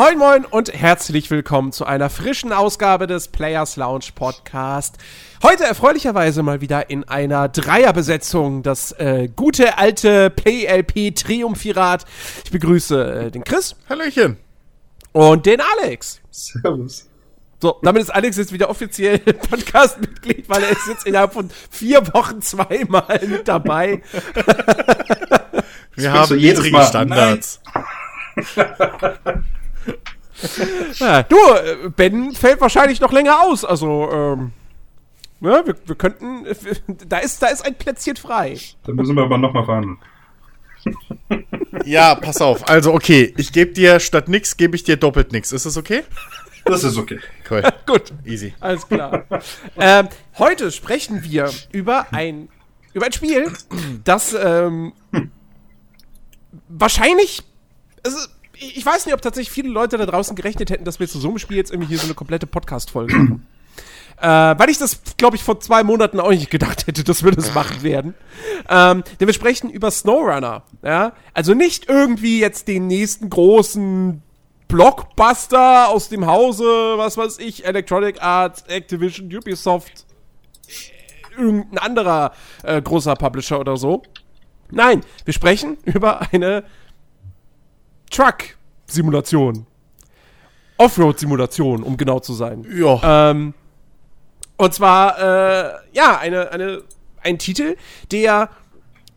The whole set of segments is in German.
Moin Moin und herzlich willkommen zu einer frischen Ausgabe des Players Lounge Podcast. Heute erfreulicherweise mal wieder in einer Dreierbesetzung das äh, gute alte PLP Triumphirat. Ich begrüße äh, den Chris. Hallöchen. Und den Alex. Servus. So, damit ist Alex jetzt wieder offiziell Podcast-Mitglied, weil er ist jetzt innerhalb von vier Wochen zweimal mit dabei. Wir haben niedrige Standards. ja, du, äh, Ben fällt wahrscheinlich noch länger aus. Also, ähm, ja, wir, wir könnten, da ist, da ist ein Plätzchen frei. Dann müssen wir aber nochmal verhandeln. Ja, pass auf. Also, okay, ich gebe dir statt nix, gebe ich dir doppelt nix. Ist das okay? Das ist okay. Cool. Gut, Easy. alles klar. ähm, heute sprechen wir über ein, über ein Spiel, das ähm, wahrscheinlich, also, ich weiß nicht, ob tatsächlich viele Leute da draußen gerechnet hätten, dass wir zu so einem Spiel jetzt irgendwie hier so eine komplette Podcast-Folge machen. Äh, weil ich das, glaube ich, vor zwei Monaten auch nicht gedacht hätte, dass wir das machen werden. Ähm, denn wir sprechen über SnowRunner. Ja? Also nicht irgendwie jetzt den nächsten großen Blockbuster aus dem Hause, was weiß ich, Electronic Arts, Activision, Ubisoft, irgendein anderer äh, großer Publisher oder so. Nein, wir sprechen über eine Truck-Simulation. Offroad-Simulation, um genau zu sein. Ja. Ähm, und zwar, äh, ja, eine, eine, ein Titel, der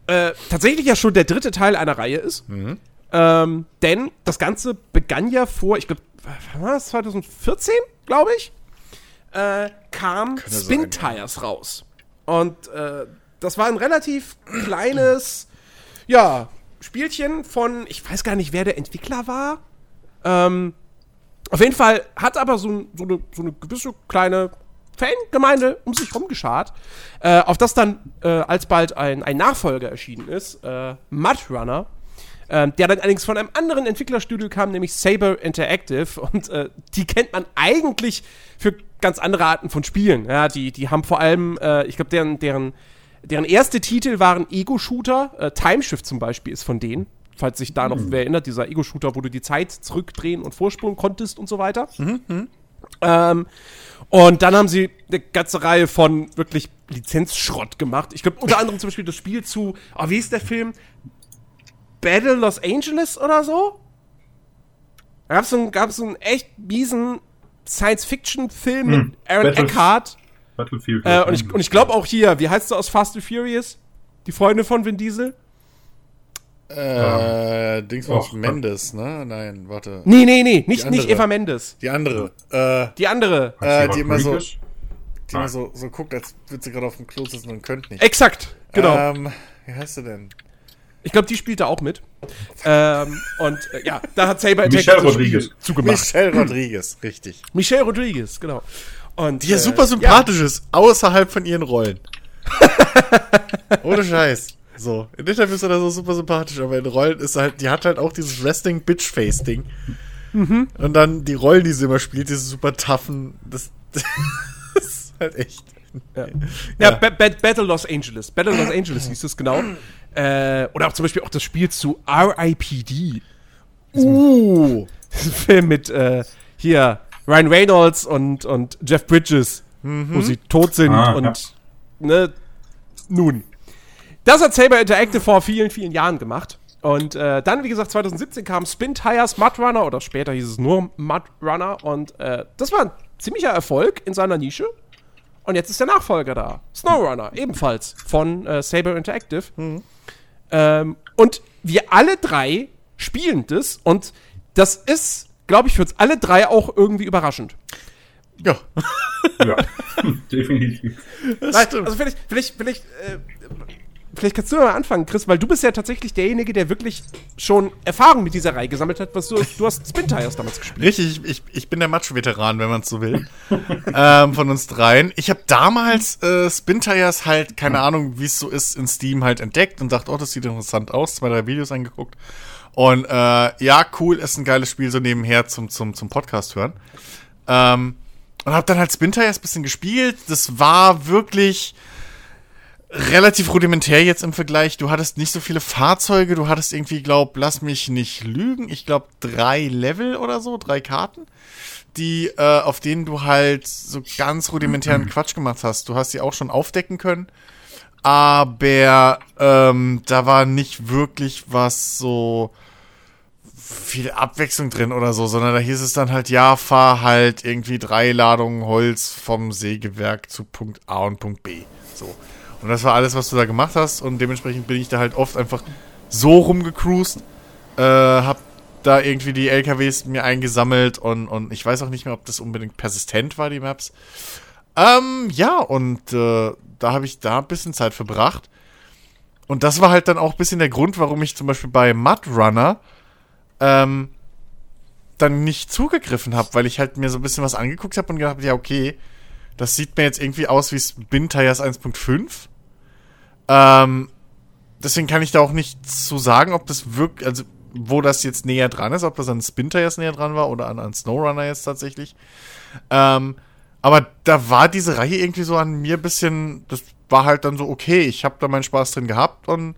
äh, tatsächlich ja schon der dritte Teil einer Reihe ist. Ähm, denn das Ganze begann ja vor, ich glaube, war das 2014, glaube ich, äh, kam Spin Tires raus. Und äh, das war ein relativ kleines, ja, Spielchen von, ich weiß gar nicht, wer der Entwickler war. Ähm, auf jeden Fall hat aber so, so, eine, so eine gewisse kleine Fangemeinde um sich rumgeschart, äh, auf das dann äh, alsbald ein, ein Nachfolger erschienen ist, äh, Mud Runner, ähm, der dann allerdings von einem anderen Entwicklerstudio kam, nämlich Saber Interactive. Und äh, die kennt man eigentlich für ganz andere Arten von Spielen. Ja, die, die haben vor allem, äh, ich glaube, deren, deren, deren erste Titel waren Ego-Shooter. Äh, Timeshift zum Beispiel ist von denen. Falls sich da noch wer erinnert, dieser Ego-Shooter, wo du die Zeit zurückdrehen und vorspulen konntest und so weiter. Ähm, und dann haben sie eine ganze Reihe von wirklich Lizenzschrott gemacht. Ich glaube, unter anderem zum Beispiel das Spiel zu, oh, wie ist der Film? Battle Los Angeles oder so? Da gab es so, einen- echt miesen Science-Fiction-Film mit Aaron Battle- Eckhart. Battlefield. Äh, und ich, und ich glaube auch hier, wie heißt du aus Fast and Furious? Die Freunde von Vin Diesel? Äh, Dings was Och, Mendes, ne? Nein, warte. Nee, nee, nee, nicht, nicht. Eva Mendes. Die andere. Äh, Die andere. äh, die immer so, Rodriguez? die immer so, so guckt, als würde sie gerade auf dem Klo sitzen und könnte nicht. Exakt, genau. Ähm, wie heißt sie denn? Ich glaube, die spielt da auch mit. Ähm, und äh, ja, da hat Saber Michelle das Spiel Rodriguez. zugemacht. Michelle Rodriguez, richtig. Michelle Rodriguez, genau. Und, Die ja äh, super sympathisch ist, außerhalb von ihren Rollen. Ohne Scheiß. So, in Interviews oder so super sympathisch, aber in Rollen ist halt, die hat halt auch dieses Wrestling-Bitch-Face-Ding. Und dann die Rollen, die sie immer spielt, diese super toughen, das, das ist halt echt. Ja, ja. Ba ba Battle Los Angeles. Battle Los Angeles hieß es genau. Äh, oder auch zum Beispiel auch das Spiel zu R.I.P.D. Uh! Film mit äh, hier Ryan Reynolds und, und Jeff Bridges, wo sie tot sind Ah, und ne, nun. Das hat Saber Interactive vor vielen, vielen Jahren gemacht. Und äh, dann, wie gesagt, 2017 kam Spin Tires Mud Runner oder später hieß es nur Mud Runner und äh, das war ein ziemlicher Erfolg in seiner Nische. Und jetzt ist der Nachfolger da. SnowRunner, ebenfalls von äh, Saber Interactive. Ähm, und wir alle drei spielen das und das ist, glaube ich, für uns alle drei auch irgendwie überraschend. Ja. Ja, definitiv. Das stimmt. also vielleicht, vielleicht, vielleicht, äh, vielleicht kannst du mal anfangen, Chris, weil du bist ja tatsächlich derjenige, der wirklich schon Erfahrung mit dieser Reihe gesammelt hat, was du, du hast Spin Tires damals gespielt. Richtig, ich, ich, ich bin der Matsch-Veteran, wenn man es so will. ähm, von uns dreien. Ich habe damals äh, Spin Tires halt, keine Ahnung, wie es so ist, in Steam halt entdeckt und dachte, oh, das sieht interessant aus. Zwei, drei Videos angeguckt. Und äh, ja, cool, ist ein geiles Spiel so nebenher zum, zum, zum Podcast hören. Ähm, und habe dann halt Spin Tires ein bisschen gespielt. Das war wirklich relativ rudimentär jetzt im Vergleich. Du hattest nicht so viele Fahrzeuge, du hattest irgendwie, glaub, lass mich nicht lügen, ich glaube drei Level oder so, drei Karten, die, äh, auf denen du halt so ganz rudimentären Quatsch gemacht hast. Du hast sie auch schon aufdecken können, aber ähm, da war nicht wirklich was so viel Abwechslung drin oder so, sondern da hieß es dann halt, ja, fahr halt irgendwie drei Ladungen Holz vom Sägewerk zu Punkt A und Punkt B. So. Und das war alles, was du da gemacht hast und dementsprechend bin ich da halt oft einfach so rumgecruised, äh, hab da irgendwie die LKWs mir eingesammelt und, und ich weiß auch nicht mehr, ob das unbedingt persistent war, die Maps. Ähm, ja, und äh, da habe ich da ein bisschen Zeit verbracht. Und das war halt dann auch ein bisschen der Grund, warum ich zum Beispiel bei Mud Runner ähm, dann nicht zugegriffen habe, weil ich halt mir so ein bisschen was angeguckt habe und gedacht habe, ja, okay, das sieht mir jetzt irgendwie aus wie Spin Tires 1.5. Ähm, deswegen kann ich da auch nicht zu sagen, ob das wirklich, also wo das jetzt näher dran ist, ob das an Spin Tires näher dran war oder an, an Snowrunner jetzt tatsächlich. Ähm, aber da war diese Reihe irgendwie so an mir ein bisschen, das war halt dann so, okay, ich habe da meinen Spaß drin gehabt und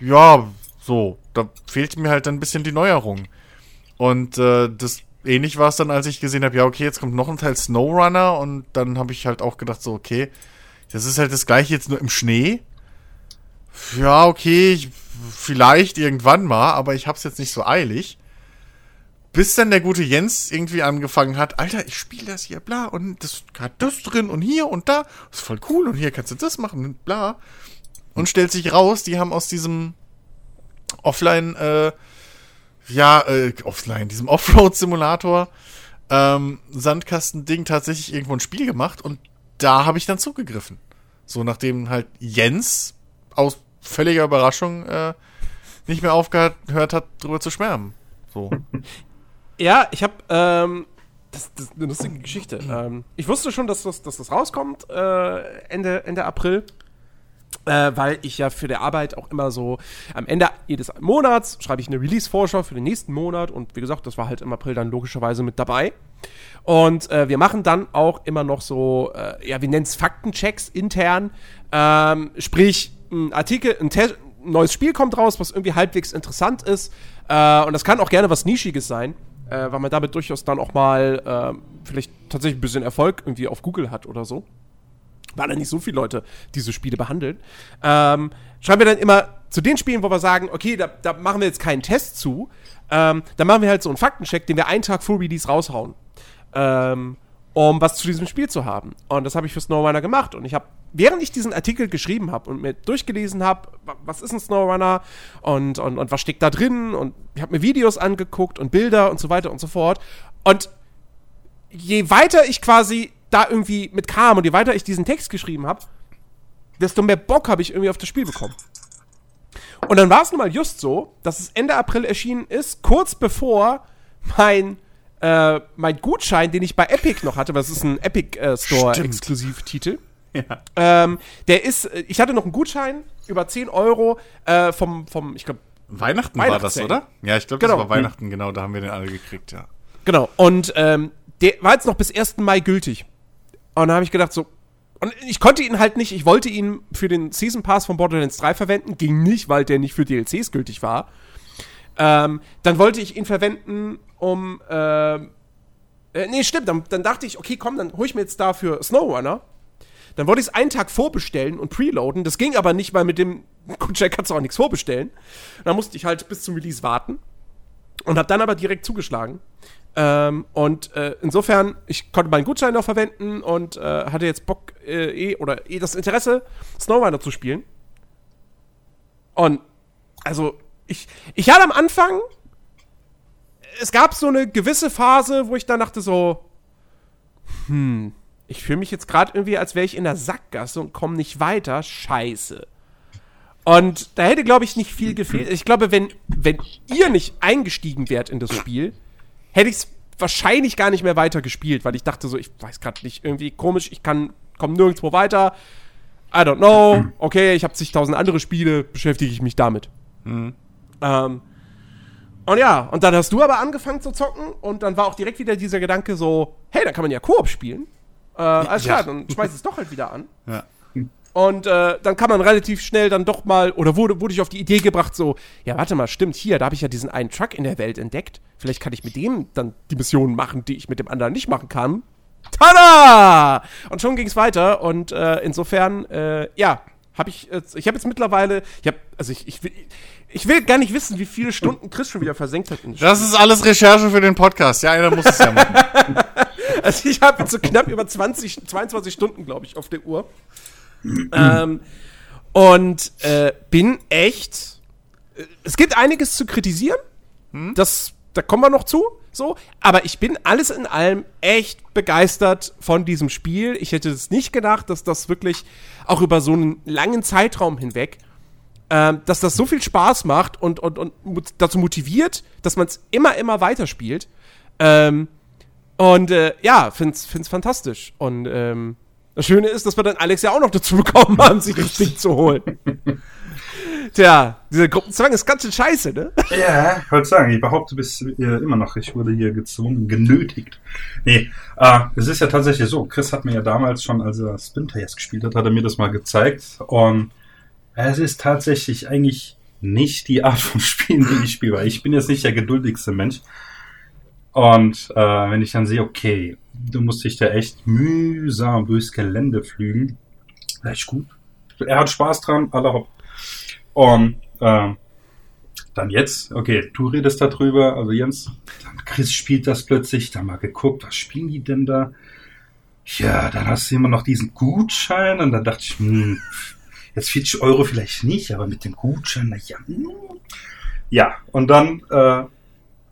ja, so, da fehlte mir halt dann ein bisschen die Neuerung. Und äh, das ähnlich war es dann, als ich gesehen habe, ja, okay, jetzt kommt noch ein Teil Snowrunner und dann habe ich halt auch gedacht, so, okay, das ist halt das gleiche jetzt nur im Schnee. Ja, okay, ich, vielleicht irgendwann mal, aber ich hab's jetzt nicht so eilig. Bis dann der gute Jens irgendwie angefangen hat, Alter, ich spiele das hier, bla, und das hat das drin und hier und da, ist voll cool und hier kannst du das machen bla. Und stellt sich raus, die haben aus diesem Offline, äh, ja, äh, Offline, diesem Offroad-Simulator, ähm, Sandkasten-Ding tatsächlich irgendwo ein Spiel gemacht und da habe ich dann zugegriffen. So, nachdem halt Jens aus völliger Überraschung äh, nicht mehr aufgehört hat, drüber zu schwärmen. So. Ja, ich habe ähm, das, das ist eine lustige Geschichte. Ähm, ich wusste schon, dass das, dass das rauskommt äh, Ende, Ende April. Äh, weil ich ja für die Arbeit auch immer so am Ende jedes Monats schreibe ich eine Release-Vorschau für den nächsten Monat und wie gesagt, das war halt im April dann logischerweise mit dabei. Und äh, wir machen dann auch immer noch so, äh, ja, wir nennen es Faktenchecks intern. Ähm, sprich, ein Artikel, ein, ein neues Spiel kommt raus, was irgendwie halbwegs interessant ist. Äh, und das kann auch gerne was Nischiges sein, äh, weil man damit durchaus dann auch mal äh, vielleicht tatsächlich ein bisschen Erfolg irgendwie auf Google hat oder so. Weil da nicht so viele Leute diese Spiele behandeln. Ähm, schreiben wir dann immer zu den Spielen, wo wir sagen, okay, da, da machen wir jetzt keinen Test zu. Ähm, dann machen wir halt so einen Faktencheck, den wir einen Tag vor Release raushauen. Ähm, um was zu diesem Spiel zu haben. Und das habe ich für Snowrunner gemacht. Und ich habe, während ich diesen Artikel geschrieben habe und mir durchgelesen habe, was ist ein Snowrunner und, und, und was steckt da drin, und ich habe mir Videos angeguckt und Bilder und so weiter und so fort. Und je weiter ich quasi da irgendwie mit kam und je weiter ich diesen Text geschrieben habe, desto mehr Bock habe ich irgendwie auf das Spiel bekommen. Und dann war es nun mal just so, dass es Ende April erschienen ist, kurz bevor mein, äh, mein Gutschein, den ich bei Epic noch hatte, weil es ist ein Epic äh, Store Stimmt. Exklusivtitel. Ja. Ähm, der ist, äh, ich hatte noch einen Gutschein über 10 Euro äh, vom, vom, ich glaube, Weihnachten war das, oder? Ja, ich glaube, das Genau. war Weihnachten, genau, da haben wir den alle gekriegt, ja. Genau. Und ähm, der war jetzt noch bis 1. Mai gültig. Und da habe ich gedacht, so. Und ich konnte ihn halt nicht, ich wollte ihn für den Season Pass von Borderlands 3 verwenden, ging nicht, weil der nicht für DLCs gültig war. Ähm, dann wollte ich ihn verwenden, um. ähm, äh, nee, stimmt, dann, dann dachte ich, okay, komm, dann hole ich mir jetzt dafür Snowrunner. Dann wollte ich es einen Tag vorbestellen und preloaden. Das ging aber nicht, weil mit dem Gutschein kannst du auch nichts vorbestellen. Dann musste ich halt bis zum Release warten. Und habe dann aber direkt zugeschlagen. Ähm, und äh, insofern, ich konnte meinen Gutschein noch verwenden und äh, hatte jetzt Bock äh, eh oder eh das Interesse, Snowrunner zu spielen. Und also, ich, ich hatte am Anfang, es gab so eine gewisse Phase, wo ich dann dachte so, hm, ich fühle mich jetzt gerade irgendwie, als wäre ich in der Sackgasse und komme nicht weiter. Scheiße. Und da hätte, glaube ich, nicht viel gefehlt. Ich glaube, wenn, wenn ihr nicht eingestiegen wärt in das Spiel, hätte ich es wahrscheinlich gar nicht mehr weiter gespielt, weil ich dachte so, ich weiß gerade nicht, irgendwie komisch, ich kann, komme nirgendwo weiter. I don't know. Okay, ich habe zigtausend andere Spiele, beschäftige ich mich damit. Ähm, und ja, und dann hast du aber angefangen zu zocken und dann war auch direkt wieder dieser Gedanke so, hey, dann kann man ja Koop spielen. Äh, alles Ja. klar, dann schmeiß es doch halt wieder an. Ja. Und äh, dann kann man relativ schnell dann doch mal, oder wurde, wurde ich auf die Idee gebracht, so, ja, warte mal, stimmt, hier, da habe ich ja diesen einen Truck in der Welt entdeckt. Vielleicht kann ich mit dem dann die Missionen machen, die ich mit dem anderen nicht machen kann. Tada! Und schon ging es weiter und äh, insofern, äh, ja, habe ich, äh, ich habe jetzt mittlerweile, ich habe, also ich, ich will, ich will gar nicht wissen, wie viele Stunden Chris schon wieder versenkt hat. In das, Das ist alles Recherche für den Podcast. Ja, einer muss es ja machen. Also ich habe jetzt so knapp über 20, 22 Stunden, glaube ich, auf der Uhr. Ähm, und äh, bin echt. äh, Es gibt einiges zu kritisieren. Das, da kommen wir noch zu. So, aber ich bin alles in allem echt begeistert von diesem Spiel. Ich hätte es nicht gedacht, dass das wirklich auch über so einen langen Zeitraum hinweg, ähm, dass das so viel Spaß macht und, und, und dazu motiviert, dass man es immer, immer weiterspielt. Ähm, und äh, ja, find's, find's fantastisch. Und ähm, das Schöne ist, dass wir dann Alex ja auch noch dazu bekommen haben, sich das Ding zu holen. Tja, dieser Gruppenzwang ist ganz schön scheiße, ne? Ja, ich wollte sagen, ich behaupte bis äh, immer noch, ich wurde hier gezwungen, genötigt. Nee, äh, es ist ja tatsächlich so, Chris hat mir ja damals schon, als er Spinters gespielt hat, hat er mir das mal gezeigt. Und es ist tatsächlich eigentlich nicht die Art von Spielen, die ich spiele, weil ich bin jetzt nicht der geduldigste Mensch. Und äh, wenn ich dann sehe, okay, du musst dich da echt mühsam durchs Gelände flügen, echt gut. Er hat Spaß dran, alle hopp. Und ähm, dann jetzt, okay, du redest darüber, also Jens, dann Chris spielt das plötzlich, dann mal geguckt, was spielen die denn da? Ja, dann hast du immer noch diesen Gutschein und dann dachte ich, hm, jetzt 40 Euro vielleicht nicht, aber mit dem Gutschein, na ja, hm. ja, und dann äh,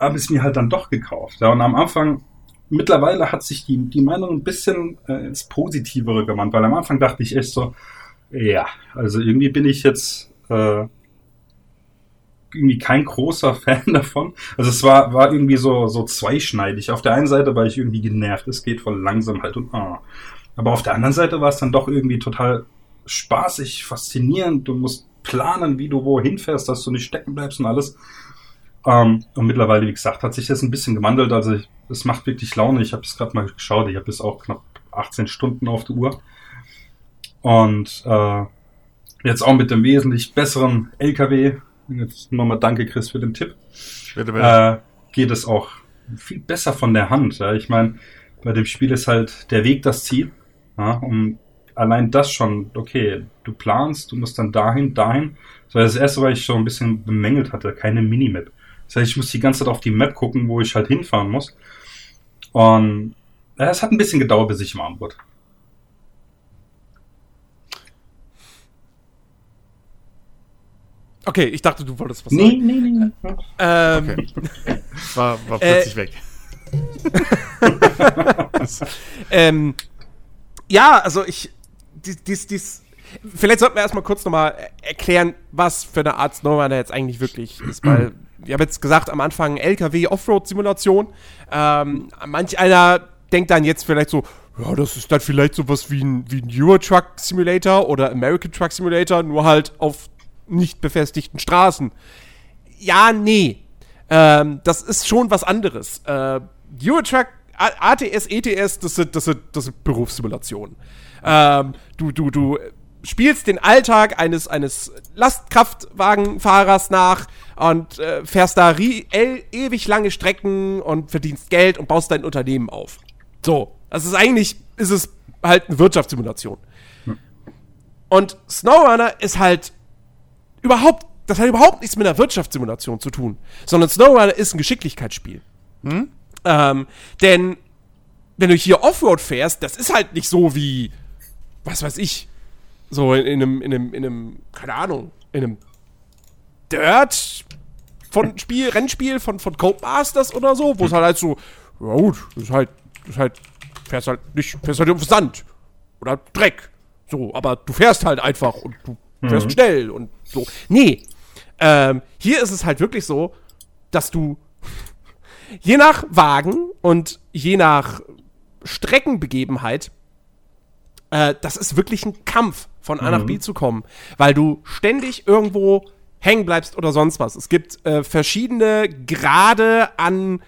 habe ich es mir halt dann doch gekauft. Ja, und am Anfang, mittlerweile hat sich die, die Meinung ein bisschen äh, ins Positivere gewandt, weil am Anfang dachte ich echt so, ja, also irgendwie bin ich jetzt äh, irgendwie kein großer Fan davon. Also es war, war irgendwie so, so zweischneidig. Auf der einen Seite war ich irgendwie genervt, es geht voll langsam halt und ah. Aber auf der anderen Seite war es dann doch irgendwie total spaßig, faszinierend. Du musst planen, wie du wohin fährst, dass du nicht stecken bleibst und alles. Ähm, und mittlerweile, wie gesagt, hat sich das ein bisschen gewandelt. Also es macht wirklich Laune. Ich habe es gerade mal geschaut. Ich habe bis auch knapp 18 Stunden auf der Uhr. Und äh, jetzt auch mit dem wesentlich besseren LKW. Jetzt nochmal danke, Chris, für den Tipp. Bitte, bitte. Äh, geht es auch viel besser von der Hand. Ja. Ich meine, bei dem Spiel ist halt der Weg das Ziel. Ja, und allein das schon, okay, du planst, du musst dann dahin, dahin. Das war das erste, was ich schon ein bisschen bemängelt hatte, keine Minimap. Das heißt, ich muss die ganze Zeit auf die Map gucken, wo ich halt hinfahren muss. Und ja, es hat ein bisschen gedauert, bis ich warm wurde. Okay, ich dachte, du wolltest was Nee, sagen. nee, nee. nee. Ähm, Okay. War, war Äh, plötzlich weg. ähm, ja, also ich, dies, dies, dies, vielleicht sollten wir erstmal kurz nochmal erklären, was für eine Art Snowrunner jetzt eigentlich wirklich ist, weil wir haben jetzt gesagt, am Anfang LKW Offroad-Simulation. Ähm, manch einer denkt dann jetzt vielleicht so, ja, das ist dann vielleicht sowas wie ein, wie ein Euro Truck Simulator oder American Truck Simulator, nur halt auf nicht befestigten Straßen. Ja, nee. Ähm, das ist schon was anderes. Äh, Eurotruck, A- ATS, ETS, das sind, das sind, das sind Berufssimulationen. Ähm, du, du, du spielst den Alltag eines, eines Lastkraftwagenfahrers nach und äh, fährst da ewig lange Strecken und verdienst Geld und baust dein Unternehmen auf. So. Das ist eigentlich, ist es halt eine Wirtschaftssimulation. Und SnowRunner ist halt überhaupt, das hat überhaupt nichts mit einer Wirtschaftssimulation zu tun, sondern SnowRunner ist ein Geschicklichkeitsspiel. Ähm, denn wenn du hier Offroad fährst, das ist halt nicht so wie, was weiß ich, so in, in einem, in einem, in einem, keine Ahnung, in einem Dirt von Spiel, Rennspiel von, von Codemasters oder so, wo es halt, halt so, ja gut, ist halt, ist halt, fährst halt nicht, fährst halt auf Sand oder Dreck. So, aber du fährst halt einfach und du fährst schnell und so. Nee. Ähm, hier ist es halt wirklich so, dass du je nach Wagen und je nach Streckenbegebenheit, äh, das ist wirklich ein Kampf, von A nach B zu kommen, weil du ständig irgendwo hängen bleibst oder sonst was. Es gibt äh, verschiedene Grade an,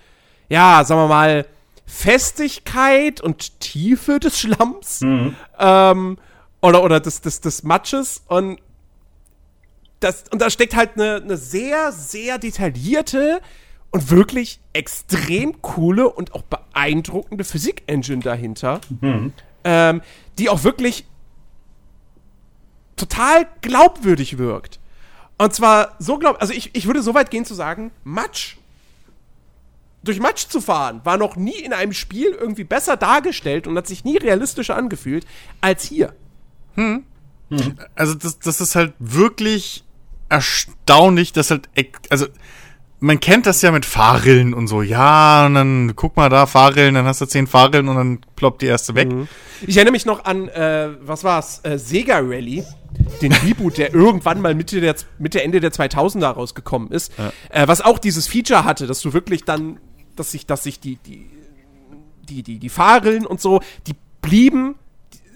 ja, sagen wir mal, Festigkeit und Tiefe des Schlamms. Ähm, oder, oder des, des, des Matsches und das, und da steckt halt eine, eine sehr, sehr detaillierte und wirklich extrem coole und auch beeindruckende Physik-Engine dahinter, ähm, die auch wirklich total glaubwürdig wirkt. Und zwar so glaub, also ich, ich würde so weit gehen zu sagen, Matsch durch Matsch zu fahren war noch nie in einem Spiel irgendwie besser dargestellt und hat sich nie realistischer angefühlt als hier. Also das, das ist halt wirklich erstaunlich, dass halt, also man kennt das ja mit Fahrrillen und so, ja, und dann guck mal da, Fahrrillen, dann hast du zehn Fahrrillen und dann ploppt die erste weg. Ich erinnere mich noch an, äh, was war's, äh, Sega Rally, den Reboot, der irgendwann mal Mitte, der, Mitte Ende der 2000er rausgekommen ist, äh, was auch dieses Feature hatte, dass du wirklich dann, dass sich, dass sich die, die, die, die, die Fahrrillen und so, die blieben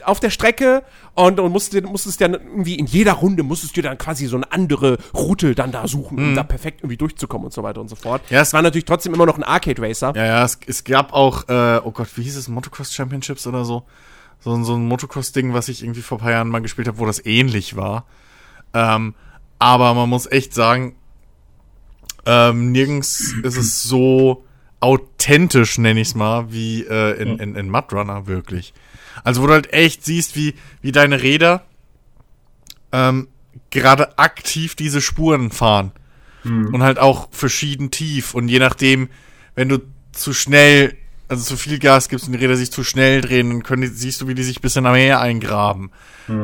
auf der Strecke und, und musstest, musstest dann irgendwie in jeder Runde musstest du dann quasi so eine andere Route dann da suchen, um da perfekt irgendwie durchzukommen und so weiter und so fort. Ja, es war natürlich trotzdem immer noch ein Arcade Racer. Ja, ja, es, es gab auch, äh, oh Gott, wie hieß es, Motocross Championships oder so? So, ein- so ein Motocross-Ding, was ich irgendwie vor ein paar Jahren mal gespielt habe, wo das ähnlich war. Ähm, aber man muss echt sagen, ähm, nirgends ist es so authentisch, nenne ich es mal, wie äh, in, in, in Mud Runner wirklich. Also wo du halt echt siehst, wie, wie deine Räder ähm, gerade aktiv diese Spuren fahren. Und halt auch verschieden tief. Und je nachdem, wenn du zu schnell, also zu viel Gas gibst und die Räder sich zu schnell drehen, dann können die, siehst du, wie die sich ein bisschen am Meer eingraben.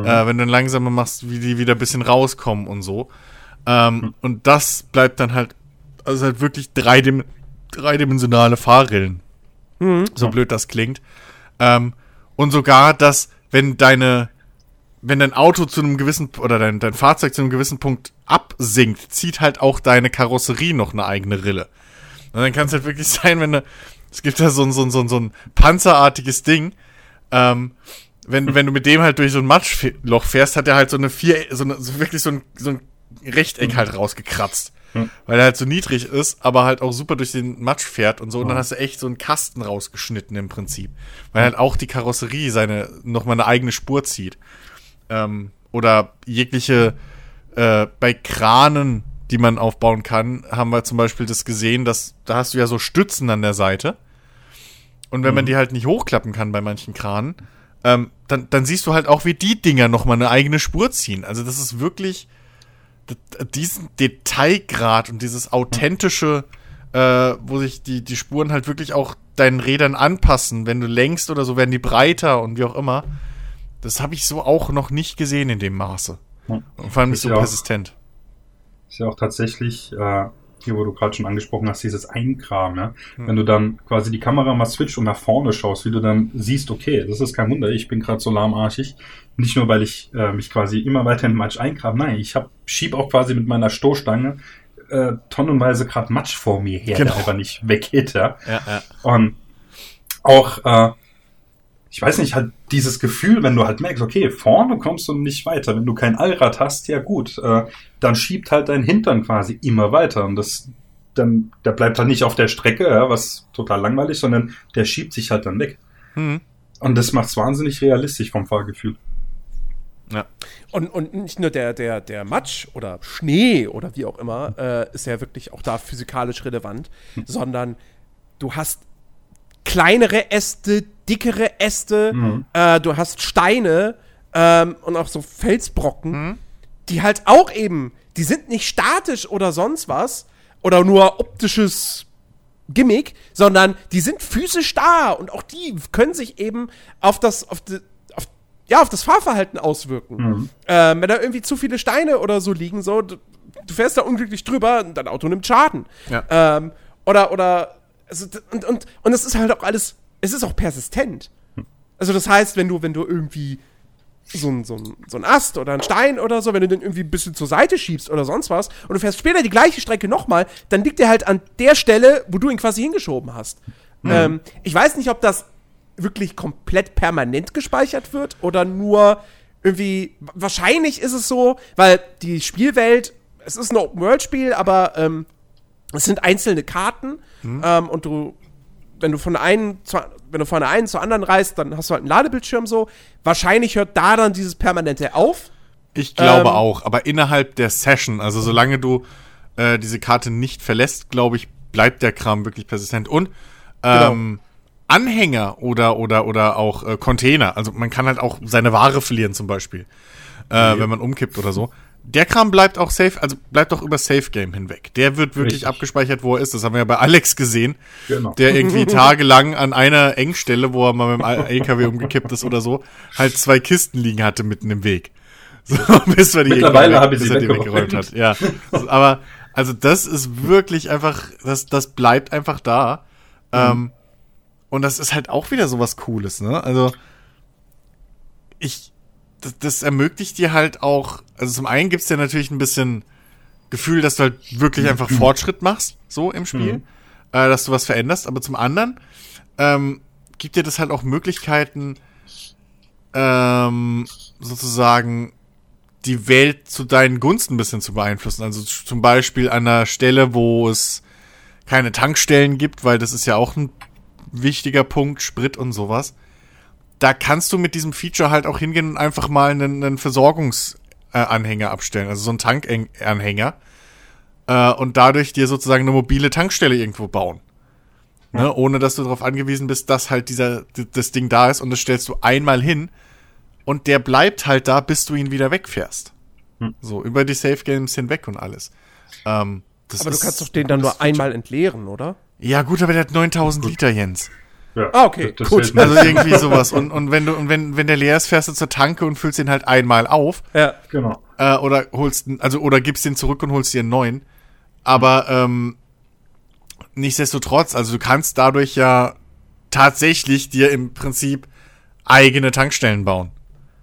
Äh, wenn du dann langsamer machst, wie die wieder ein bisschen rauskommen und so. Ähm, Und das bleibt dann halt, also halt wirklich dreidim dreidimensionale Fahrrillen. So blöd das klingt. Ähm, und sogar, dass, wenn deine, wenn dein Auto zu einem gewissen, oder dein, dein Fahrzeug zu einem gewissen Punkt absinkt, zieht halt auch deine Karosserie noch eine eigene Rille. Und dann kann es halt wirklich sein, wenn du, es gibt da so ein, so ein, so ein, so ein panzerartiges Ding, ähm, wenn, wenn du mit dem halt durch so ein Matschloch fährst, hat er halt so eine vier, so, eine, so wirklich so ein, so ein Rechteck halt rausgekratzt. Weil er halt so niedrig ist, aber halt auch super durch den Matsch fährt und so. Und dann hast du echt so einen Kasten rausgeschnitten im Prinzip. Weil halt auch die Karosserie seine, nochmal eine eigene Spur zieht. Ähm, oder jegliche, äh, bei Kranen, die man aufbauen kann, haben wir zum Beispiel das gesehen, dass, da hast du ja so Stützen an der Seite. Und wenn man die halt nicht hochklappen kann bei manchen Kranen, ähm, dann, dann siehst du halt auch, wie die Dinger nochmal eine eigene Spur ziehen. Also das ist wirklich diesen Detailgrad und dieses authentische, äh, wo sich die, die Spuren halt wirklich auch deinen Rädern anpassen. Wenn du lenkst oder so, werden die breiter und wie auch immer. Das habe ich so auch noch nicht gesehen in dem Maße. Und vor allem nicht so persistent. Ist ja auch tatsächlich, äh, hier wo du gerade schon angesprochen hast, dieses Einkram, ja. Wenn du dann quasi die Kamera mal switcht und nach vorne schaust, wie du dann siehst, okay, das ist kein Wunder, ich bin gerade so lahmarschig. Nicht nur, weil ich äh, mich quasi immer weiter in Matsch einkram, nein, ich hab, schieb auch quasi mit meiner Stoßstange äh, tonnenweise gerade Matsch vor mir her, Genau. der einfach nicht weggeht, ja. Ja, ja. Und auch, äh, ich weiß nicht, halt dieses Gefühl, wenn du halt merkst, okay, vorne kommst du nicht weiter. Wenn du kein Allrad hast, ja gut, äh, dann schiebt halt dein Hintern quasi immer weiter. Und das, dann, der bleibt halt nicht auf der Strecke, ja, was total langweilig, sondern der schiebt sich halt dann weg. Hm. Und das macht's wahnsinnig realistisch vom Fahrgefühl. ja. Und, und nicht nur der, der, der Matsch oder Schnee oder wie auch immer äh, ist ja wirklich auch da physikalisch relevant, sondern du hast kleinere Äste, dickere Äste, äh, du hast Steine ähm, und auch so Felsbrocken, die halt auch eben, die sind nicht statisch oder sonst was oder nur optisches Gimmick, sondern die sind physisch da und auch die können sich eben auf das, auf die, auf, ja, auf das Fahrverhalten auswirken. Ähm, wenn da irgendwie zu viele Steine oder so liegen, so, du, du fährst da unglücklich drüber und dein Auto nimmt Schaden. Ja. Ähm, oder, oder, also, und, und, und es ist halt auch alles, es ist auch persistent. Also das heißt, wenn du, wenn du irgendwie so ein, so, ein, so ein Ast oder ein Stein oder so, wenn du den irgendwie ein bisschen zur Seite schiebst oder sonst was und du fährst später die gleiche Strecke nochmal, dann liegt der halt an der Stelle, wo du ihn quasi hingeschoben hast. Ähm, ich weiß nicht, ob das wirklich komplett permanent gespeichert wird oder nur irgendwie, wahrscheinlich ist es so, weil die Spielwelt, es ist ein Open-World-Spiel, aber ähm, es sind einzelne Karten ähm, und du wenn du von einen zu, wenn du von der einen zur anderen reist, dann hast du halt einen Ladebildschirm so. Wahrscheinlich hört da dann dieses Permanente auf. Ich glaube Ähm. auch, aber innerhalb der Session, also solange du äh, diese Karte nicht verlässt, glaube ich, bleibt der Kram wirklich persistent. Und ähm, Anhänger oder oder oder auch äh, Container, also man kann halt auch seine Ware verlieren zum Beispiel, äh, wenn man umkippt oder so. Der Kram bleibt auch safe, also bleibt auch über Safe Game hinweg. Der wird wirklich Richtig. abgespeichert, wo er ist. Das haben wir ja bei Alex gesehen, Genau. der irgendwie tagelang an einer Engstelle, wo er mal mit dem LKW umgekippt ist oder so, halt zwei Kisten liegen hatte mitten im Weg. So, bis wir die Mittlerweile habe ich sie er die weggeräumt. hat. Ja, aber also das ist wirklich einfach, das, das bleibt einfach da. Ähm, und das ist halt auch wieder sowas Cooles, ne? Also ich, das, das ermöglicht dir halt auch, also zum einen gibt's dir natürlich ein bisschen Gefühl, dass du halt wirklich einfach Fortschritt machst, so im Spiel, Mhm. äh, dass du was veränderst, aber zum anderen ähm, gibt dir das halt auch Möglichkeiten, ähm, sozusagen die Welt zu deinen Gunsten ein bisschen zu beeinflussen. Also zum Beispiel an einer Stelle, wo es keine Tankstellen gibt, weil das ist ja auch ein wichtiger Punkt, Sprit und sowas. Da kannst du mit diesem Feature halt auch hingehen und einfach mal einen, einen Versorgungsanhänger abstellen, also so einen Tankanhänger. Äh, und dadurch dir sozusagen eine mobile Tankstelle irgendwo bauen. Ne, ohne dass du darauf angewiesen bist, dass halt dieser, das Ding da ist und das stellst du einmal hin und der bleibt halt da, bis du ihn wieder wegfährst. Hm. So, über die Safe Games hinweg und alles. Ähm, das Aber du kannst doch den ein dann nur einmal entleeren, oder? Ja, gut, aber der hat 9000 Liter, Jens. Ja, Ah, okay, das gut. fällt mir- Also irgendwie sowas. Und, und wenn du, und wenn, wenn der leer ist, fährst du zur Tanke und füllst ihn halt einmal auf. Ja. genau. Äh, oder holst, also, oder gibst den zurück und holst dir einen neuen. Aber, ähm, nichtsdestotrotz, also du kannst dadurch ja tatsächlich dir im Prinzip eigene Tankstellen bauen.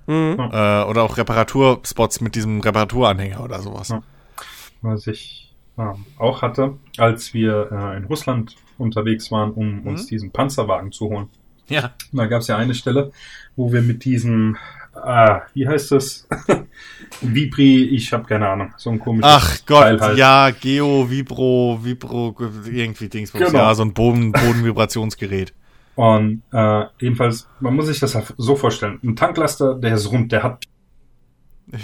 Mhm. Äh, oder auch Reparaturspots mit diesem Reparaturanhänger oder sowas. Ja. Was ich ähm, auch hatte, als wir äh, in Russland unterwegs waren, um uns Mhm. diesen Panzerwagen zu holen. Ja. Da gab es ja eine Stelle, wo wir mit diesem, ah, wie heißt das? Vibri, ich habe keine Ahnung, so ein komisches Ach Gott, Teil halt. ja, Geo, Vibro, Vibro, irgendwie Dings. Genau. Ja, so ein Boden, Bodenvibrationsgerät. Und äh, jedenfalls, man muss sich das so vorstellen. Ein Tanklaster, der ist rund, der hat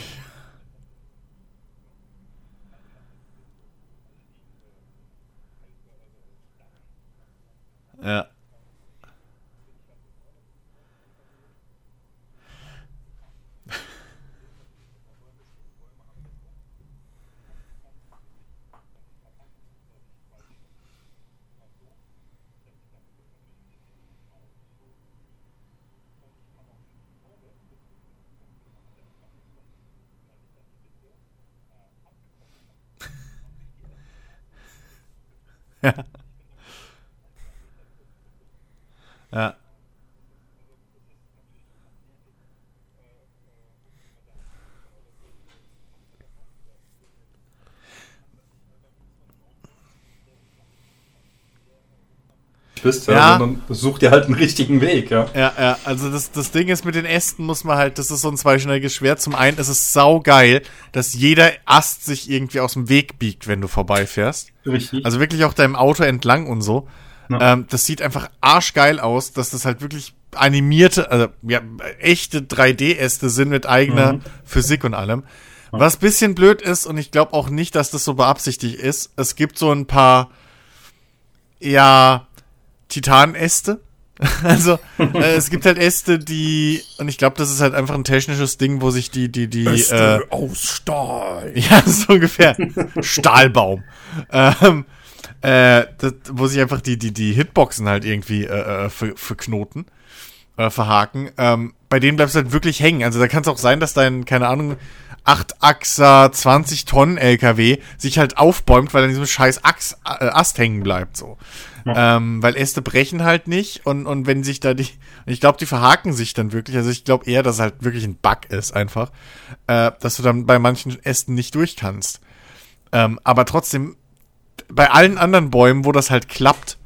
Ja. Ja. Ja. bist, Ja. ja. sondern such dir halt einen richtigen Weg, ja. Ja, ja, also das, das Ding ist mit den Ästen muss man halt, das ist so ein zweischneidiges Schwert. Zum einen ist es saugeil, dass jeder Ast sich irgendwie aus dem Weg biegt, wenn du vorbeifährst. Richtig. Also wirklich auch deinem Auto entlang und so. Ja. Ähm, das sieht einfach arschgeil aus, dass das halt wirklich animierte, also ja, echte 3D-Äste sind mit eigener Mhm. Physik und allem. Was bisschen blöd ist, und ich glaube auch nicht, dass das so beabsichtigt ist, es gibt so ein paar, ja, Titanäste. Also, äh, es gibt halt Äste, die, und ich glaube, das ist halt einfach ein technisches Ding, wo sich die, die, die, äh, aus Stahl. ja, so ungefähr. Stahlbaum. Ähm, äh, das, wo sich einfach die, die, die Hitboxen halt irgendwie äh, äh, ver, verknoten, äh, verhaken. Ähm, bei denen bleibst du halt wirklich hängen. Also da kann es auch sein, dass dein, keine Ahnung, 8-Achser, 20 Tonnen LKW sich halt aufbäumt, weil er an diesem scheiß Ast, äh, Ast hängen bleibt, so. Ähm, weil Äste brechen halt nicht und, und wenn sich da die, ich glaube, die verhaken sich dann wirklich, also ich glaube eher, dass es halt wirklich ein Bug ist einfach, äh, dass du dann bei manchen Ästen nicht durch kannst. Ähm, aber trotzdem, bei allen anderen Bäumen, wo das halt klappt,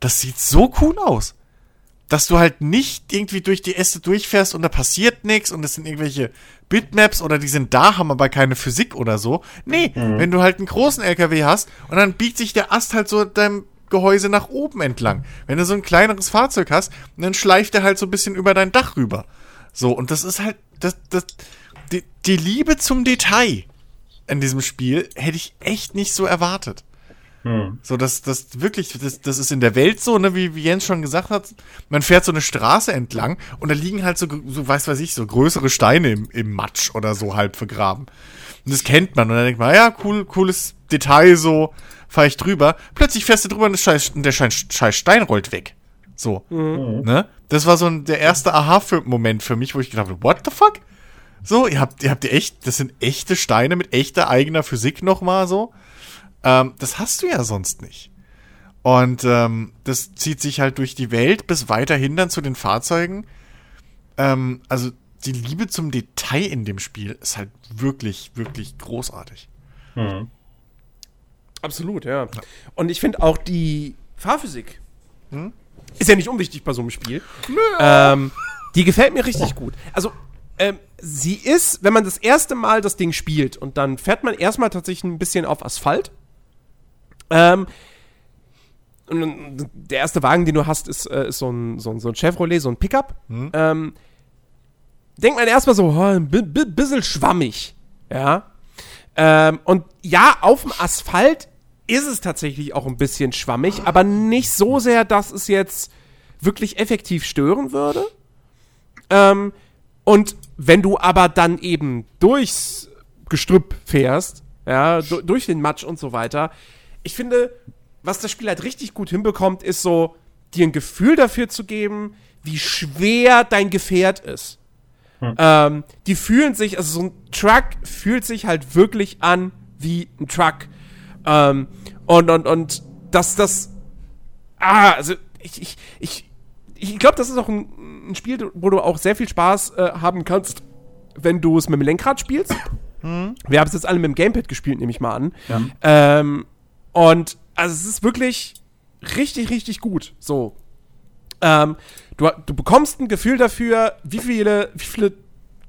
das sieht so cool aus. Dass du halt nicht irgendwie durch die Äste durchfährst und da passiert nichts und es sind irgendwelche Bitmaps oder die sind da, haben aber keine Physik oder so. Nee, wenn du halt einen großen LKW hast und dann biegt sich der Ast halt so deinem Gehäuse nach oben entlang. Wenn du so ein kleineres Fahrzeug hast, dann schleift er halt so ein bisschen über dein Dach rüber. So, und das ist halt, das, das, die, die Liebe zum Detail in diesem Spiel hätte ich echt nicht so erwartet. Hm. So, das, das wirklich, das, das ist in der Welt so, ne, wie, wie Jens schon gesagt hat, man fährt so eine Straße entlang und da liegen halt so, so weiß weiß ich, so größere Steine im, im Matsch oder so halb vergraben. Und das kennt man. Und dann denkt man, ja, cool, cooles Detail, so, fahre ich drüber. Plötzlich fährst du drüber und, scheiß, der scheiß Stein rollt weg. So. Mhm. Ne? Das war so ein, der erste Aha-Moment für mich, wo ich gedacht habe, what the fuck? So, ihr habt, ihr habt ihr echt, das sind echte Steine mit echter eigener Physik nochmal so. Ähm, das hast du ja sonst nicht. Und ähm, das zieht sich halt durch die Welt bis weiterhin dann zu den Fahrzeugen. Ähm, also die Liebe zum Detail in dem Spiel ist halt wirklich, wirklich großartig. Mhm. Absolut, ja. ja. Und ich finde auch die Fahrphysik hm? ist ja nicht unwichtig bei so einem Spiel. Ähm, die gefällt mir richtig gut. Also ähm, sie ist, wenn man das erste Mal das Ding spielt und dann fährt man erstmal tatsächlich ein bisschen auf Asphalt ähm, und der erste Wagen, den du hast, ist, äh, ist so, ein, so, ein, so ein Chevrolet, so ein Pickup. Mhm. Ähm, denkt man erstmal so, oh, ein bisschen schwammig. Ja. Ähm, und ja, auf dem Asphalt ist es tatsächlich auch ein bisschen schwammig, aber nicht so sehr, dass es jetzt wirklich effektiv stören würde. Ähm, und wenn du aber dann eben durchs Gestrüpp fährst, ja, durch den Matsch und so weiter, ich finde, was das Spiel halt richtig gut hinbekommt, ist so, dir ein Gefühl dafür zu geben, wie schwer dein Gefährt ist. Hm. Ähm, die fühlen sich, also so ein Truck fühlt sich halt wirklich an wie ein Truck. Ähm, und, und, und, dass das, ah, also, ich, ich, ich, ich glaube, das ist auch ein, ein, Spiel, wo du auch sehr viel Spaß äh, haben kannst, wenn du es mit dem Lenkrad spielst. Hm. Wir haben es jetzt alle mit dem Gamepad gespielt, nehme ich mal an. Ja. Ähm, und also es ist wirklich richtig, richtig gut. So. Ähm, du, du bekommst ein Gefühl dafür, wie viele, wie viele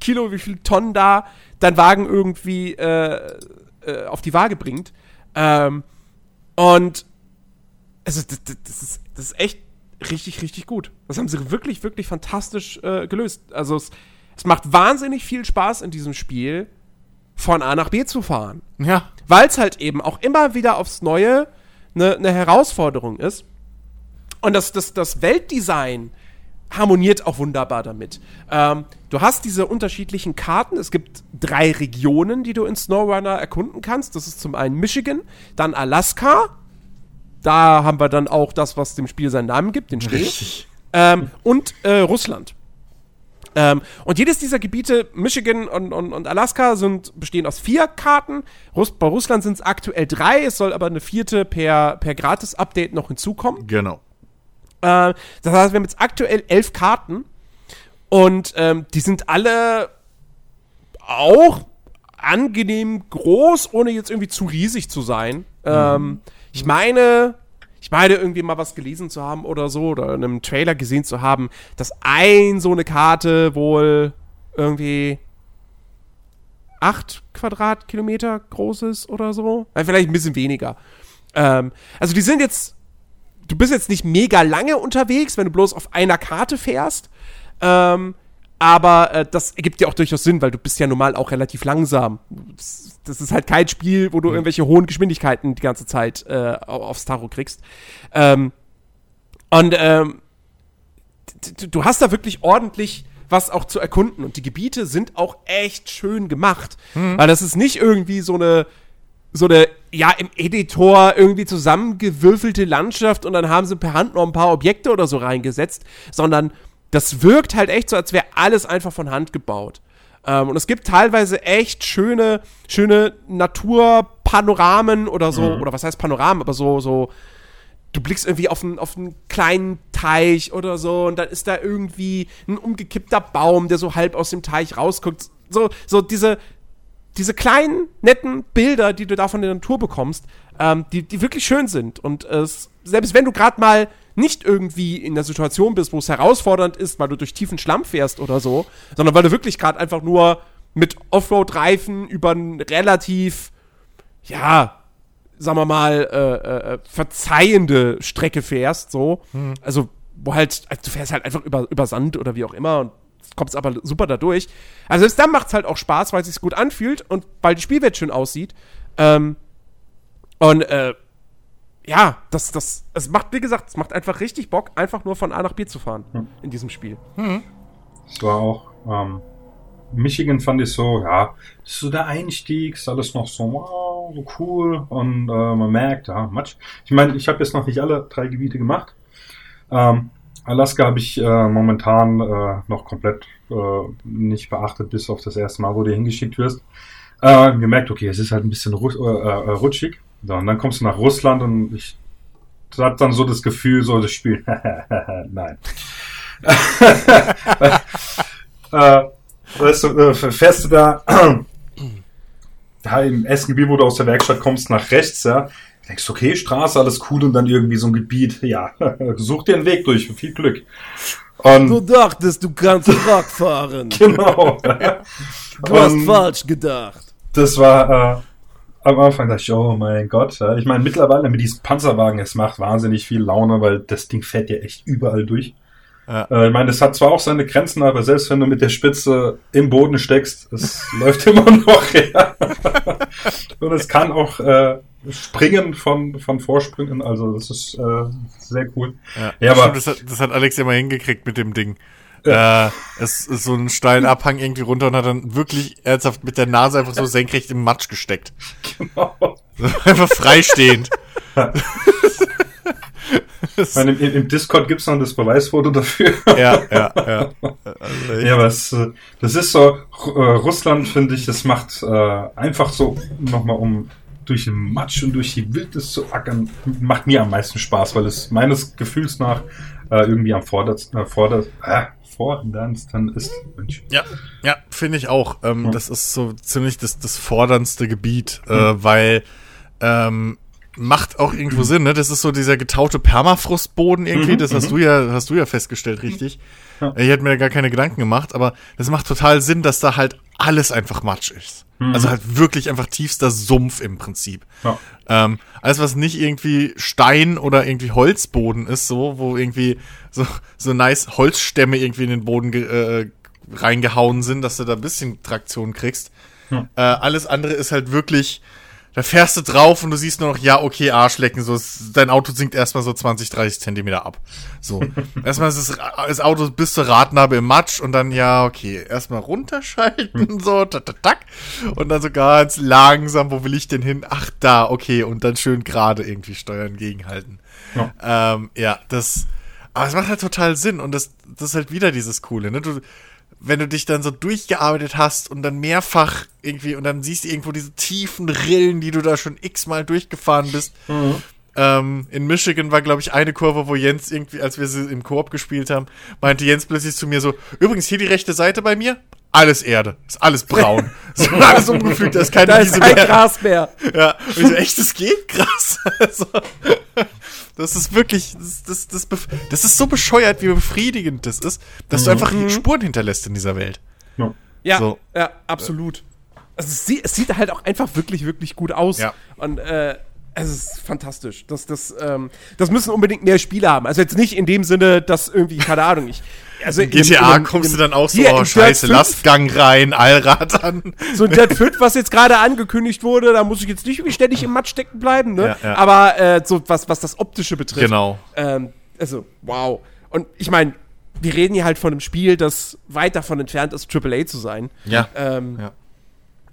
Kilo, wie viele Tonnen da dein Wagen irgendwie äh, äh, auf die Waage bringt. Ähm, und also das, das, ist, das ist echt richtig, richtig gut. Das haben sie wirklich, wirklich fantastisch äh, gelöst. Also es, es macht wahnsinnig viel Spaß in diesem Spiel, von A nach B zu fahren. Ja. Weil es halt eben auch immer wieder aufs Neue eine ne Herausforderung ist. Und das, das, das Weltdesign harmoniert auch wunderbar damit. Ähm, du hast diese unterschiedlichen Karten. Es gibt drei Regionen, die du in SnowRunner erkunden kannst. Das ist zum einen Michigan, dann Alaska. Da haben wir dann auch das, was dem Spiel seinen Namen gibt, den Schnee. Richtig. Ähm, und äh, Russland. Ähm, und jedes dieser Gebiete, Michigan und, und, und Alaska, sind, bestehen aus vier Karten. Russ, bei Russland sind es aktuell drei, es soll aber eine vierte per, per Gratis-Update noch hinzukommen. Genau. Äh, das heißt, wir haben jetzt aktuell elf Karten und ähm, die sind alle auch angenehm groß, ohne jetzt irgendwie zu riesig zu sein. Ähm, mhm. ich meine, ich meine, irgendwie mal was gelesen zu haben oder so, oder in einem Trailer gesehen zu haben, dass ein so eine Karte wohl irgendwie acht Quadratkilometer groß ist oder so. Ja, vielleicht ein bisschen weniger. Ähm, also die sind jetzt, du bist jetzt nicht mega lange unterwegs, wenn du bloß auf einer Karte fährst. Ähm, aber äh, das ergibt ja auch durchaus Sinn, weil du bist ja normal auch relativ langsam. Das, ist halt kein Spiel, wo du mhm. irgendwelche hohen Geschwindigkeiten die ganze Zeit äh, aufs Tarot kriegst. Ähm, und ähm, du hast da wirklich ordentlich was auch zu erkunden. Und die Gebiete sind auch echt schön gemacht. Mhm. Weil das ist nicht irgendwie so eine, so eine, ja, im Editor irgendwie zusammengewürfelte Landschaft und dann haben sie per Hand noch ein paar Objekte oder so reingesetzt, sondern das wirkt halt echt so, als wäre alles einfach von Hand gebaut. Ähm, und es gibt teilweise echt schöne, schöne Naturpanoramen oder so, mhm. oder was heißt Panoramen, aber so, so, du blickst irgendwie auf einen, auf einen kleinen Teich oder so und dann ist da irgendwie ein umgekippter Baum, der so halb aus dem Teich rausguckt. So, so diese, diese kleinen, netten Bilder, die du da von der Natur bekommst, ähm, die, die wirklich schön sind. Und es, selbst wenn du gerade mal nicht irgendwie in der Situation bist, wo es herausfordernd ist, weil du durch tiefen Schlamm fährst oder so, sondern weil du wirklich gerade einfach nur mit Offroad-Reifen über einen relativ, ja, sagen wir mal, äh, äh, verzeihende Strecke fährst, so. Also, wo halt, also du fährst halt einfach über, über Sand oder wie auch immer und kommst aber super da durch. Also selbst dann macht's halt auch Spaß, weil es sich gut anfühlt und weil die Spielwelt schön aussieht. Ähm, und äh, ja, das, das, es macht, wie gesagt, es macht einfach richtig Bock, einfach nur von A nach B zu fahren in diesem Spiel. Es war auch, ähm, Michigan fand ich so, ja, das ist so der Einstieg, ist alles noch so, wow, so cool und äh, man merkt, ja, Matsch. Ich meine, ich habe jetzt noch nicht alle drei Gebiete gemacht. Ähm, Alaska habe ich äh, momentan äh, noch komplett äh, nicht beachtet, bis auf das erste Mal, wo du hingeschickt wirst. Äh, gemerkt, okay, es ist halt ein bisschen äh, rutschig. So, und dann kommst du nach Russland und ich hatte dann so das Gefühl, so das Spiel, nein. äh, weißt du, äh, fährst du da, da im Gebiet, wo du aus der Werkstatt kommst, nach rechts, ja, denkst du, okay, Straße, alles cool und dann irgendwie so ein Gebiet, ja, such dir einen Weg durch, viel Glück. Und dachtest, du kannst Truck fahren. genau. Du Und- falsch gedacht. das war äh, am Anfang dachte ich, oh mein Gott. Ja. Ich meine, mittlerweile mit diesem Panzerwagen, es macht wahnsinnig viel Laune, weil das Ding fährt ja echt überall durch. Ja. Äh, ich meine, es hat zwar auch seine Grenzen, aber selbst wenn du mit der Spitze im Boden steckst, es läuft immer noch. Ja. Und es kann auch äh, springen von, von Vorsprüngen, also das ist äh, sehr cool. Ja, Ja, aber- stimmt, das, hat, das hat Alex immer hingekriegt mit dem Ding. Äh, es ist so einen steilen Abhang irgendwie runter und hat dann wirklich ernsthaft mit der Nase einfach so senkrecht im Matsch gesteckt. Genau. Einfach freistehend. Meine, im, im Discord gibt's noch das Beweisfoto dafür. ja, ja, ja. Also. Ja, aber es, äh, das ist so, äh, Russland finde ich, das macht äh, einfach so, nochmal um durch den Matsch und durch die Wildnis zu ackern, macht mir am meisten Spaß, weil es meines Gefühls nach äh, irgendwie am vordersten, äh, vorder, äh, forderndsten ist. Mensch. Ja, ja, finde ich auch. Ähm, Ja. Das ist so ziemlich das, das forderndste Gebiet, äh, weil ähm, macht auch irgendwo Sinn, ne? Das ist so dieser getaute Permafrostboden irgendwie. das hast du ja, hast du ja festgestellt, richtig. Ja. Ich hätte mir gar keine Gedanken gemacht, aber das macht total Sinn, dass da halt alles einfach Matsch ist. Also halt wirklich einfach tiefster Sumpf im Prinzip. Ja. Ähm, alles, was nicht irgendwie Stein oder irgendwie Holzboden ist, so, wo irgendwie so, so nice Holzstämme irgendwie in den Boden äh, reingehauen sind, dass du da ein bisschen Traktion kriegst. Ja. Äh, alles andere ist halt wirklich, da fährst du drauf und du siehst nur noch, ja, okay, Arschlecken, so, es, dein Auto sinkt erstmal so 20, 30 Zentimeter ab. So. erstmal ist das, das Auto bis zur Radnabe im Matsch und dann, ja, okay, erstmal runterschalten, so, tak, tak, tak. Und dann so ganz langsam, wo will ich denn hin? Ach, da, okay, und dann schön gerade irgendwie steuern, gegenhalten. Ja. Ähm, ja, das, aber es macht halt total Sinn und das, das ist halt wieder dieses Coole, ne? Du, wenn du dich dann so durchgearbeitet hast und dann mehrfach irgendwie und dann siehst du irgendwo diese tiefen Rillen, die du da schon x-mal durchgefahren bist. Ähm, in Michigan war, glaube ich, eine Kurve, wo Jens irgendwie, als wir sie im Koop gespielt haben, meinte Jens plötzlich zu mir so, übrigens hier die rechte Seite bei mir, alles Erde, ist alles braun. ist alles umgepflügt, da ist keine Da ist kein mehr. Gras mehr. Ja, und ich so, echt, das geht krass. Also, das ist wirklich, das, das, das, das ist so bescheuert, wie befriedigend das ist, dass du einfach Spuren hinterlässt in dieser Welt. Ja. Ja, So. ja, absolut. Also es sieht, es sieht halt auch einfach wirklich, wirklich gut aus. Ja. Und äh, es ist fantastisch. Das, das, ähm, das müssen unbedingt mehr Spiele haben. Also jetzt nicht in dem Sinne, dass irgendwie, keine Ahnung, ich. Also In GTA kommst du dann auch so, oh in scheiße, Dirt 5 Lastgang rein, Allrad an. So ein Dead 5, was jetzt gerade angekündigt wurde, da muss ich jetzt nicht irgendwie ständig im Matsch stecken bleiben, ne? Ja, ja. Aber äh, so was, was das Optische betrifft. Genau. Ähm, also, wow. Und ich meine, wir reden hier halt von einem Spiel, das weit davon entfernt ist, AAA zu sein. Ja. Ähm, Ja.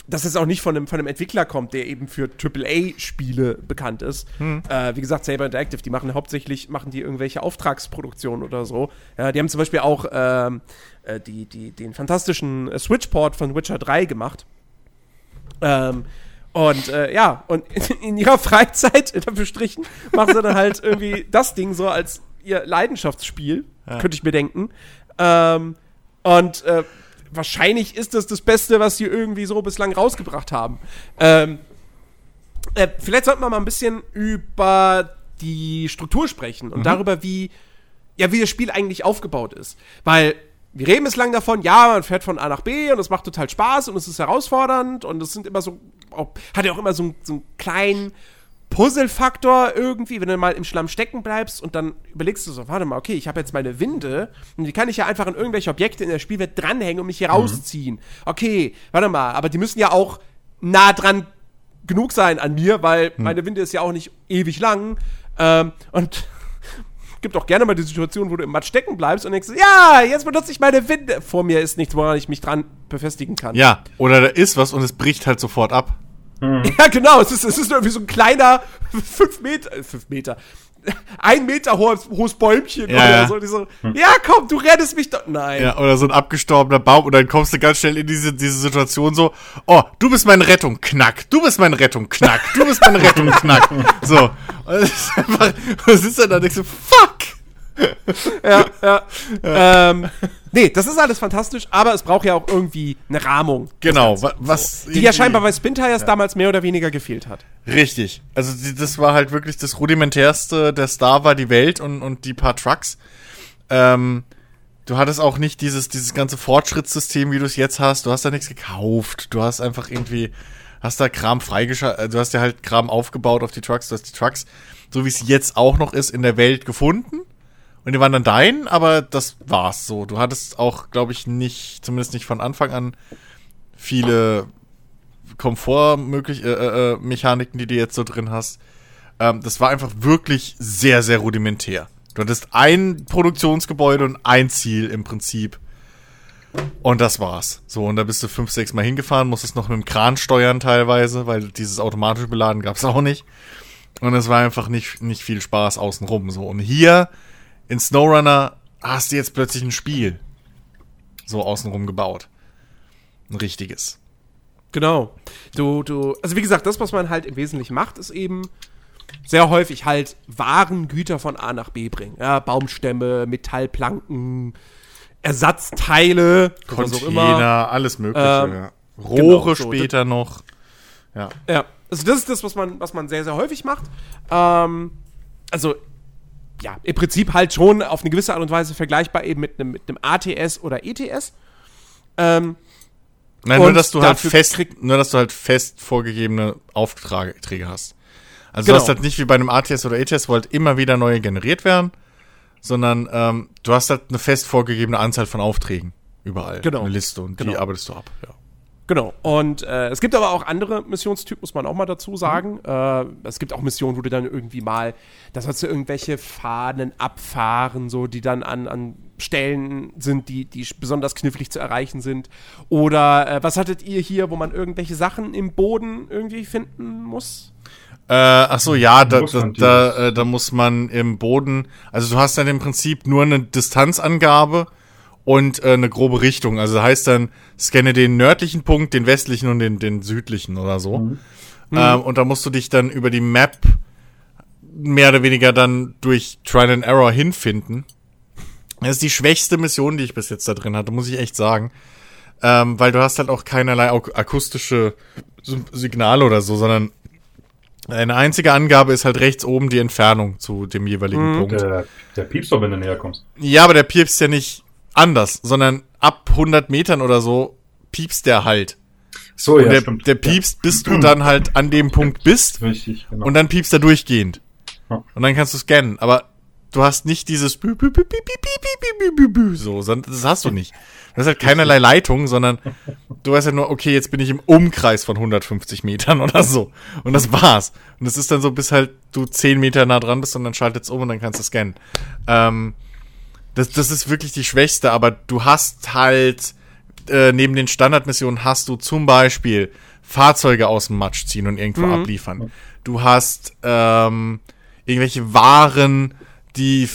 Dass es auch nicht von einem, von einem Entwickler kommt, der eben für AAA-Spiele bekannt ist. Hm. Äh, wie gesagt, Saber Interactive, die machen hauptsächlich machen die irgendwelche Auftragsproduktionen oder so. Ja, die haben zum Beispiel auch ähm, äh, die, die, den fantastischen äh, Switch-Port von Witcher 3 gemacht. Ähm, und äh, ja, und in, in ihrer Freizeit, in Anführungsstrichen, machen sie dann halt irgendwie das Ding so als ihr Leidenschaftsspiel, könnte ich mir denken. Ähm, und äh, wahrscheinlich ist das das Beste, was sie irgendwie so bislang rausgebracht haben. Ähm, äh, vielleicht sollten wir mal ein bisschen über die Struktur sprechen und darüber, wie, ja, wie das Spiel eigentlich aufgebaut ist. Weil wir reden bislang davon, ja, man fährt von A nach B und es macht total Spaß und es ist herausfordernd und es sind immer so, auch, hat ja auch immer so, so einen kleinen Puzzle-Faktor irgendwie, wenn du mal im Schlamm stecken bleibst und dann überlegst du so, warte mal, okay, ich habe jetzt meine Winde und die kann ich ja einfach an irgendwelche Objekte in der Spielwelt dranhängen und mich hier rausziehen. Okay, warte mal, aber die müssen ja auch nah dran genug sein an mir, weil meine Winde ist ja auch nicht ewig lang. Ähm, und gibt auch gerne mal die Situation, wo du im Matsch stecken bleibst und denkst, ja, jetzt benutze ich meine Winde. Vor mir ist nichts, woran ich mich dran befestigen kann. Ja, oder da ist was und es bricht halt sofort ab. Ja, genau. Es ist, es ist irgendwie so ein kleiner 5 Meter, 5 Meter, ein Meter hohes, hohes Bäumchen Ja, oder ja. so. Die so, ja, komm, du rettest mich doch. Nein. Ja, oder so ein abgestorbener Baum und dann kommst du ganz schnell in diese, diese Situation so, oh, du bist meine Rettung, knack, du bist meine Rettung, knack, du bist meine Rettung, knack. So. Und es ist einfach, du sitzt dann da und denkst so, fuck! ja, ja. Ähm, nee, das ist alles fantastisch, aber es braucht ja auch irgendwie eine Rahmung. Genau, wa- was. Die ja scheinbar bei Spin Tires damals mehr oder weniger gefehlt hat. Richtig. Also das war halt wirklich das rudimentärste. Der Star war die Welt und, und die paar Trucks. Ähm, du hattest auch nicht dieses, dieses ganze Fortschrittssystem, wie du es jetzt hast. Du hast da nichts gekauft. Du hast einfach irgendwie, hast da Kram freigeschaltet. Du hast ja halt Kram aufgebaut auf die Trucks. Du hast die Trucks, so wie es jetzt auch noch ist, in der Welt gefunden. Und die waren dann dein, aber das war's so. Du hattest auch, glaube ich, nicht, zumindest nicht von Anfang an, viele Komfortmöglich äh, äh, äh, Mechaniken, die du jetzt so drin hast. Ähm, das war einfach wirklich sehr, sehr rudimentär. Du hattest ein Produktionsgebäude und ein Ziel im Prinzip. Und das war's. So, und da bist du fünf, sechs Mal hingefahren, musstest noch mit dem Kran steuern teilweise, weil dieses automatische Beladen gab's auch nicht. Und es war einfach nicht, nicht viel Spaß außenrum. So, und hier in SnowRunner hast du jetzt plötzlich ein Spiel. So außenrum gebaut. Ein richtiges. Genau. Du, du, also wie gesagt, das, was man halt im Wesentlichen macht, ist eben sehr häufig halt Warengüter von A nach B bringen. Ja, Baumstämme, Metallplanken, Ersatzteile. Container, alles mögliche. Ähm, ja. Rohre genau, so, später noch. Ja. Ja, also das ist das, was man, was man sehr, sehr häufig macht. Ähm, also, ja, im Prinzip halt schon auf eine gewisse Art und Weise vergleichbar eben mit einem, mit einem ATS oder ETS. Ähm, Nein, nur dass du halt fest, nur dass du halt fest vorgegegebene Aufträge hast. Also Genau. du hast halt nicht wie bei einem ATS oder ETS, wo halt immer wieder neue generiert werden, sondern ähm, du hast halt eine fest vorgegebene Anzahl von Aufträgen überall. Genau. Eine Liste und die Genau. arbeitest du ab. Ja. Genau. Und äh, es gibt aber auch andere Missionstypen, muss man auch mal dazu sagen. Äh, es gibt auch Missionen, wo du dann irgendwie mal, da sollst du irgendwelche Fahnen abfahren, so die dann an, an Stellen sind, die, die besonders knifflig zu erreichen sind. Oder äh, was hattet ihr hier, wo man irgendwelche Sachen im Boden irgendwie finden muss? Äh, ach so, ja, da, Muss da, man da, äh, da muss man im Boden, also du hast dann im Prinzip nur eine Distanzangabe und äh, eine grobe Richtung. Also heißt dann, scanne den nördlichen Punkt, den westlichen und den, den südlichen oder so. Ähm, und da musst du dich dann über die Map mehr oder weniger dann durch Trial and Error hinfinden. Das ist die schwächste Mission, die ich bis jetzt da drin hatte, muss ich echt sagen. Ähm, weil du hast halt auch keinerlei ak akustische Signale oder so, sondern eine einzige Angabe ist halt rechts oben die Entfernung zu dem jeweiligen Punkt. Der, der piepst doch, wenn du näher kommst. Ja, aber der piepst ja nicht anders, sondern ab 100 Metern oder so piepst der halt. So, ja, der, stimmt. der piepst, bis du dann halt an dem Punkt bist. Richtig, genau. Und dann piepst er durchgehend. Ja. Und dann kannst du scannen. Aber du hast nicht dieses so, sondern das hast du nicht. Du hast halt keinerlei Leitung, sondern du weißt ja nur, okay, jetzt bin ich im Umkreis von 150 Metern oder so. Und das war's. Und es ist dann so, bis halt du 10 Meter nah dran bist und dann schaltet's um und dann kannst du scannen. Ähm, das, das ist wirklich die schwächste, aber du hast halt, äh, neben den Standardmissionen hast du zum Beispiel Fahrzeuge aus dem Matsch ziehen und irgendwo abliefern. Du hast ähm, irgendwelche Waren, die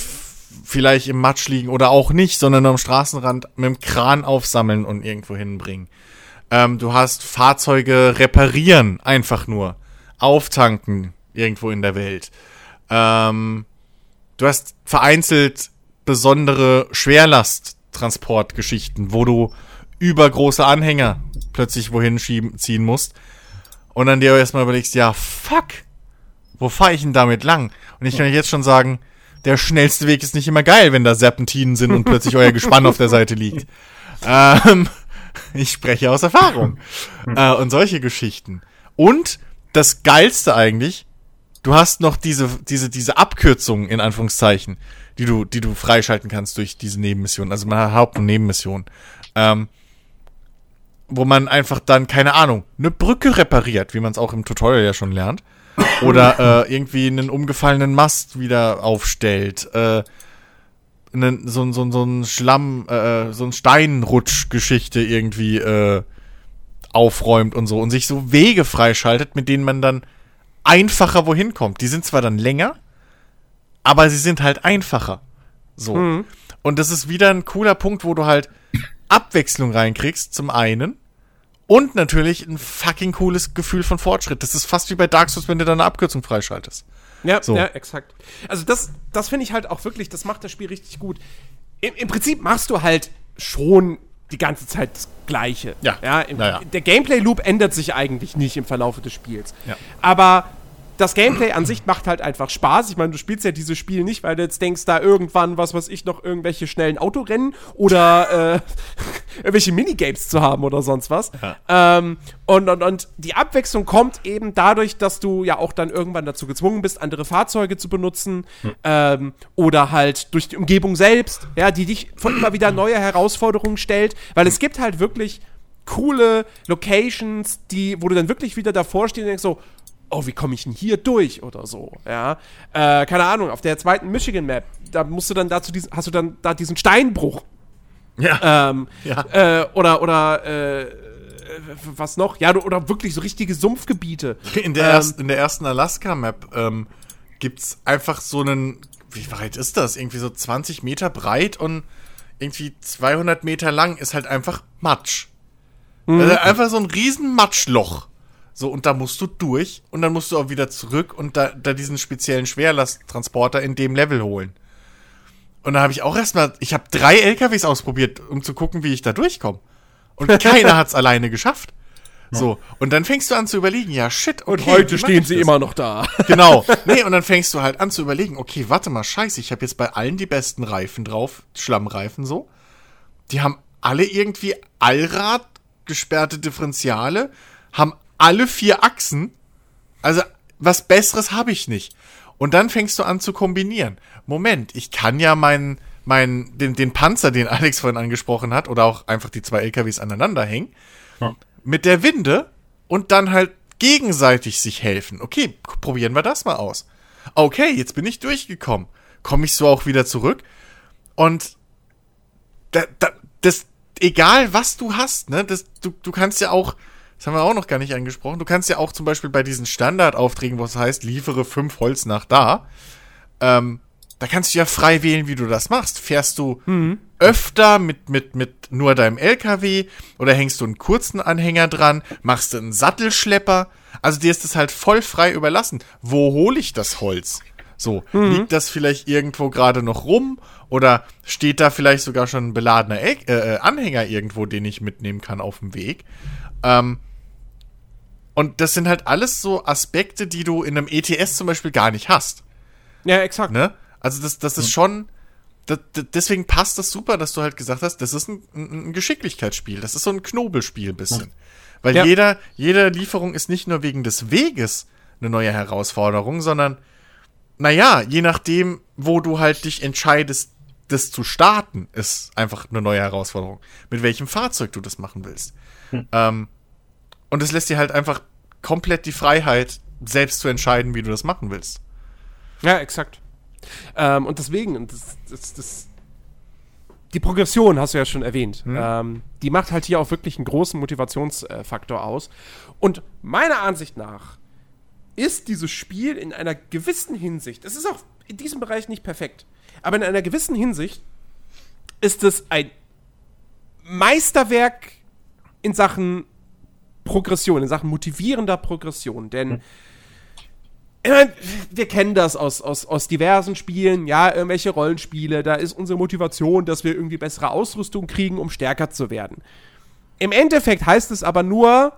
vielleicht im Matsch liegen oder auch nicht, sondern am Straßenrand mit dem Kran aufsammeln und irgendwo hinbringen. Ähm, du hast Fahrzeuge reparieren, einfach nur. Auftanken irgendwo in der Welt. Ähm, du hast vereinzelt besondere Schwerlasttransportgeschichten, wo du über große Anhänger plötzlich wohin schieben, ziehen musst. Und dann dir erstmal überlegst, ja, fuck, wo fahre ich denn damit lang? Und ich kann euch jetzt schon sagen, der schnellste Weg ist nicht immer geil, wenn da Serpentinen sind und plötzlich euer Gespann auf der Seite liegt. Ähm, ich spreche aus Erfahrung. äh, und solche Geschichten. Und das Geilste eigentlich, du hast noch diese, diese, diese Abkürzungen, in Anführungszeichen, die du, die du freischalten kannst durch diese Nebenmissionen. Also man hat Haupt- und Nebenmissionen. Ähm, wo man einfach dann, keine Ahnung, eine Brücke repariert, wie man es auch im Tutorial ja schon lernt. Oder äh, irgendwie einen umgefallenen Mast wieder aufstellt. Äh, einen, so, so, so ein Schlamm, äh, so ein Steinrutschgeschichte irgendwie äh, aufräumt und so und sich so Wege freischaltet, mit denen man dann einfacher wohin kommt. Die sind zwar dann länger, aber sie sind halt einfacher. So. Mhm. Und das ist wieder ein cooler Punkt, wo du halt Abwechslung reinkriegst, zum einen. Und natürlich ein fucking cooles Gefühl von Fortschritt. Das ist fast wie bei Dark Souls, wenn du da eine Abkürzung freischaltest. Ja, So. ja, exakt. Also das, das finde ich halt auch wirklich, das macht das Spiel richtig gut. Im, Im Prinzip machst du halt schon die ganze Zeit das Gleiche. Ja. ja, im, Naja. Der Gameplay-Loop ändert sich eigentlich nicht im Verlauf des Spiels. Ja. Aber das Gameplay an sich macht halt einfach Spaß. Ich meine, du spielst ja dieses Spiel nicht, weil du jetzt denkst, da irgendwann, was weiß ich, noch irgendwelche schnellen Autorennen oder äh, irgendwelche Minigames zu haben oder sonst was. Ähm, und, und, und die Abwechslung kommt eben dadurch, dass du ja auch dann irgendwann dazu gezwungen bist, andere Fahrzeuge zu benutzen ähm, oder halt durch die Umgebung selbst, ja, die dich von immer wieder neue Herausforderungen stellt, weil es gibt halt wirklich coole Locations, die, wo du dann wirklich wieder davor stehst und denkst so, oh, wie komme ich denn hier durch oder so, ja. Äh, keine Ahnung, auf der zweiten Michigan Map, da musst du dann dazu diesen, hast du dann da diesen Steinbruch Ja. ähm, Ja. äh, oder, oder, äh, was noch? Ja, oder wirklich so richtige Sumpfgebiete. In der, Ähm, erst, in der ersten Alaska-Map ähm, gibt's einfach so einen, wie weit ist das? Irgendwie so 20 Meter breit und irgendwie 200 Meter lang ist halt einfach Matsch. Also einfach so ein riesen Matschloch. So, und da musst du durch und dann musst du auch wieder zurück und da, da diesen speziellen Schwerlasttransporter in dem Level holen. Und da habe ich auch erstmal, ich habe drei LKWs ausprobiert, um zu gucken, wie ich da durchkomme. Und keiner hat's alleine geschafft. So, und dann fängst du an zu überlegen, ja shit, okay. und heute stehen sie das? immer noch da. Genau. Nee, und dann fängst du halt an zu überlegen, okay, warte mal, scheiße, ich habe jetzt bei allen die besten Reifen drauf, Schlammreifen so. Die haben alle irgendwie Allrad, gesperrte Differentiale, haben alle vier Achsen. Also, was Besseres habe ich nicht. Und dann fängst du an zu kombinieren. Moment, ich kann ja meinen, meinen, den, den Panzer, den Alex vorhin angesprochen hat, oder auch einfach die zwei LKWs aneinander hängen, Ja. mit der Winde und dann halt gegenseitig sich helfen. Okay, probieren wir das mal aus. Okay, jetzt bin ich durchgekommen. Komme ich so auch wieder zurück? Und da, da, das, egal was du hast, ne, das, du, du kannst ja auch, das haben wir auch noch gar nicht angesprochen, du kannst ja auch zum Beispiel bei diesen Standardaufträgen, wo es heißt, liefere fünf Holz nach da, ähm, da kannst du ja frei wählen, wie du das machst. Fährst du öfter mit, mit, mit nur deinem LKW oder hängst du einen kurzen Anhänger dran, machst du einen Sattelschlepper? Also dir ist das halt voll frei überlassen. Wo hole ich das Holz? So, liegt das vielleicht irgendwo gerade noch rum oder steht da vielleicht sogar schon ein beladener El äh, äh, Anhänger irgendwo, den ich mitnehmen kann auf dem Weg? Ähm, und das sind halt alles so Aspekte, die du in einem ETS zum Beispiel gar nicht hast. ja, exakt. Ne? Also das, das ist schon. Das, das, deswegen passt das super, dass du halt gesagt hast, das ist ein, ein, ein Geschicklichkeitsspiel. Das ist so ein Knobelspiel ein bisschen. Weil Ja. jeder, jede Lieferung ist nicht nur wegen des Weges eine neue Herausforderung, sondern, naja, je nachdem, wo du halt dich entscheidest, das zu starten, ist einfach eine neue Herausforderung. Mit welchem Fahrzeug du das machen willst. Ähm, und es lässt dir halt einfach komplett die Freiheit, selbst zu entscheiden, wie du das machen willst. Ja, exakt. Ähm, und deswegen, und das, das, das, die Progression hast du ja schon erwähnt. Ähm, die macht halt hier auch wirklich einen großen Motivationsfaktor aus. Und meiner Ansicht nach ist dieses Spiel in einer gewissen Hinsicht, es ist auch in diesem Bereich nicht perfekt, aber in einer gewissen Hinsicht ist es ein Meisterwerk in Sachen Progression, in Sachen motivierender Progression. Denn ich mein, wir kennen das aus, aus, aus diversen Spielen, ja, irgendwelche Rollenspiele, da ist unsere Motivation, dass wir irgendwie bessere Ausrüstung kriegen, um stärker zu werden. Im Endeffekt heißt es aber nur,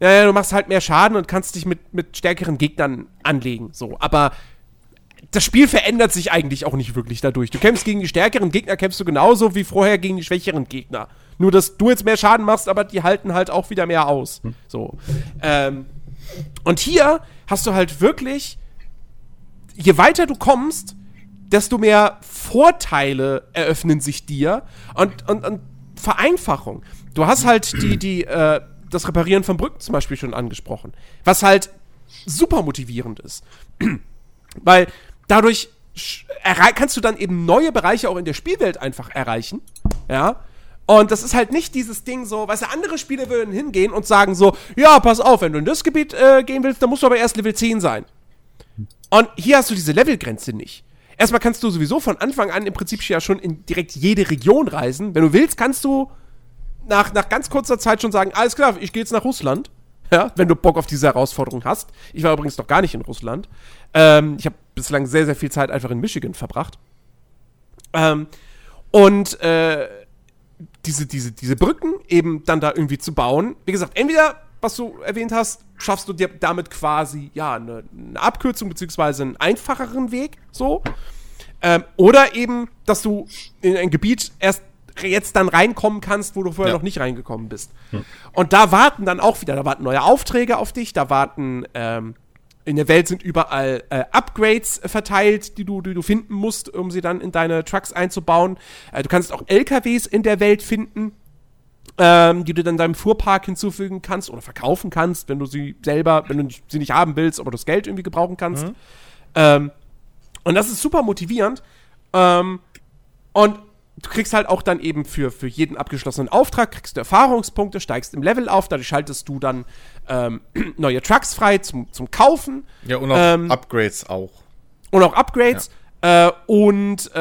ja, ja, du machst halt mehr Schaden und kannst dich mit, mit stärkeren Gegnern anlegen, so. Aber das Spiel verändert sich eigentlich auch nicht wirklich dadurch. Du kämpfst gegen die stärkeren Gegner, kämpfst du genauso wie vorher gegen die schwächeren Gegner. Nur, dass du jetzt mehr Schaden machst, aber die halten halt auch wieder mehr aus. So. Ähm, und hier hast du halt wirklich je weiter du kommst, desto mehr Vorteile eröffnen sich dir und, und, und Vereinfachung. Du hast halt die, die, äh, das Reparieren von Brücken zum Beispiel schon angesprochen, was halt super motivierend ist. Weil dadurch kannst du dann eben neue Bereiche auch in der Spielwelt einfach erreichen. Ja. Und das ist halt nicht dieses Ding so, weißt du, andere Spiele würden hingehen und sagen so, ja, pass auf, wenn du in das Gebiet äh, gehen willst, dann musst du aber erst Level 10 sein. Und hier hast du diese Levelgrenze nicht. Erstmal kannst du sowieso von Anfang an im Prinzip ja schon in direkt jede Region reisen. Wenn du willst, kannst du nach, nach ganz kurzer Zeit schon sagen, alles klar, ich gehe jetzt nach Russland. Ja, wenn du Bock auf diese Herausforderung hast. Ich war übrigens noch gar nicht in Russland. Ähm, ich habe bislang sehr, sehr viel Zeit einfach in Michigan verbracht. Ähm, und äh, diese, diese, diese Brücken eben dann da irgendwie zu bauen. Wie gesagt, entweder, was du erwähnt hast, schaffst du dir damit quasi, ja, eine, eine Abkürzung beziehungsweise einen einfacheren Weg, so. Ähm, oder eben, dass du in ein Gebiet erst jetzt dann reinkommen kannst, wo du vorher ja. noch nicht reingekommen bist. Hm. Und da warten dann auch wieder, da warten neue Aufträge auf dich, da warten ähm, in der Welt sind überall äh, Upgrades verteilt, die du, die du finden musst, um sie dann in deine Trucks einzubauen. Äh, du kannst auch LKWs in der Welt finden, ähm, die du dann deinem Fuhrpark hinzufügen kannst oder verkaufen kannst, wenn du sie selber, wenn du sie nicht haben willst, aber das Geld irgendwie gebrauchen kannst. Mhm. Ähm, und das ist super motivierend. Ähm, und du kriegst halt auch dann eben für, für jeden abgeschlossenen Auftrag, kriegst du Erfahrungspunkte, steigst im Level auf, dadurch schaltest du dann ähm, neue Trucks frei zum, zum Kaufen. Ja, und auch ähm, Upgrades auch. Und auch Upgrades. Ja. Äh, und äh,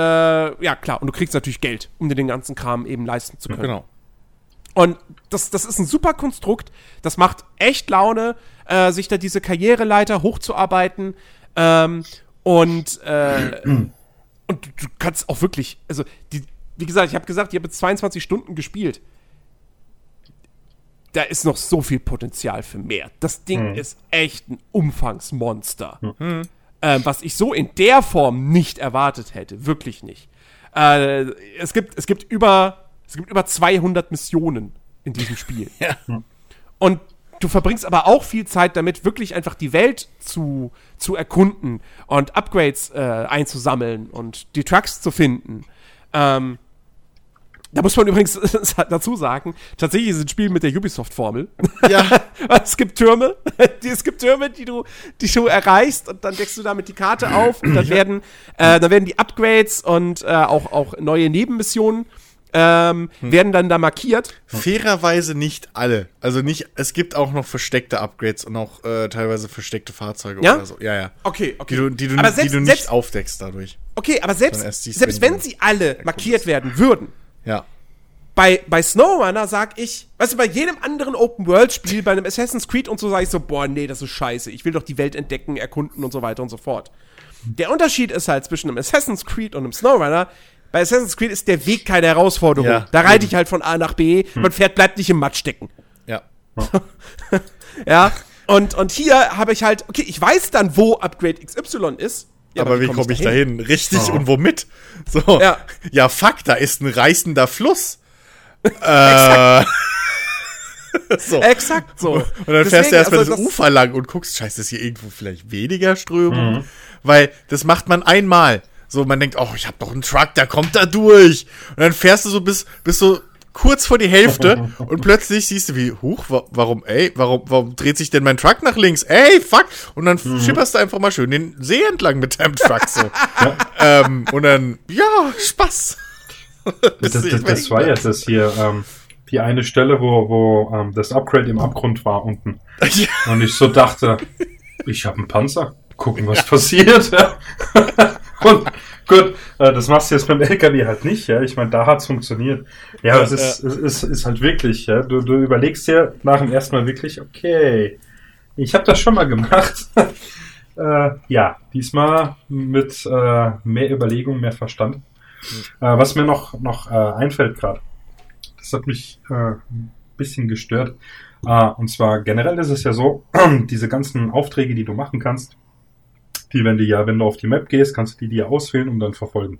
ja, klar, und du kriegst natürlich Geld, um dir den ganzen Kram eben leisten zu können. Genau. Und das, das ist ein super Konstrukt. Das macht echt Laune, äh, sich da diese Karriereleiter hochzuarbeiten. Ähm, und, äh, und du kannst auch wirklich, also die, wie gesagt, ich habe gesagt, ich habe jetzt 22 Stunden gespielt. Da ist noch so viel Potenzial für mehr. Das Ding mhm. ist echt ein Umfangsmonster. Mhm. Ähm, was ich so in der Form nicht erwartet hätte. Wirklich nicht. Äh, es, gibt, es, gibt über, es gibt über 200 Missionen in diesem Spiel. ja. Und du verbringst aber auch viel Zeit damit, wirklich einfach die Welt zu, zu erkunden und Upgrades äh, einzusammeln und die Trucks zu finden. Ähm, da muss man übrigens dazu sagen, tatsächlich ist es ein Spiel mit der Ubisoft-Formel. Ja. es gibt Türme, die, es gibt Türme, die du, die du erreichst und dann deckst du damit die Karte auf und dann werden, äh, dann werden die Upgrades und äh, auch, auch neue Nebenmissionen ähm, hm. werden dann da markiert. Fairerweise nicht alle. Also nicht, es gibt auch noch versteckte Upgrades und auch äh, teilweise versteckte Fahrzeuge ja? oder so. Ja, ja. Okay, okay. Die du, die du, selbst, die du nicht selbst, aufdeckst dadurch. Okay, aber selbst, selbst wenn sie alle markiert werden würden, ja. Bei, bei SnowRunner sag ich, weißt du, bei jedem anderen Open-World-Spiel, bei einem Assassin's Creed und so, sag ich so, boah, nee, das ist scheiße. Ich will doch die Welt entdecken, erkunden und so weiter und so fort. Der Unterschied ist halt zwischen einem Assassin's Creed und einem SnowRunner, bei Assassin's Creed ist der Weg keine Herausforderung. Ja, da reite ich halt von A nach B. Hm. Man fährt bleibt nicht im Matsch stecken. Ja. ja. Und, und hier habe ich halt, okay, ich weiß dann, wo Upgrade XY ist. Ja, aber, aber, wie komme komm ich dahin? dahin? Richtig, oh. und womit? So. Ja. ja, fuck, da ist ein reißender Fluss. äh. so. Exakt so. Und dann Deswegen, fährst du erstmal also das, das Ufer lang und guckst, scheiße, ist hier irgendwo vielleicht weniger Strömung? Mhm. Weil das macht man einmal. So, man denkt, oh, ich habe doch einen Truck, der kommt da durch. Und dann fährst du so bis, bis so kurz vor die Hälfte und plötzlich siehst du wie, huch, warum, ey, warum, warum dreht sich denn mein Truck nach links? Ey, fuck! Und dann mhm. schipperst du einfach mal schön den See entlang mit deinem Truck so. ja. ähm, und dann, ja, Spaß. das, das, das, das war jetzt das hier, ähm, die eine Stelle, wo, wo ähm, das Upgrade im Abgrund war unten. Ja. Und ich so dachte, ich habe einen Panzer. Gucken, was ja. passiert. Und gut, äh, das machst du jetzt beim LKW halt nicht, ja. Ich meine, da hat's funktioniert. Ja, ja es, ist, ja. es ist, ist halt wirklich, ja. Du, du überlegst dir nach dem ersten Mal wirklich, okay, ich habe das schon mal gemacht. äh, ja, diesmal mit äh, mehr Überlegung, mehr Verstand. Mhm. Äh, was mir noch, noch äh, einfällt gerade, das hat mich äh, ein bisschen gestört. Und zwar generell ist es ja so, diese ganzen Aufträge, die du machen kannst, die, wenn du ja, wenn du auf die Map gehst, kannst du die dir auswählen und dann verfolgen.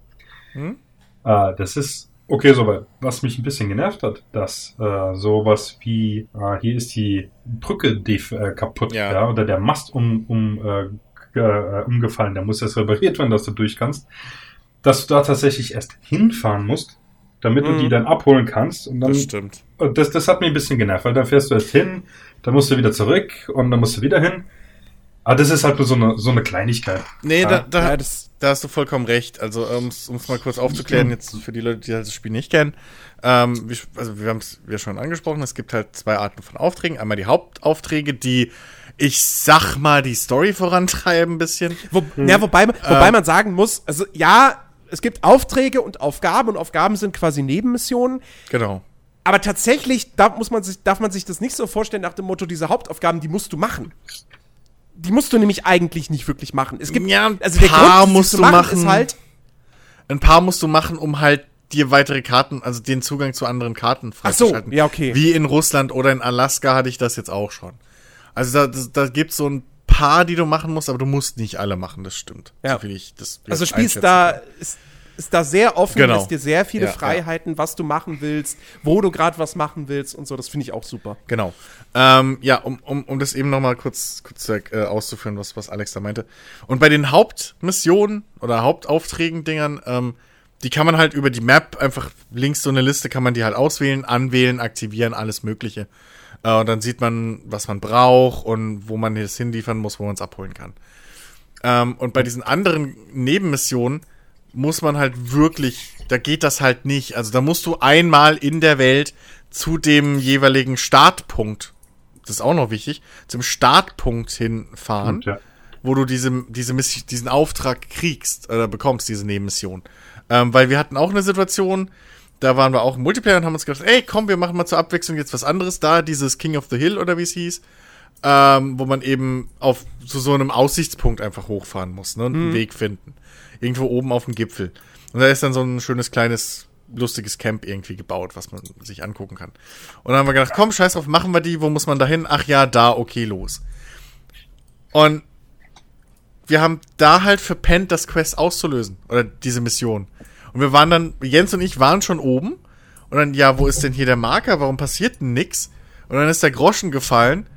Hm? Äh, das ist okay soweit. Was mich ein bisschen genervt hat, dass äh, sowas wie äh, hier ist die Brücke äh, kaputt, ja. ja. oder der Mast um, um äh, äh, umgefallen, der muss erst repariert werden, dass du durch kannst. Dass du da tatsächlich erst hinfahren musst, damit du Mhm. die dann abholen kannst. Und dann, Das stimmt. das, das hat mich ein bisschen genervt, weil dann fährst du erst hin, dann musst du wieder zurück und dann musst du wieder hin. Aber das ist halt nur so eine, so eine Kleinigkeit. Nee, da, da, Ja, das, da hast du vollkommen recht. Also, um es mal kurz aufzuklären, jetzt für die Leute, die halt das Spiel nicht kennen. Ähm, wir, also, wir haben es ja schon angesprochen, es gibt halt zwei Arten von Aufträgen. Einmal die Hauptaufträge, die, ich sag mal, die Story vorantreiben ein bisschen. wo, ja, wobei, wobei man sagen muss, also ja, es gibt Aufträge und Aufgaben und Aufgaben sind quasi Nebenmissionen. Genau. Aber tatsächlich da muss man sich, darf man sich das nicht so vorstellen nach dem Motto, diese Hauptaufgaben, die musst du machen. Die musst du nämlich eigentlich nicht wirklich machen. Es gibt, Ja, ein also der paar Grund, musst du machen, machen. ist halt, Ein paar musst du machen, um halt dir weitere Karten, also den Zugang zu anderen Karten Ach so, freizuschalten. ja, okay. Wie in Russland oder in Alaska hatte ich das jetzt auch schon. Also da, das, da gibt's so ein paar, die du machen musst, aber du musst nicht alle machen, das stimmt. Ja. So ich das also spielst da, ist, ist da sehr offen, Genau. lässt dir sehr viele Ja, ja. Freiheiten, was du machen willst, wo du gerade was machen willst und so. Das finde ich auch super. Genau. Ähm, ja, um, um, um das eben noch mal kurz, kurz äh, auszuführen, was, was Alex da meinte. Und bei den Hauptmissionen oder Hauptaufträgen-Dingern, ähm, die kann man halt über die Map einfach links so eine Liste kann man die halt auswählen, anwählen, aktivieren, alles Mögliche. Äh, und dann sieht man, was man braucht und wo man es hinliefern muss, wo man es abholen kann. Ähm, und bei diesen anderen Nebenmissionen muss man halt wirklich, da geht das halt nicht. Also da musst du einmal in der Welt zu dem jeweiligen Startpunkt, das ist auch noch wichtig, zum Startpunkt hinfahren, Und, ja. wo du diese, diese Miss diesen Auftrag kriegst oder bekommst, diese Nebenmission. Ähm, weil wir hatten auch eine Situation, da waren wir auch im Multiplayer und haben uns gedacht, ey, komm, wir machen mal zur Abwechslung jetzt was anderes da, dieses King of the Hill oder wie es hieß, ähm, wo man eben auf zu so einem Aussichtspunkt einfach hochfahren muss ne, und einen Weg finden. Irgendwo oben auf dem Gipfel. Und da ist dann so ein schönes kleines lustiges Camp irgendwie gebaut, was man sich angucken kann. Und dann haben wir gedacht, komm, scheiß drauf, machen wir die, wo muss man da hin? Ach ja, da, okay, los. Und wir haben da halt verpennt, das Quest auszulösen. Oder diese Mission. Und wir waren dann, Jens und ich waren schon oben. Und dann, ja, wo ist denn hier der Marker? Warum passiert denn nix? Und dann ist der Groschen gefallen.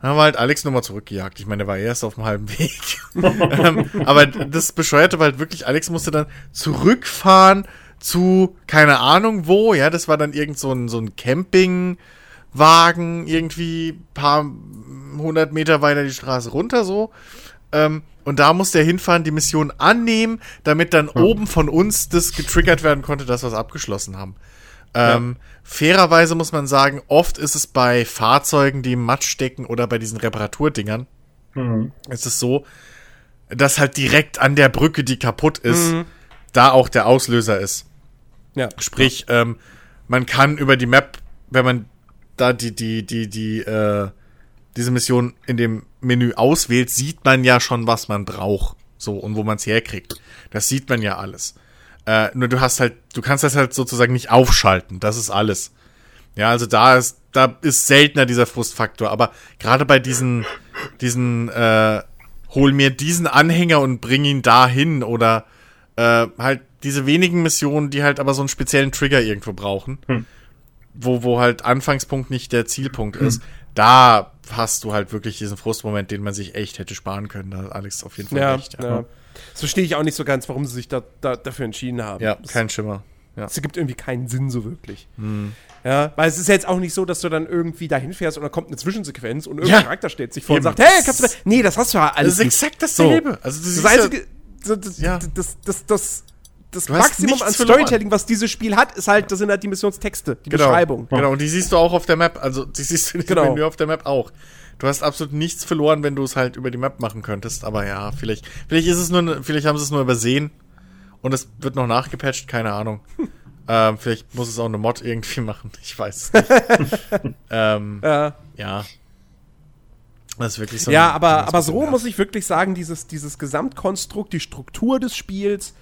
Dann haben wir halt Alex nochmal zurückgejagt. Ich meine, der war erst auf dem halben Weg. ähm, aber das Bescheuerte war halt wirklich, Alex musste dann zurückfahren zu, keine Ahnung wo, ja, das war dann irgend so ein, so ein Campingwagen, irgendwie paar hundert Meter weiter die Straße runter so. Ähm, und da musste er hinfahren, die Mission annehmen, damit dann oben von uns das getriggert werden konnte, dass wir es abgeschlossen haben. Ähm, Fairerweise muss man sagen, oft ist es bei Fahrzeugen, die im Matsch stecken oder bei diesen Reparaturdingern, Mhm. ist es so, dass halt direkt an der Brücke, die kaputt ist, Mhm. da auch der Auslöser ist. Ja. Sprich, ähm, man kann über die Map, wenn man da die, die, die, die, äh, diese Mission in dem Menü auswählt, sieht man ja schon, was man braucht. So, und wo man es herkriegt. Das sieht man ja alles. Äh, nur du hast halt, du kannst das halt sozusagen nicht aufschalten. Das ist alles. Ja, also da ist, da ist seltener dieser Frustfaktor. Aber gerade bei diesen, diesen, äh, hol mir diesen Anhänger und bring ihn dahin oder äh, halt diese wenigen Missionen, die halt aber so einen speziellen Trigger irgendwo brauchen, Hm. wo, wo halt Anfangspunkt nicht der Zielpunkt ist, da hast du halt wirklich diesen Frustmoment, den man sich echt hätte sparen können. Da hat Alex auf jeden Fall Ja, recht. ja. Das verstehe ich auch nicht so ganz, warum sie sich da, da, dafür entschieden haben. ja das, kein Schimmer. Ja. das ergibt irgendwie keinen Sinn so wirklich. Ja, weil es ist ja jetzt auch nicht so, dass du dann irgendwie dahin fährst und dann kommt eine Zwischensequenz und irgendein Ja. Charakter stellt sich vor Eben. und sagt, hey, kannst du da? Nee, das hast du ja alles Das ist nicht. exakt dasselbe. Also du Das ja- einzige, so, das, Ja. das, das, das, das Du Maximum an verloren. Storytelling, was dieses Spiel hat, ist halt, das sind halt die Missionstexte, die Genau. Beschreibung. Genau, und die siehst du auch auf der Map. Also, die siehst du in Genau. dem Menü auf der Map auch. Du hast absolut nichts verloren, wenn du es halt über die Map machen könntest. Aber ja, vielleicht, vielleicht ist es nur, vielleicht haben sie es nur übersehen und es wird noch nachgepatcht, keine Ahnung. ähm, vielleicht muss es auch eine Mod irgendwie machen. Ich weiß es nicht. ähm, Ja. ja. Das ist wirklich so. Ja, ein- aber, aber so muss ich wirklich sagen, dieses, dieses Gesamtkonstrukt, die Struktur des Spiels,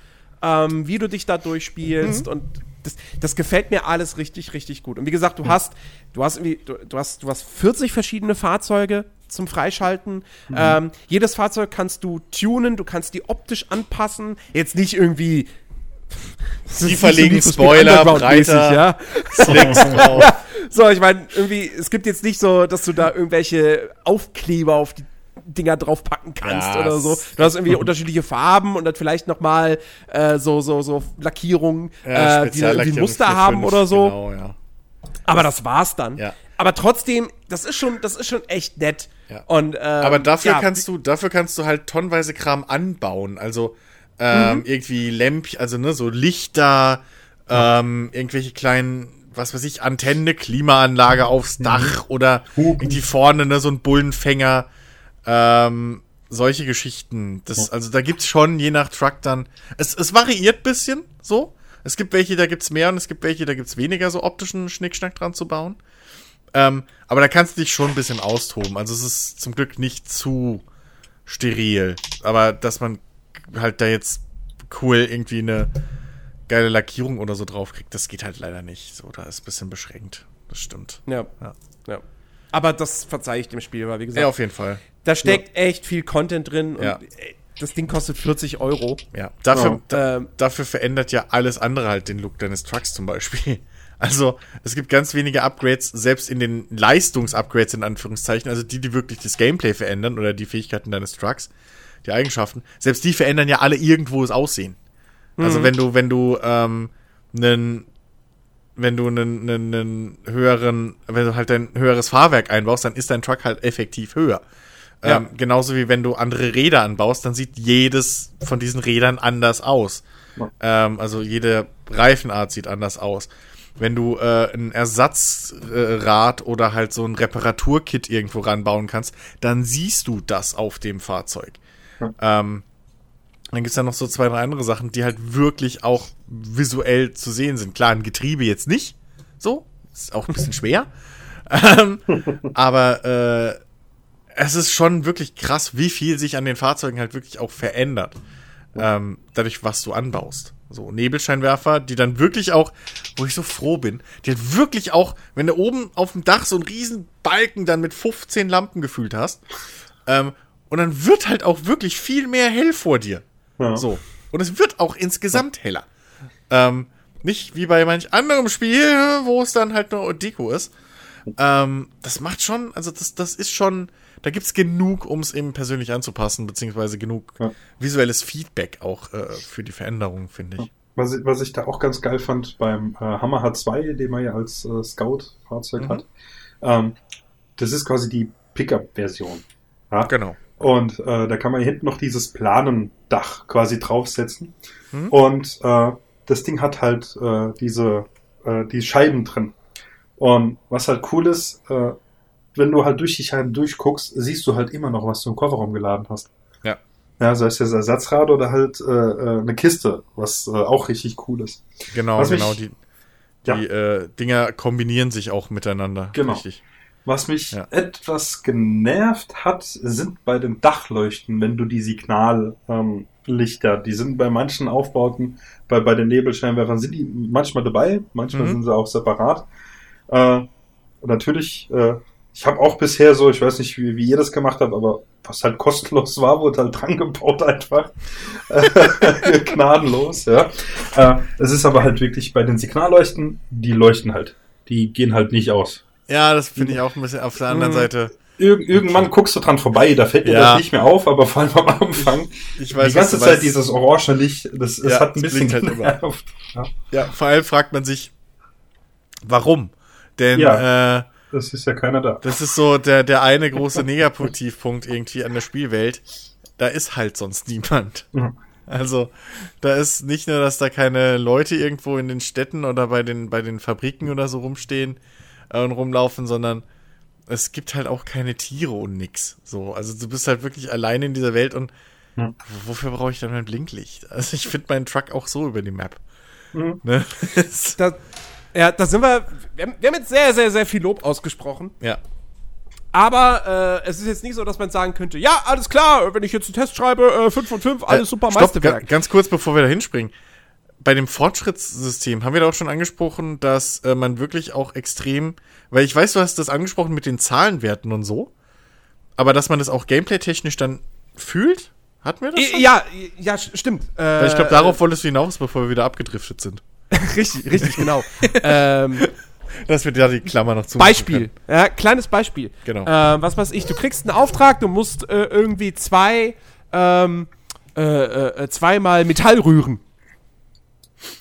ähm, wie du dich da durchspielst Mhm. und das, das gefällt mir alles richtig, richtig gut. Und wie gesagt, du hast, du hast irgendwie, du, du hast, du hast 40 verschiedene Fahrzeuge zum Freischalten. Mhm. Ähm, jedes Fahrzeug kannst du tunen, du kannst die optisch anpassen. Jetzt nicht irgendwie so for Speed Spoiler, breiter. ja. Slicks drauf. So, ich meine, irgendwie, es gibt jetzt nicht so, dass du da irgendwelche Aufkleber auf die Dinger draufpacken kannst Ja, oder so. Du hast irgendwie unterschiedliche Farben und dann vielleicht noch mal äh, so, so, so Lackierungen, äh, die irgendwie ein Muster haben oder so. Genau, ja. Aber das war's dann. Ja. Aber trotzdem, das ist schon, das ist schon echt nett. Ja. Und, ähm, Aber dafür ja, kannst du, dafür kannst du halt tonnenweise Kram anbauen. Also Mhm. ähm, irgendwie Lämpchen, also ne, so Lichter, ähm, irgendwelche kleinen, was weiß ich, Antenne, Klimaanlage Mhm. aufs Dach oder irgendwie vorne ne, so ein Bullenfänger. Ähm, solche Geschichten. Das, also da gibt's schon je nach Truck dann. Es, es variiert bisschen so. Es gibt welche, da gibt's mehr und es gibt welche, da gibt's weniger so optischen Schnickschnack dran zu bauen. Ähm, aber da kannst du dich schon ein bisschen austoben. Also es ist zum Glück nicht zu steril. Aber dass man halt da jetzt cool irgendwie eine geile Lackierung oder so drauf kriegt, das geht halt leider nicht. So, da ist ein bisschen beschränkt. Das stimmt. Ja, Ja. ja. Aber das verzeih ich dem Spiel, weil wie gesagt, Ja, auf jeden Fall. Da steckt echt viel Content drin und Ja. ey, das Ding kostet 40 Euro. Ja. Dafür, Ja. da, Ähm, dafür verändert ja alles andere halt den Look deines Trucks zum Beispiel. Also, es gibt ganz wenige Upgrades, selbst in den Leistungsupgrades in Anführungszeichen, also die, die wirklich das Gameplay verändern oder die Fähigkeiten deines Trucks, die Eigenschaften, selbst die verändern ja alle irgendwo das Aussehen. Also wenn du, wenn du ähm, einen, wenn du einen, einen, einen höheren, wenn du halt ein höheres Fahrwerk einbaust, dann ist dein Truck halt effektiv höher. Ja. Ähm, genauso wie wenn du andere Räder anbaust, dann sieht jedes von diesen Rädern anders aus. Ja. Ähm, also jede Reifenart sieht anders aus. Wenn du äh, ein Ersatzrad äh, oder halt so ein Reparaturkit irgendwo ranbauen kannst, dann siehst du das auf dem Fahrzeug. Ähm, dann gibt's ja noch so zwei, drei andere Sachen, die halt wirklich auch visuell zu sehen sind. Klar, ein Getriebe jetzt nicht. So. Ist auch ein bisschen schwer. ähm, aber äh, es ist schon wirklich krass, wie viel sich an den Fahrzeugen halt wirklich auch verändert. Ähm, dadurch, was du anbaust. So, Nebelscheinwerfer, die dann wirklich auch, wo ich so froh bin, die halt wirklich auch, wenn du oben auf dem Dach so einen riesen Balken dann mit 15 Lampen gefühlt hast, ähm, und dann wird halt auch wirklich viel mehr hell vor dir. Ja. So. Und es wird auch insgesamt heller. Ähm, nicht wie bei manch anderem Spiel, wo es dann halt nur Deko ist. Ähm, das macht schon, also das, das ist schon, da gibt's genug, um es eben persönlich anzupassen, beziehungsweise genug Ja. visuelles Feedback auch äh, für die Veränderung, finde ich. Was, ich- was ich da auch ganz geil fand beim äh, Hammer H2, den man ja als äh, Scout-Fahrzeug Mhm. hat, ähm, das ist quasi die Pickup-Version. Ja? Genau. Und äh, da kann man hinten noch dieses Planendach quasi draufsetzen. Mhm. Und äh, das Ding hat halt äh, diese äh, die Scheiben drin. Und was halt cool ist, äh, wenn du halt durch die Scheiben durchguckst, siehst du halt immer noch, was du im Kofferraum geladen hast. Ja. Ja, sei es jetzt Ersatzrad oder halt äh, äh, eine Kiste, was äh, auch richtig cool ist. Genau, Was mich- genau. Die, Ja. die äh, Dinger kombinieren sich auch miteinander. Genau. Richtig. Was mich Ja. etwas genervt hat, sind bei den Dachleuchten, wenn du die Signallichter, ähm, die sind bei manchen Aufbauten, bei, bei den Nebelscheinwerfern sind die manchmal dabei, manchmal Mhm. sind sie auch separat. Äh, natürlich, äh, ich habe auch bisher so, ich weiß nicht, wie, wie ihr das gemacht habt, aber was halt kostenlos war, wurde halt dran gebaut einfach. Gnadenlos, ja. Äh, es ist aber halt wirklich bei den Signalleuchten, die leuchten halt. Die gehen halt nicht aus. Ja, das finde ich auch ein bisschen auf der anderen Mhm. Seite. Ir irgendwann guckst du dran vorbei, da fällt dir Ja. das nicht mehr auf, aber vor allem am Anfang. Ich die weiß, ganze was du Zeit meinst. dieses orange Licht, das, das Ja, hat ein bisschen halt genervt. Ja, Ja, vor allem fragt man sich, warum? Denn äh, das ist ja keiner da. das ist so der, der eine große Negativpunkt irgendwie an der Spielwelt. Da ist halt sonst niemand. Mhm. Also, da ist nicht nur, dass da keine Leute irgendwo in den Städten oder bei den, bei den Fabriken oder so rumstehen äh, und rumlaufen, sondern es gibt halt auch keine Tiere und nix. So, also du bist halt wirklich allein in dieser Welt und Mhm. wofür brauche ich dann mein Blinklicht? Also ich finde meinen Truck auch so über die Map. Mhm. Ne? Da, ja, da sind wir, wir haben, wir haben jetzt sehr, sehr, sehr viel Lob ausgesprochen. ja. Aber äh, es ist jetzt nicht so, dass man sagen könnte, ja, alles klar, wenn ich jetzt einen Test schreibe, äh, 5 von 5, alles Äh, super, stopp, Meisterwerk. ga- Ganz kurz, bevor wir da hinspringen. Bei dem Fortschrittssystem haben wir da auch schon angesprochen, dass äh, man wirklich auch extrem, weil ich weiß, du hast das angesprochen mit den Zahlenwerten und so, aber dass man das auch gameplay-technisch dann fühlt, hatten wir das? Schon? Ja, ja, st- stimmt. Äh, Weil ich glaube, darauf wolltest du hinaus, bevor wir wieder abgedriftet sind. Richtig, richtig, genau. ähm, Dass wir da die Klammer noch zu. Beispiel, ja, kleines Beispiel. Genau. Ähm, was weiß ich, du kriegst einen Auftrag, du musst äh, irgendwie zwei, ähm, äh, äh, zweimal Metall rühren.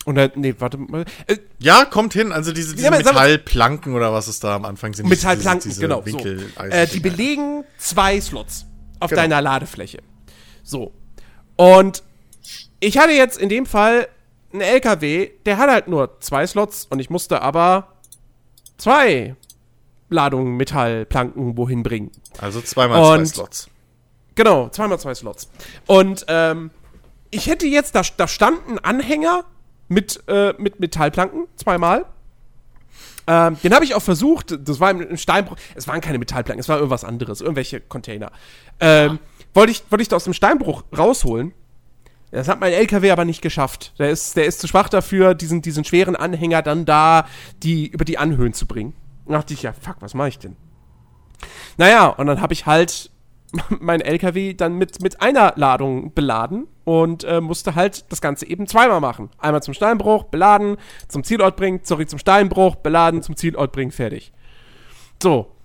Und dann, nee, warte mal. Äh, Ja, kommt hin. Also diese, diese Ja, Metallplanken oder was es da am Anfang sind. Metallplanken, Diese- diese genau. So. Äh, die belegen zwei Slots auf Genau. deiner Ladefläche. So. Und ich hatte jetzt in dem Fall einen LKW, der hat halt nur zwei Slots und ich musste aber zwei Ladungen Metallplanken wohin bringen. Also zweimal zwei Und- Slots. Genau, zweimal zwei Slots. Und ähm, ich hätte jetzt, da, da stand ein Anhänger mit, äh, mit Metallplanken, zweimal. Ähm, den habe ich auch versucht, das war ein Steinbruch, es waren keine Metallplanken, es war irgendwas anderes, irgendwelche Container. Ähm, Wollte ich, wollte ich da aus dem Steinbruch rausholen. Das hat mein LKW aber nicht geschafft. Der ist, der ist zu schwach dafür, diesen, diesen schweren Anhänger dann da die, über die Anhöhen zu bringen. Da dachte ich, ja, fuck, was mache ich denn? Naja, und dann habe ich halt mein LKW dann mit, mit einer Ladung beladen und äh, musste halt das Ganze eben zweimal machen. Einmal zum Steinbruch, beladen, zum Zielort bringen, sorry, zum Steinbruch, beladen, zum Zielort bringen, fertig. So.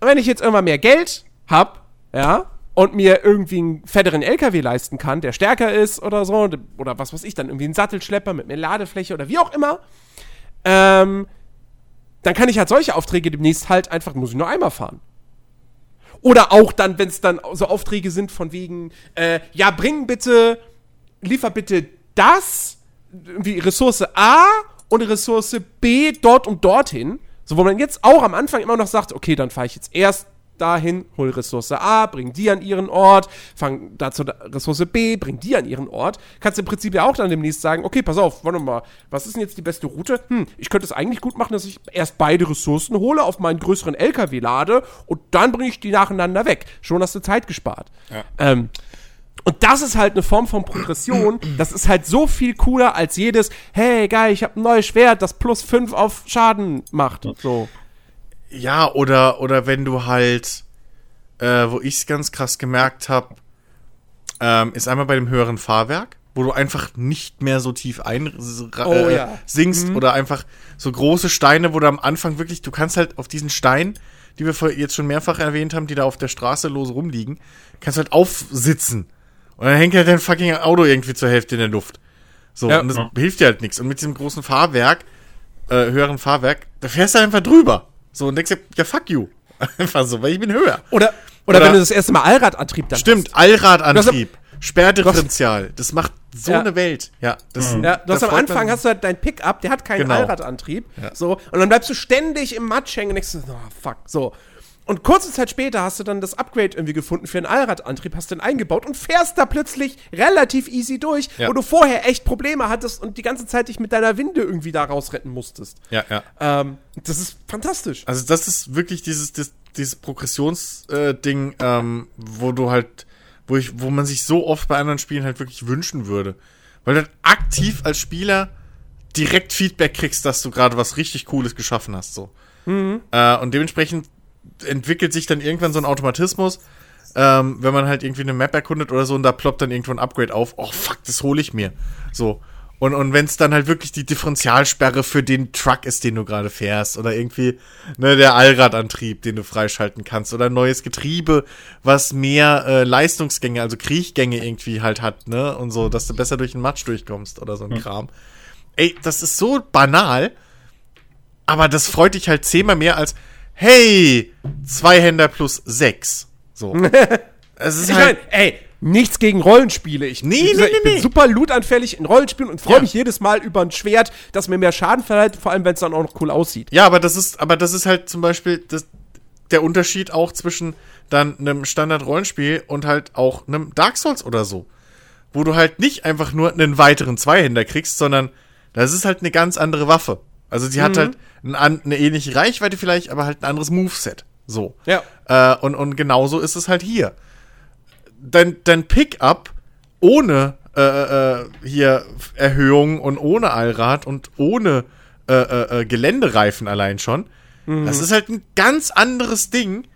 Und wenn ich jetzt irgendwann mehr Geld hab, ja, und mir irgendwie einen fetteren LKW leisten kann, der stärker ist oder so, oder was weiß ich, dann irgendwie einen Sattelschlepper mit mehr Ladefläche oder wie auch immer, ähm, dann kann ich halt solche Aufträge demnächst halt einfach, muss ich nur einmal fahren. Oder auch dann, wenn es dann so Aufträge sind von wegen, äh, ja, bring bitte, liefer bitte das, irgendwie Ressource A und Ressource B dort und dorthin. So, wo man jetzt auch am Anfang immer noch sagt, okay, dann fahre ich jetzt erst dahin, hol Ressource A, bring die an ihren Ort, fang dazu Ressource B, bring die an ihren Ort. Kannst im Prinzip ja auch dann demnächst sagen, okay, pass auf, warte mal, was ist denn jetzt die beste Route? Hm, ich könnte es eigentlich gut machen, dass ich erst beide Ressourcen hole, auf meinen größeren LKW lade und dann bringe ich die nacheinander weg. Schon hast du Zeit gespart. Ja. Ähm, und das ist halt eine Form von Progression. Das ist halt so viel cooler als jedes, hey, geil, ich habe ein neues Schwert, das plus 5 auf Schaden macht. So. Ja, oder, oder wenn du halt, äh, wo ich es ganz krass gemerkt habe, ähm, ist einmal bei dem höheren Fahrwerk, wo du einfach nicht mehr so tief ein Oh, äh, ja. sinkst oder einfach so große Steine, wo du am Anfang wirklich, du kannst halt auf diesen Stein, die wir jetzt schon mehrfach erwähnt haben, die da auf der Straße los rumliegen, kannst halt aufsitzen. Und dann hängt halt dein fucking Auto irgendwie zur Hälfte in der Luft. So, Ja. und das Ja. hilft dir halt nichts. Und mit diesem großen Fahrwerk, äh, höheren Fahrwerk, da fährst du einfach drüber. So, und denkst dir, ja, fuck you. Einfach so, weil ich bin höher. Oder, oder, Oder- wenn du das erste Mal Allradantrieb dann Stimmt, hast. Allradantrieb, Sperrdifferential, das macht so Ja. eine Welt. Ja, das, Ja, du hast am Anfang hast du halt dein Pickup, der hat keinen Genau. Allradantrieb. Ja. So, und dann bleibst du ständig im Matsch hängen und denkst, oh, fuck, so. Und kurze Zeit später hast du dann das Upgrade irgendwie gefunden für einen Allradantrieb, hast den eingebaut und fährst da plötzlich relativ easy durch, Ja. wo du vorher echt Probleme hattest und die ganze Zeit dich mit deiner Winde irgendwie da rausretten musstest. Ja, ja. Ähm, das ist fantastisch. Also das ist wirklich dieses, dieses, dieses Progressionsding, ähm, wo du halt, wo ich, wo man sich so oft bei anderen Spielen halt wirklich wünschen würde. Weil du halt aktiv als Spieler direkt Feedback kriegst, dass du gerade was richtig Cooles geschaffen hast. So. Äh, und dementsprechend entwickelt sich dann irgendwann so ein Automatismus, ähm, wenn man halt irgendwie eine Map erkundet oder so und da ploppt dann irgendwo ein Upgrade auf, oh fuck, das hole ich mir. So. Und, und wenn es dann halt wirklich die Differentialsperre für den Truck ist, den du gerade fährst, oder irgendwie ne, der Allradantrieb, den du freischalten kannst, oder ein neues Getriebe, was mehr äh, Leistungsgänge, also Kriechgänge irgendwie halt hat, ne, und so, dass du besser durch den Matsch durchkommst oder so ein Kram. Ey, das ist so banal, aber das freut dich halt zehnmal mehr als, hey, zwei Händer plus sechs. So. es ist Ich halt, meine, ey, nichts gegen Rollenspiele. Ich, Nee, nee, gesagt, nee, ich bin nee. super lootanfällig in Rollenspielen und freue Ja. mich jedes Mal über ein Schwert, das mir mehr Schaden verleiht, vor allem wenn es dann auch noch cool aussieht. Ja, aber das ist, aber das ist halt zum Beispiel das, der Unterschied auch zwischen dann einem Standard-Rollenspiel und halt auch einem Dark Souls oder so. Wo du halt nicht einfach nur einen weiteren Zweihänder kriegst, sondern das ist halt eine ganz andere Waffe. Also sie hat halt ein, eine ähnliche Reichweite vielleicht, aber halt ein anderes Moveset. So. Ja. Äh, und, und genauso ist es halt hier. Dein, dein Pickup ohne äh, äh, hier Erhöhung und ohne Allrad und ohne äh, äh, äh, Geländereifen allein schon, das ist halt ein ganz anderes Ding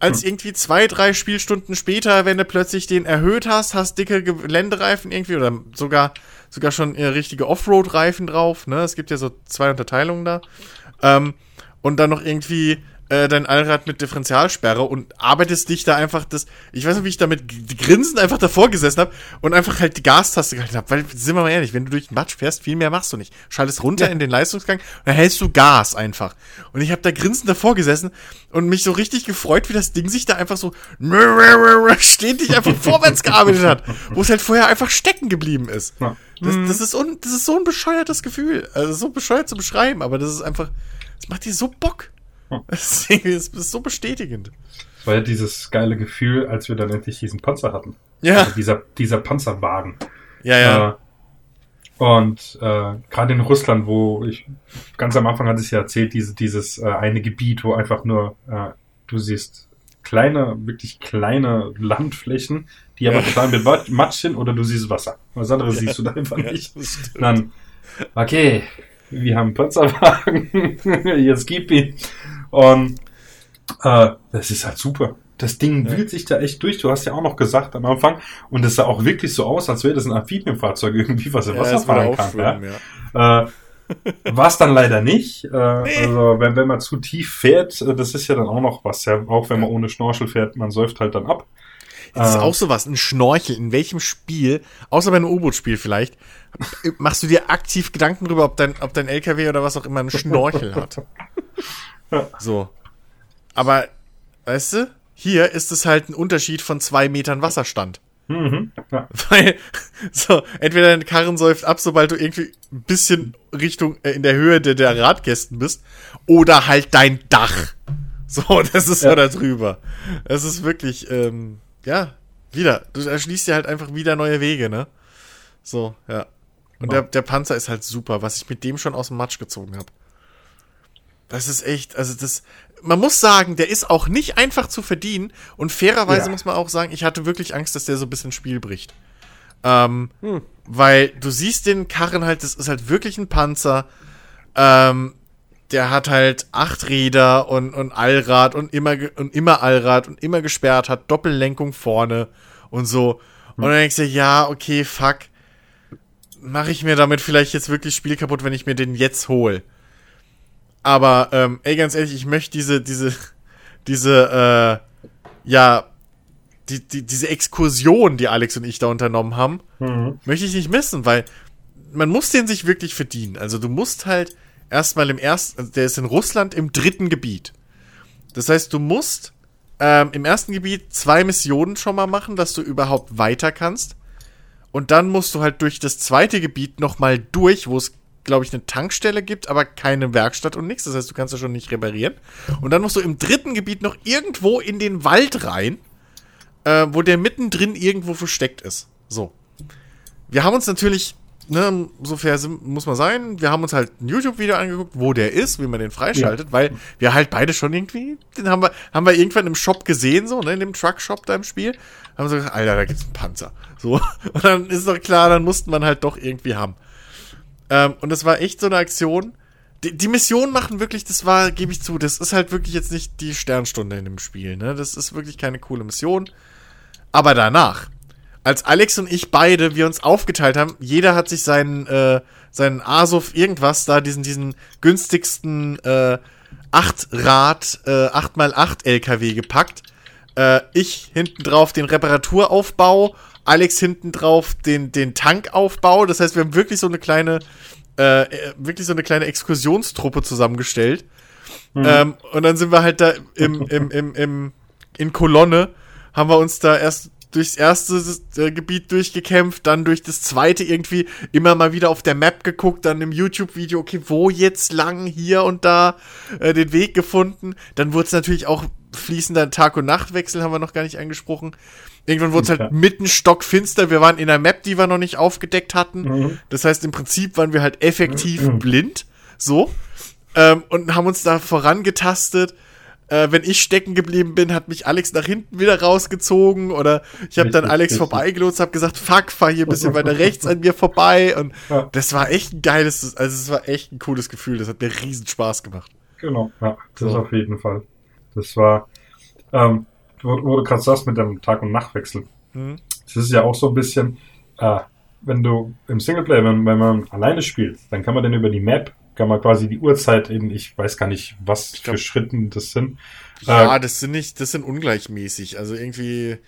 als irgendwie zwei, drei Spielstunden später, wenn du plötzlich den erhöht hast, hast dicke Geländereifen irgendwie oder sogar, sogar schon äh, richtige Offroad-Reifen drauf. Ne? Es gibt ja so zwei Unterteilungen da. Ähm, und dann noch irgendwie äh, dein Allrad mit Differentialsperre und arbeitest dich da einfach das, ich weiß nicht, wie ich da mit G- Grinsen einfach davor gesessen habe und einfach halt die Gastaste gehalten habe, weil, sind wir mal ehrlich, wenn du durch den Matsch fährst, viel mehr machst du nicht. Schaltest runter in den Leistungsgang und dann hältst du Gas einfach. Und ich habe da grinsend davor gesessen und mich so richtig gefreut, wie das Ding sich da einfach so stetig einfach vorwärts gearbeitet hat, wo es halt vorher einfach stecken geblieben ist. Ja. Das, das, ist un, das ist so ein bescheuertes Gefühl. Also so bescheuert zu beschreiben, aber das ist einfach, das macht dir so Bock. Das ist, so bestätigend. Das war ja dieses geile Gefühl, als wir dann endlich diesen Panzer hatten. Ja, Also dieser, dieser Panzerwagen. ja, ja. Äh, und äh, gerade in Russland, wo ich ganz am Anfang hatte ich ja erzählt, diese, dieses äh, eine Gebiet, wo einfach nur äh, du siehst kleine, wirklich kleine Landflächen, die aber Ja. total mit Matsch sind, oder du siehst Wasser. Was anderes siehst du da einfach nicht. das stimmt. Dann, okay, wir haben Panzerwagen, jetzt gib ihn. Und äh, das ist halt super. Das Ding wühlt sich da echt durch. Du hast ja auch noch gesagt am Anfang, und es sah auch wirklich so aus, als wäre das ein Amphibienfahrzeug irgendwie, was im Ja, Wasser fahren kann. Ja? ja. Äh, war es dann leider nicht. Äh, Also wenn, wenn man zu tief fährt, äh, das ist ja dann auch noch was. Ja? Auch wenn man ohne Schnorchel fährt, man säuft halt dann ab. Das ist Äh, auch sowas, ein Schnorchel. In welchem Spiel, außer bei einem U-Boot-Spiel vielleicht, machst du dir aktiv Gedanken darüber, ob dein, ob dein LKW oder was auch immer einen Schnorchel hat? So. Aber, weißt du, hier ist es halt ein Unterschied von zwei Metern Wasserstand. Mhm. Ja. Weil, so, entweder dein Karren säuft ab, sobald du irgendwie ein bisschen Richtung, äh, in der Höhe der, der Radgästen bist, oder halt dein Dach. So, das ist so Ja. da drüber. Es ist wirklich, ähm, ja, wieder, du erschließt dir halt einfach wieder neue Wege, ne? So, ja. Und Ja. der, der Panzer ist halt super, was ich mit dem schon aus dem Matsch gezogen habe. Das ist echt, also das, man muss sagen, der ist auch nicht einfach zu verdienen und fairerweise Ja. muss man auch sagen, ich hatte wirklich Angst, dass der so ein bisschen Spiel bricht. Ähm, weil du siehst den Karren halt, das ist halt wirklich ein Panzer. Ähm, der hat halt acht Räder und, und Allrad und immer, und immer Allrad und immer gesperrt, hat Doppellenkung vorne und so. Und dann denkst du, ja, okay, fuck. Mache ich mir damit vielleicht jetzt wirklich Spiel kaputt, wenn ich mir den jetzt hol. Aber, ähm, ey, ganz ehrlich, ich möchte diese, diese, diese, äh, ja, die, die, diese Exkursion, die Alex und ich da unternommen haben, Mhm. möchte ich nicht missen, weil man muss den sich wirklich verdienen. Also du musst halt erstmal im ersten, also der ist in Russland im dritten Gebiet. Das heißt, du musst ähm, im ersten Gebiet zwei Missionen schon mal machen, dass du überhaupt weiter kannst. Und dann musst du halt durch das zweite Gebiet nochmal durch, wo es, glaube ich, eine Tankstelle gibt, aber keine Werkstatt und nichts. Das heißt, du kannst ja schon nicht reparieren. Und dann musst du im dritten Gebiet noch irgendwo in den Wald rein, äh, wo der mittendrin irgendwo versteckt ist. So. Wir haben uns natürlich, ne, so fair muss man sein, wir haben uns halt ein YouTube-Video angeguckt, wo der ist, wie man den freischaltet, weil wir halt beide schon irgendwie, den haben wir, haben wir irgendwann im Shop gesehen, so, ne, in dem Truck-Shop da im Spiel, haben so gesagt, Alter, da gibt's einen Panzer. So. Und dann ist doch klar, dann mussten man halt doch irgendwie haben. Ähm, und das war echt so eine Aktion. Die, die Missionen machen wirklich, das war, gebe ich zu, das ist halt wirklich jetzt nicht die Sternstunde in dem Spiel, ne? Das ist wirklich keine coole Mission. Aber danach, als Alex und ich beide, wir uns aufgeteilt haben, jeder hat sich seinen, äh, seinen Asov irgendwas da, diesen, diesen günstigsten äh, 8-Rad, äh, 8x8 LKW gepackt. Äh, ich hinten drauf den Reparaturaufbau, Alex hinten drauf den, den Tankaufbau. Das heißt, wir haben wirklich so eine kleine, äh, äh, wirklich so eine kleine Exkursionstruppe zusammengestellt. Ähm, und dann sind wir halt da im, im, im, im, in Kolonne, haben wir uns da erst durchs erste äh, Gebiet durchgekämpft, dann durch das zweite irgendwie immer mal wieder auf der Map geguckt, dann im YouTube-Video, okay, wo jetzt lang, hier und da äh, den Weg gefunden. Dann wurde es natürlich auch fließender Tag- und Nachtwechsel, haben wir noch gar nicht angesprochen. Irgendwann wurde es halt Ja. mitten stockfinster. Wir waren in einer Map, die wir noch nicht aufgedeckt hatten. Mhm. Das heißt, im Prinzip waren wir halt effektiv blind. So. Ähm, und haben uns da vorangetastet. Äh, wenn ich stecken geblieben bin, hat mich Alex nach hinten wieder rausgezogen. Oder ich habe dann Alex vorbeigelotst, habe gesagt, fuck, fahr hier ein bisschen weiter rechts an mir vorbei. Und Ja. das war echt ein geiles, also es war echt ein cooles Gefühl. Das hat mir riesen Spaß gemacht. Genau, ja, das So. auf jeden Fall. Das war, ähm, wo, du gerade sagst mit dem Tag- und Nachtwechsel. Mhm. Das ist ja auch so ein bisschen, äh, wenn du im Singleplayer, wenn, wenn man alleine spielt, dann kann man dann über die Map kann man quasi die Uhrzeit in, ich weiß gar nicht, was glaub- für Schritten das sind. Ja, Äh, das sind nicht, das sind ungleichmäßig. Also irgendwie,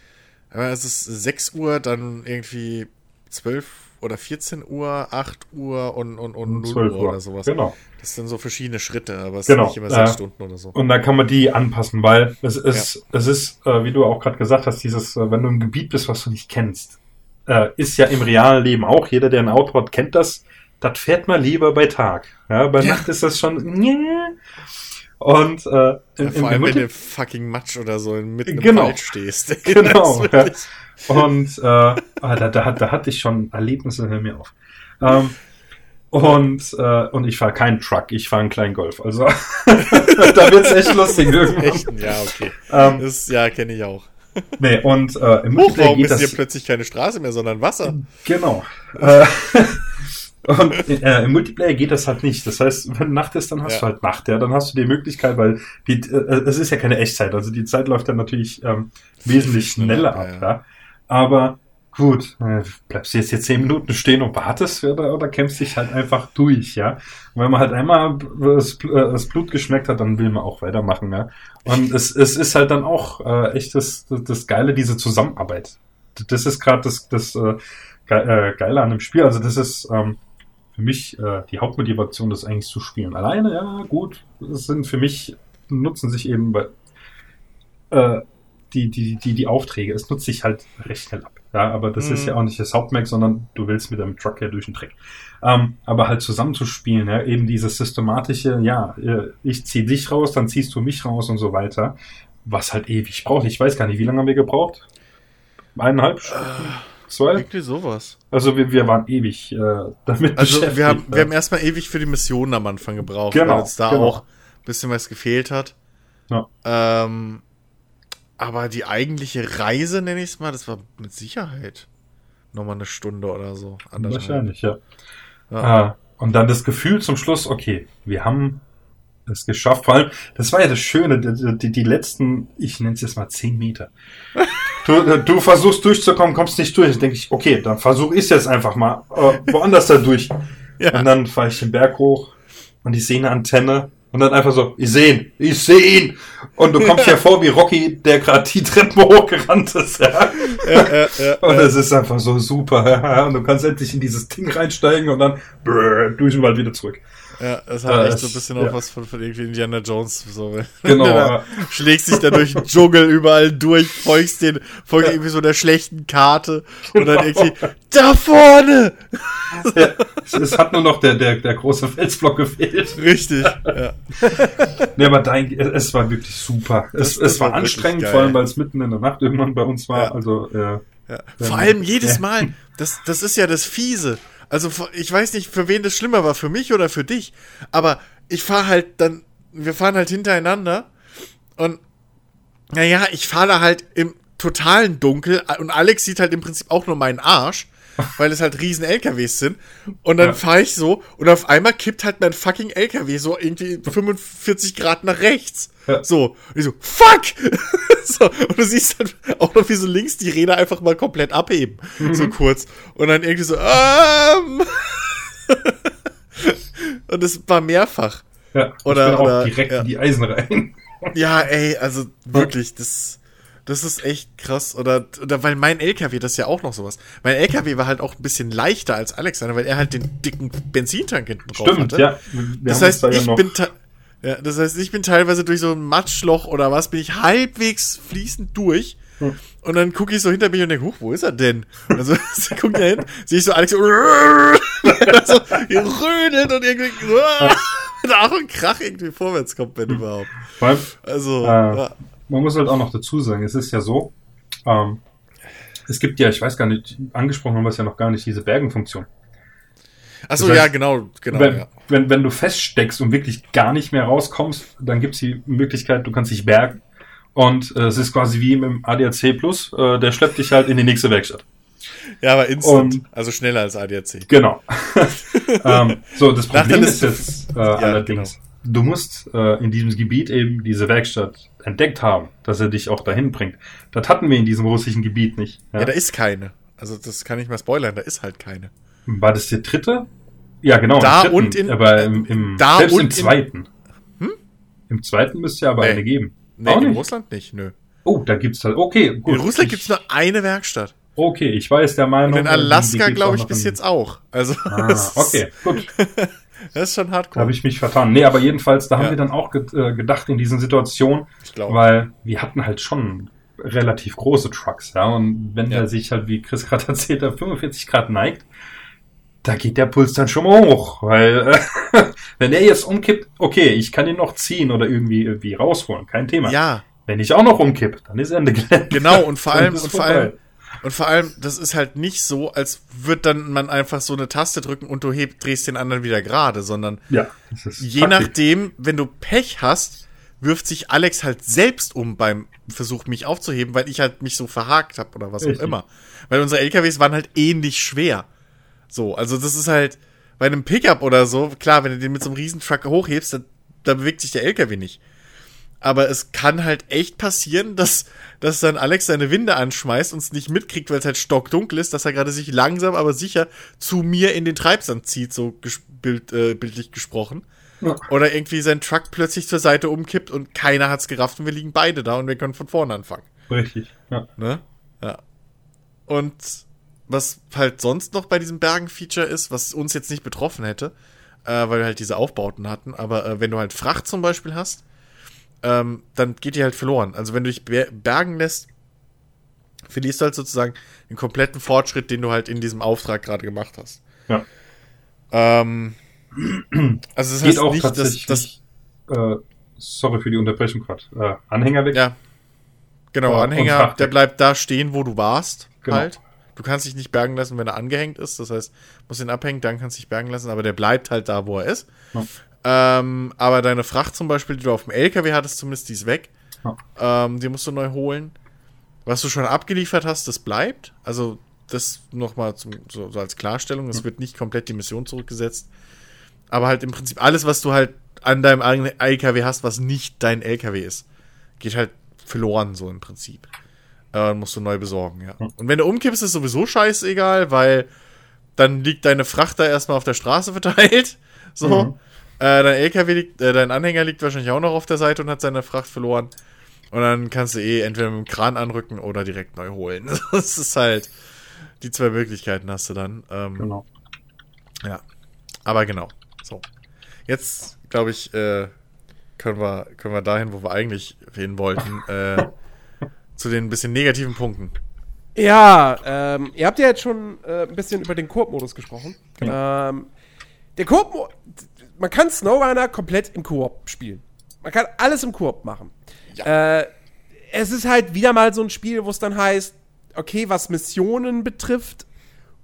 es ist 6 Uhr, dann irgendwie 12 oder 14 Uhr, 8 Uhr und, und, und 0 12 Uhr, Uhr. oder sowas. Genau. Das sind so verschiedene Schritte, aber es Genau, sind nicht immer 6 äh, Stunden oder so. Und dann kann man die anpassen, weil es ist, es ist, äh, wie du auch gerade gesagt hast, dieses, äh, wenn du im Gebiet bist, was du nicht kennst, äh, ist ja im realen Leben auch. Jeder, der ein Auto hat, kennt das. Das fährt man lieber bei Tag. Ja, bei Ja. Nacht ist das schon. Und äh, Ja, im, vor allem, im, wenn du im fucking Matsch oder so mitten im Genau. Wald stehst. Genau, wirklich- Und äh, ah, da, da, da hatte ich schon Erlebnisse, hör mir auf. Ähm, und, äh, und ich fahre keinen Truck, ich fahre einen kleinen Golf. Also da wird's echt lustig irgendwann. Echt? Ja, okay. Ähm, Das, ja, kenne ich auch. nee, und äh, im Multiplayer warum ist hier das. plötzlich keine Straße mehr, sondern Wasser? Genau. Äh, und äh, im Multiplayer geht das halt nicht. Das heißt, wenn Nacht ist, dann hast Ja. du halt Nacht. Ja, dann hast du die Möglichkeit, weil die, äh, es ist ja keine Echtzeit. Also die Zeit läuft dann natürlich ähm, wesentlich schneller ab. ja, Ja. Aber gut, äh, bleibst du jetzt hier zehn Minuten stehen und wartest oder, oder kämpfst dich halt einfach durch, ja. Und wenn man halt einmal das, äh, das Blut geschmeckt hat, dann will man auch weitermachen, ja. Und es, es ist halt dann auch äh, echt das, das, das Geile, diese Zusammenarbeit. Das ist gerade das, das äh, äh, Geile an dem Spiel. Also das ist ähm, für mich äh, die Hauptmotivation, das eigentlich zu spielen. Alleine, ja, gut, es sind für mich, nutzen sich eben bei, äh, die, die, die, die Aufträge. Es nutzt sich halt recht schnell ab. Ja, aber das Mhm. ist ja auch nicht das Hauptmerk, sondern du willst mit deinem Truck ja durch den Dreck. Ähm, aber halt zusammenzuspielen, ja, eben dieses systematische, ja, äh, ich zieh dich raus, dann ziehst du mich raus und so weiter, was halt ewig braucht. Ich weiß gar nicht, wie lange haben wir gebraucht? Eineinhalb Stunden? Zwei? Irgendwie sowas. Also wir, wir waren ewig äh, damit Also beschäftigt. wir haben, wir haben erstmal ewig für die Mission am Anfang gebraucht, Genau, weil uns da genau. auch ein bisschen was gefehlt hat. Ja. Ähm, aber die eigentliche Reise, nenne ich es mal, das war mit Sicherheit nochmal eine Stunde oder so. anderthalb. Wahrscheinlich, ja. Ja. Ah, und dann das Gefühl zum Schluss, okay, wir haben es geschafft. Vor allem, das war ja das Schöne, die, die, die letzten, ich nenne es jetzt mal 10 Meter. Du, du versuchst durchzukommen, kommst nicht durch. Dann denke ich, okay, dann versuche ich es jetzt einfach mal äh, woanders da durch. Ja. Und dann fahre ich den Berg hoch und ich sehe eine Antenne und dann einfach so, ich sehe ihn, ich sehe ihn. Und du kommst ja vor wie Rocky, der gerade die Treppen hochgerannt ist. Ja. Ja, ja, Und es ist einfach so super. Und du kannst endlich in dieses Ding reinsteigen und dann brrr, durch den Wald wieder zurück. Ja, es hat Äh, echt so ein bisschen ja. auch was von, von irgendwie Indiana Jones. So. Genau, ja. schlägst dich da durch den Dschungel überall durch, folgst den, folgst irgendwie so der schlechten Karte und dann Genau. irgendwie, da vorne! Ja, es, es hat nur noch der, der, der große Felsblock gefehlt. Richtig, ja. Nee, aber dein, es war wirklich super. Es, Das- das es war, war anstrengend, geil. vor allem weil es mitten in der Nacht irgendwann bei uns war. Ja. Also, äh, Ja. Vor allem jedes ja. Mal. Das, das ist ja das Fiese. Also ich weiß nicht, für wen das schlimmer war, für mich oder für dich. Aber ich fahre halt dann, wir fahren halt hintereinander und naja, ich fahre halt im totalen Dunkel und Alex sieht halt im Prinzip auch nur meinen Arsch, weil es halt riesen LKWs sind. Und dann Ja. fahre ich so und auf einmal kippt halt mein fucking LKW so irgendwie 45 Grad nach rechts. Ja. So. Und ich so, fuck! so. Und du siehst dann auch noch, wie so links die Räder einfach mal komplett abheben. Mhm. So kurz. Und dann irgendwie so, ähm. und das war mehrfach. ja, Oder- bin oder- auch direkt ja. in die Eisen rein. Ja, ey, also wirklich, das, das ist echt krass. Oder, oder weil mein LKW, das ist ja auch noch sowas. Mein LKW war halt auch ein bisschen leichter als Alexander, weil er halt den dicken Benzintank hinten drauf Stimmt, hatte. ja. Das heißt, da ja ich bin ja, das heißt, ich bin teilweise durch so ein Matschloch oder was, bin ich halbwegs fließend durch. Hm. Und dann gucke ich so hinter mich und denke, huch, wo ist er denn? Also, guck ja hin, sehe ich so Alex so, so rödelt und irgendwie so, mit Ach und Krach irgendwie vorwärts kommt, wenn überhaupt. Also, Äh, ja. Man muss halt auch noch dazu sagen, es ist ja so, ähm, es gibt ja, ich weiß gar nicht, angesprochen haben wir es ja noch gar nicht, diese Bergenfunktion. Achso, das heißt, ja, genau, genau, wenn, ja. wenn, wenn du feststeckst und wirklich gar nicht mehr rauskommst, dann gibt es die Möglichkeit, du kannst dich bergen. Und äh, es ist quasi wie im ADAC Plus, äh, der schleppt dich halt in die nächste Werkstatt. Ja, aber instant, Und- also schneller als ADAC. Genau. ähm, so, das Problem ist jetzt äh, allerdings, du musst äh, in diesem Gebiet eben diese Werkstatt entdeckt haben, dass er dich auch dahin bringt. Das hatten wir in diesem russischen Gebiet nicht. Ja, da ist keine. Also, das kann ich mal spoilern, da ist halt keine. War das der dritte? Ja, genau. Da dritten, und in- aber im, im, da selbst und im in- zweiten. Im zweiten müsste ja aber Nee. eine geben. Nee, Auch in nicht? Russland nicht, nö. Oh, da gibt's halt. Okay, gut. In Russland Ich- gibt's nur eine Werkstatt. Okay, ich war jetzt der Meinung. Und in äh, Alaska, glaube ich, bis jetzt auch. Also, Ah, okay, gut. Das ist schon Da hardcore. habe ich mich vertan. Nee, aber jedenfalls, da Ja. haben wir dann auch ge äh, gedacht in diesen Situationen, weil wir hatten halt schon relativ große Trucks, ja. Und wenn Ja. der sich halt, wie Chris gerade erzählt hat, 45 Grad neigt, da geht der Puls dann schon mal hoch. Weil äh, wenn er jetzt umkippt, okay, ich kann ihn noch ziehen oder irgendwie, irgendwie rausholen, kein Thema. Ja, Wenn ich auch noch umkipp, dann ist Ende Gelände. genau. Und vor allem, und vor allem, und vor allem, das ist halt nicht so, als würde dann man einfach so eine Taste drücken und du heb, drehst den anderen wieder gerade, sondern Ja, je Taktik. nachdem, wenn du Pech hast, wirft sich Alex halt selbst um beim Versuch, mich aufzuheben, weil ich halt mich so verhakt habe oder was auch Richtig. immer. Weil unsere LKWs waren halt ähnlich schwer. So, also das ist halt bei einem Pickup oder so, klar, wenn du den mit so einem Riesentruck hochhebst, da, da bewegt sich der LKW nicht. Aber es kann halt echt passieren, dass, dass dann Alex seine Winde anschmeißt und es nicht mitkriegt, weil es halt stockdunkel ist, dass er gerade sich langsam, aber sicher zu mir in den Treibsand zieht, so ges bild, äh, bildlich gesprochen. Ja. Oder irgendwie sein Truck plötzlich zur Seite umkippt und keiner hat's gerafft und wir liegen beide da und wir können von vorne anfangen. Richtig. Ja. Ne? Ja. Und was halt sonst noch bei diesem Bergen-Feature ist, was uns jetzt nicht betroffen hätte, äh, weil wir halt diese Aufbauten hatten, aber äh, wenn du halt Fracht zum Beispiel hast, ähm, dann geht die halt verloren. Also wenn du dich ber- bergen lässt, verlierst du halt sozusagen den kompletten Fortschritt, den du halt in diesem Auftrag gerade gemacht hast. Ja. Ähm, also das Geht heißt auch nicht, dass, tatsächlich. dass äh, sorry für die Unterbrechung gerade. Äh, Anhänger weg. Ja. Genau, Ja, Anhänger, der bleibt da stehen, wo du warst, Genau. halt. Du kannst dich nicht bergen lassen, wenn er angehängt ist. Das heißt, musst ihn abhängen, dann kannst du dich bergen lassen, aber der bleibt halt da, wo er ist. Ja. Ähm, aber deine Fracht zum Beispiel, die du auf dem LKW hattest, zumindest, die ist weg. Ja. Ähm, die musst du neu holen. Was du schon abgeliefert hast, das bleibt. Also, das nochmal so, so als Klarstellung. Es wird nicht komplett die Mission zurückgesetzt. Aber halt im Prinzip alles, was du halt an deinem eigenen LKW hast, was nicht dein LKW ist, geht halt verloren, so im Prinzip. Äh, musst du neu besorgen, ja. Und wenn du umkippst, ist sowieso scheißegal, weil dann liegt deine Fracht da erstmal auf der Straße verteilt. So. Mhm. Äh, dein LKW liegt, äh, dein Anhänger liegt wahrscheinlich auch noch auf der Seite und hat seine Fracht verloren. Und dann kannst du eh entweder mit dem Kran anrücken oder direkt neu holen. Das ist halt, die zwei Möglichkeiten hast du dann. Ähm, Genau. ja. Aber genau. So. Jetzt, glaube ich, äh, können wir, können wir dahin, wo wir eigentlich hin wollten, äh, zu den ein bisschen negativen Punkten. Ja, ähm, ihr habt ja jetzt schon äh, ein bisschen über den Koop-Modus gesprochen. Ähm, der Koop, man kann SnowRunner komplett im Koop spielen. Man kann alles im Koop machen. Äh, es ist halt wieder mal so ein Spiel, wo es dann heißt, okay, was Missionen betrifft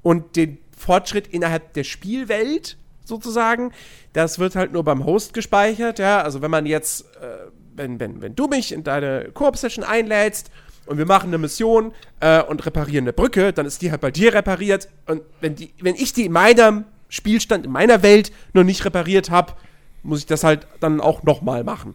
und den Fortschritt innerhalb der Spielwelt sozusagen, das wird halt nur beim Host gespeichert, ja. Also wenn man jetzt, äh, wenn, wenn, wenn du mich in deine Koop-Session einlädst und wir machen eine Mission äh, und reparieren eine Brücke, dann ist die halt bei dir repariert. Und wenn, die, wenn ich die in meinem Spielstand, in meiner Welt noch nicht repariert habe, muss ich das halt dann auch nochmal machen.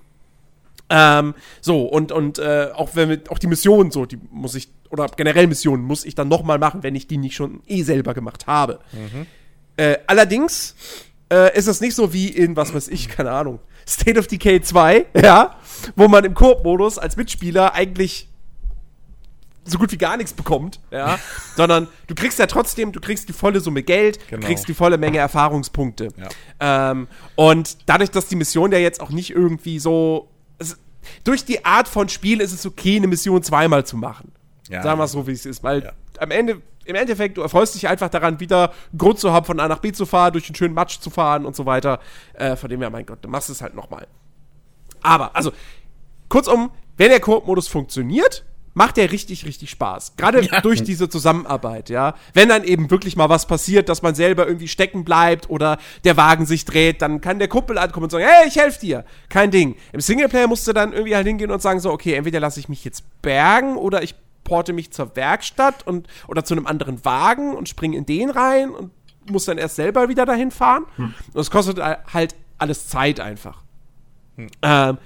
Ähm, so, und, und äh, auch wenn wir, auch die Missionen so, die muss ich, oder generell Missionen muss ich dann nochmal machen, wenn ich die nicht schon eh selber gemacht habe. Äh, allerdings äh, ist es nicht so wie in, was weiß ich, keine Ahnung, State of Decay 2, ja, wo man im Koop-Modus als Mitspieler eigentlich so gut wie gar nichts bekommt, ja, sondern du kriegst ja trotzdem, du kriegst die volle Summe Geld, Genau. du kriegst die volle Menge Erfahrungspunkte. Ja. Ähm, und dadurch, dass die Mission ja jetzt auch nicht irgendwie so, es, durch die Art von Spiel ist es okay, eine Mission zweimal zu machen. Ja. Sagen wir es so, wie es ist, weil Ja. am Ende, im Endeffekt, du erfreust dich einfach daran, wieder einen Grund zu haben, von A nach B zu fahren, durch einen schönen Matsch zu fahren und so weiter. Äh, von dem her, mein Gott, du machst es halt nochmal. Aber, also, kurzum, wenn der Koop-Modus funktioniert, macht der richtig, richtig Spaß. Gerade durch diese Zusammenarbeit, ja. Wenn dann eben wirklich mal was passiert, dass man selber irgendwie stecken bleibt oder der Wagen sich dreht, dann kann der Kumpel ankommen und sagen, hey, ich helfe dir. Kein Ding. Im Singleplayer musst du dann irgendwie halt hingehen und sagen so, okay, entweder lasse ich mich jetzt bergen oder ich porte mich zur Werkstatt und oder zu einem anderen Wagen und springe in den rein und muss dann erst selber wieder dahin fahren. Und es kostet halt alles Zeit einfach. Ähm,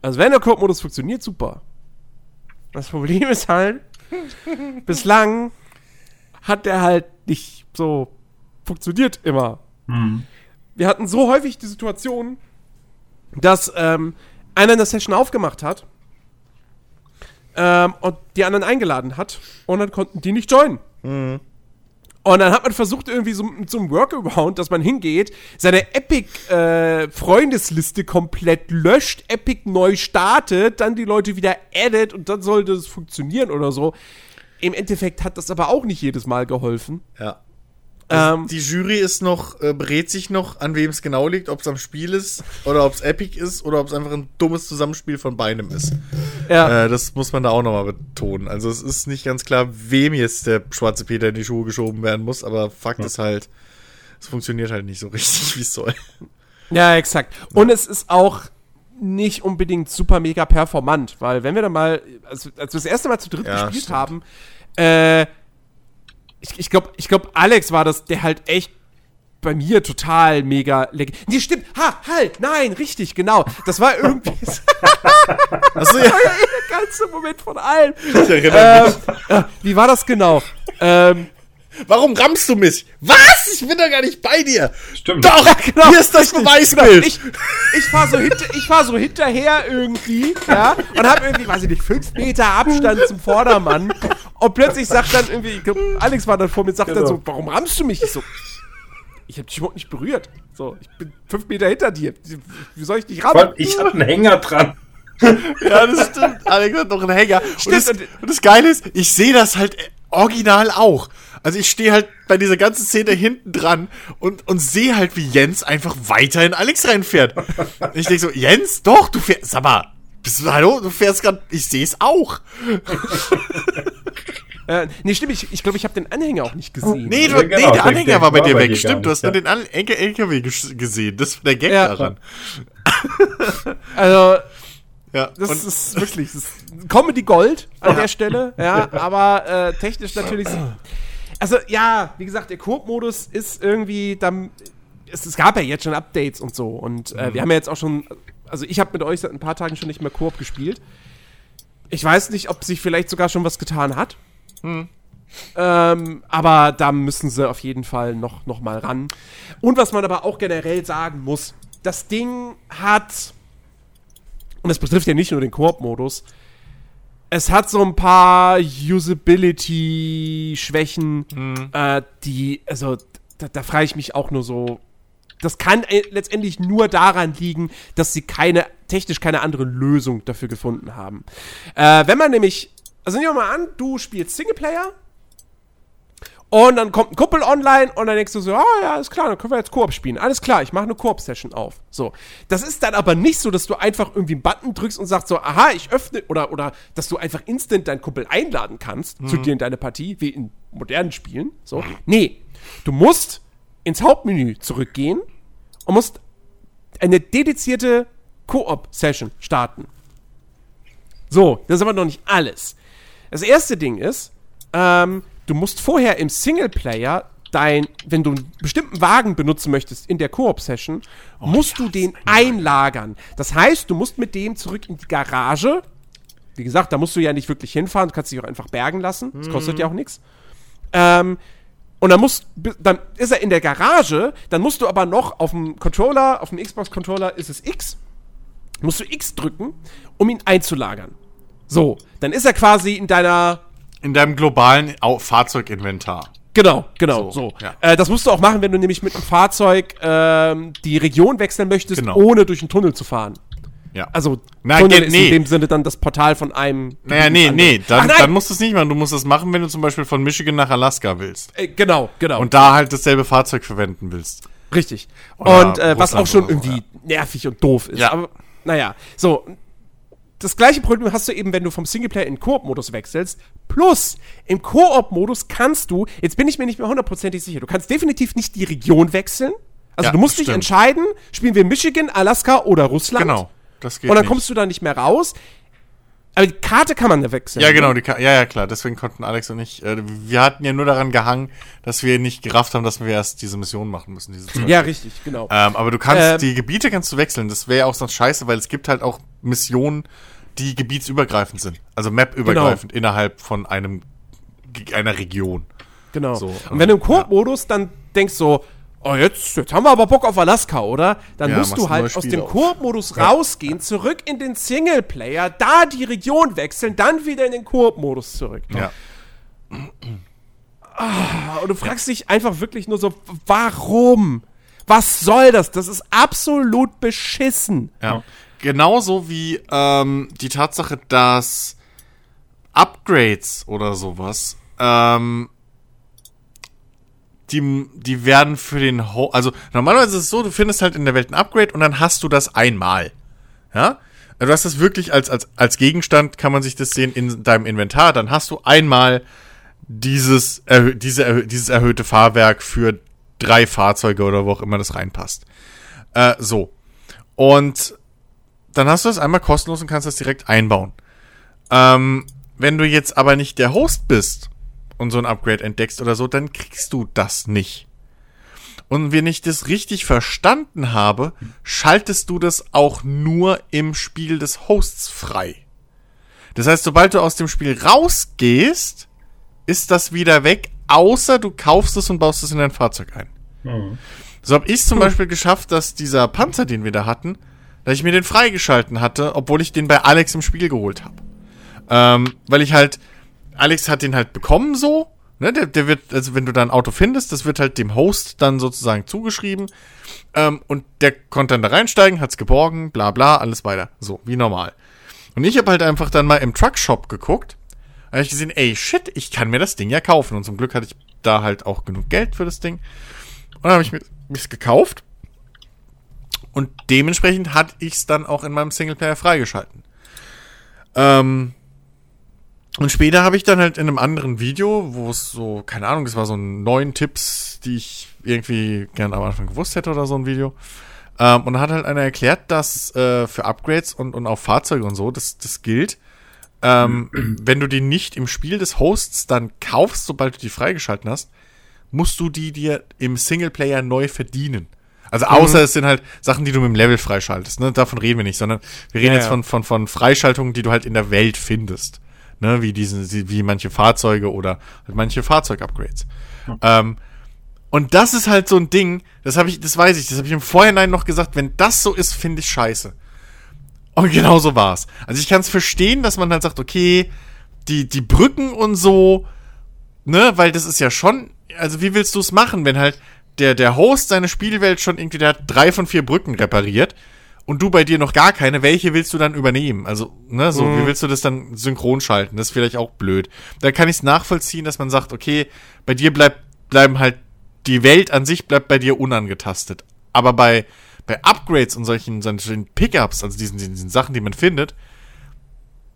also wenn der Koop-Modus funktioniert, super. Das Problem ist halt, bislang hat der halt nicht so funktioniert immer. wir hatten so häufig die Situation, dass ähm, einer eine Session aufgemacht hat ähm, und die anderen eingeladen hat und dann konnten die nicht joinen. Und dann hat man versucht, irgendwie so mit so einem Workaround, dass man hingeht, seine Epic-Freundesliste komplett löscht, Epic neu startet, dann die Leute wieder addet und dann sollte es funktionieren oder so. Im Endeffekt hat das aber auch nicht jedes Mal geholfen. Ja. Ähm, die Jury ist noch, äh, berät sich noch, an wem es genau liegt, ob es am Spiel ist oder ob es Epic ist oder ob es einfach ein dummes Zusammenspiel von beidem ist. ja. Äh, das muss man da auch nochmal betonen. Also es ist nicht ganz klar, wem jetzt der schwarze Peter in die Schuhe geschoben werden muss, aber Fakt ist halt, es funktioniert halt nicht so richtig, wie es soll. Ja, exakt. Und es ist auch nicht unbedingt super mega performant, weil wenn wir dann mal, also, als wir das erste Mal zu dritt Ja, gespielt stimmt. haben, äh, ich, ich glaube, ich glaub, Alex war das, der halt echt bei mir total mega leg Nee, stimmt. Ha, halt, nein, richtig, genau. Das war irgendwie das Achso, ja. war ja der geilste Moment von allem. Ich erinnere mich. Ähm, äh, wie war das genau? Ähm, Warum rammst du mich? Was? Ich bin doch gar nicht bei dir. Stimmt. Doch, genau. hier ist das Beweisbild. Ich, ich fahr so, hinter, ich fahr so hinterher irgendwie, ja, und hab irgendwie, weiß ich nicht, fünf Meter Abstand zum Vordermann. Und plötzlich sagt dann irgendwie, ich glaub, Alex war dann vor mir, sagt dann Genau. so, warum rammst du mich? Ich so, ich hab dich überhaupt nicht berührt. So, ich bin fünf Meter hinter dir. Wie soll ich dich rammen? ich hatte einen Hänger dran. Ja, das stimmt. Alex hat noch einen Hänger. Und das, und- das Geile ist, ich sehe das halt original auch. Also ich stehe halt bei dieser ganzen Szene hinten dran und, und sehe halt, wie Jens einfach weiter in Alex reinfährt. Und ich denke so, Jens, doch, du fährst, sag mal, bist du, hallo, du fährst gerade, ich sehe es auch. Äh, nee, stimmt, ich glaube, ich, glaub, ich habe den Anhänger auch nicht gesehen. Nee, du, Ja, genau, nee der Anhänger der war bei dir weg, stimmt, gar du hast nicht, nur den An- Enkel- LKW ges- gesehen. Das ist der Gag Ja. daran. Also, Ja, Das und, ist wirklich das ist Comedy Gold an der Stelle, ja, aber äh, technisch natürlich. Also ja, wie gesagt, der Koop-Modus ist irgendwie dann. Es, es gab ja jetzt schon Updates und so und äh, wir haben ja jetzt auch schon. Also ich habe mit euch seit ein paar Tagen schon nicht mehr Koop gespielt. Ich weiß nicht, ob sich vielleicht sogar schon was getan hat. Ähm, aber da müssen sie auf jeden Fall noch, noch mal ran. Und was man aber auch generell sagen muss, das Ding hat und das betrifft ja nicht nur den Koop-Modus. Es hat so ein paar Usability-Schwächen, äh, die, also, da, da frage ich mich auch nur so. Das kann äh, letztendlich nur daran liegen, dass sie keine, technisch keine andere Lösung dafür gefunden haben. Äh, wenn man nämlich, also nehmen wir mal an, du spielst Singleplayer und dann kommt ein Kuppel online und dann denkst du so, ah ja, ist klar, dann können wir jetzt Koop spielen. Alles klar, ich mache eine Koop-Session auf. So. Das ist dann aber nicht so, dass du einfach irgendwie einen Button drückst und sagst so, aha, ich öffne, oder, oder dass du einfach instant deinen Kuppel einladen kannst zu dir in deine Partie, wie in modernen Spielen. So. Nee. Du musst ins Hauptmenü zurückgehen und musst eine dedizierte Koop-Session starten. So, das ist aber noch nicht alles. Das erste Ding ist, ähm, du musst vorher im Singleplayer dein, wenn du einen bestimmten Wagen benutzen möchtest in der Koop-Session, musst du den einlagern. Das heißt, du musst mit dem zurück in die Garage. Wie gesagt, da musst du ja nicht wirklich hinfahren, du kannst dich auch einfach bergen lassen. Das kostet ja auch nichts. Ähm, und dann musst, dann ist er in der Garage, dann musst du aber noch auf dem Controller, auf dem Xbox-Controller ist es X, musst du X drücken, um ihn einzulagern. So, dann ist er quasi in deiner in deinem globalen Fahrzeuginventar. Genau, genau, so. So, ja. Äh, das musst du auch machen, wenn du nämlich mit einem Fahrzeug ähm, die Region wechseln möchtest, Genau. ohne durch einen Tunnel zu fahren. Ja. Also, Nein, Tunnel geht- nee. in dem Sinne dann das Portal von einem. Naja, nee, nee, dann, dann musst du es nicht machen. Du musst es machen, wenn du zum Beispiel von Michigan nach Alaska willst. Äh, genau, genau. Und da halt dasselbe Fahrzeug verwenden willst. Richtig. Oder und äh, was auch schon so, irgendwie nervig und doof ist. Ja. Aber naja, so. Das gleiche Problem hast du eben, wenn du vom Singleplayer in Koop-Modus wechselst. Plus, im Koop-Modus kannst du, jetzt bin ich mir nicht mehr hundertprozentig sicher, du kannst definitiv nicht die Region wechseln. Also Ja, du musst dich stimmt. entscheiden, spielen wir Michigan, Alaska oder Russland. Genau. Das geht Und dann nicht. kommst du da nicht mehr raus. Aber die Karte kann man da wechseln. Ja, genau, die, Ka- ja, ja, klar. Deswegen konnten Alex und ich, äh, wir hatten ja nur daran gehangen, dass wir nicht gerafft haben, dass wir erst diese Mission machen müssen. Diese. Ja, richtig, genau. Ähm, aber du kannst, Ähm, die Gebiete kannst du wechseln. Das wäre ja auch sonst scheiße, weil es gibt halt auch Missionen, die gebietsübergreifend sind. Also Map-übergreifend innerhalb von einem, einer Region. Genau. So, und wenn du im ähm, Koop-Modus dann denkst so, oh, jetzt, jetzt haben wir aber Bock auf Alaska, oder? Dann Ja, musst du halt aus dem. Koop-Modus rausgehen, zurück in den Singleplayer, da die Region wechseln, dann wieder in den Koop-Modus zurück. Ja. Und du fragst dich einfach wirklich nur so, warum? Was soll das? Das ist absolut beschissen. Ja. Genauso wie ähm, die Tatsache, dass Upgrades oder sowas, ähm, die, die werden für den Ho also normalerweise ist es so, du findest halt in der Welt ein Upgrade und dann hast du das einmal. Ja? Du hast das wirklich als, als, als Gegenstand, kann man sich das sehen, in deinem Inventar, dann hast du einmal dieses, erhö diese, erhö dieses erhöhte Fahrwerk für drei Fahrzeuge oder wo auch immer das reinpasst. Äh, so. Und dann hast du das einmal kostenlos und kannst das direkt einbauen. Ähm, wenn du jetzt aber nicht der Host bist und so ein Upgrade entdeckst oder so, dann kriegst du das nicht. Und wenn ich das richtig verstanden habe, schaltest du das auch nur im Spiel des Hosts frei. Das heißt, sobald du aus dem Spiel rausgehst, ist das wieder weg, außer du kaufst es und baust es in dein Fahrzeug ein. Mhm. So habe ich zum Beispiel geschafft, dass dieser Panzer, den wir da hatten, dass ich mir den freigeschalten hatte, obwohl ich den bei Alex im Spiel geholt habe. Ähm, weil ich halt, Alex hat den halt bekommen so, ne, der, der wird, also wenn du da ein Auto findest, das wird halt dem Host dann sozusagen zugeschrieben. Ähm, und der konnte dann da reinsteigen, hat's geborgen, bla bla, alles weiter. So, wie normal. Und ich habe halt einfach dann mal im Truckshop geguckt. Da habe ich gesehen, ey, shit, ich kann mir das Ding ja kaufen. Und zum Glück hatte ich da halt auch genug Geld für das Ding. Und dann habe ich mir es gekauft. Und dementsprechend hatte ich es dann auch in meinem Singleplayer freigeschalten. Ähm, und später habe ich dann halt in einem anderen Video, wo es so, keine Ahnung, es war so neun Tipps, die ich irgendwie gern am Anfang gewusst hätte oder so ein Video. Ähm, und da hat halt einer erklärt, dass äh, für Upgrades und, und auch Fahrzeuge und so, das, das gilt. Ähm, wenn du die nicht im Spiel des Hosts dann kaufst, sobald du die freigeschalten hast, musst du die dir im Singleplayer neu verdienen. Also außer es sind halt Sachen, die du mit dem Level freischaltest. Ne? Davon reden wir nicht, sondern wir reden Ja, jetzt ja. von, von, von Freischaltungen, die du halt in der Welt findest. Ne? Wie diese, wie manche Fahrzeuge oder halt manche Fahrzeugupgrades. Ähm, und das ist halt so ein Ding, das habe ich, das weiß ich, das habe ich im Vorhinein noch gesagt, wenn das so ist, finde ich scheiße. Und genau so war's. Also ich kann es verstehen, dass man halt sagt, okay, die, die Brücken und so, ne, weil das ist ja schon, also wie willst du es machen, wenn halt der, der Host seine Spielwelt schon irgendwie, der hat drei von vier Brücken repariert und du bei dir noch gar keine, welche willst du dann übernehmen? Also, ne, so, wie willst du das dann synchron schalten? Das ist vielleicht auch blöd. Da kann ich es nachvollziehen, dass man sagt, okay, bei dir bleibt, bleiben halt, die Welt an sich bleibt bei dir unangetastet. Aber bei, bei Upgrades und solchen, solchen Pickups, also diesen, diesen, Sachen, die man findet,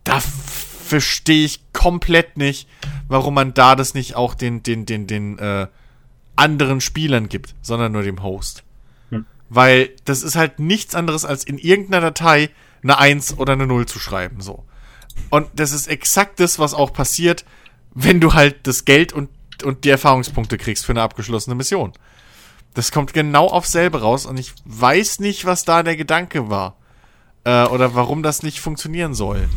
da verstehe ich komplett nicht, warum man da das nicht auch den, den, den, den äh, anderen Spielern gibt, sondern nur dem Host. Weil das ist halt nichts anderes, als in irgendeiner Datei eine 1 oder eine 0 zu schreiben. So. Und das ist exakt das, was auch passiert, wenn du halt das Geld und, und die Erfahrungspunkte kriegst für eine abgeschlossene Mission. Das kommt genau aufs selbe raus und ich weiß nicht, was da der Gedanke war. Äh, oder warum das nicht funktionieren soll.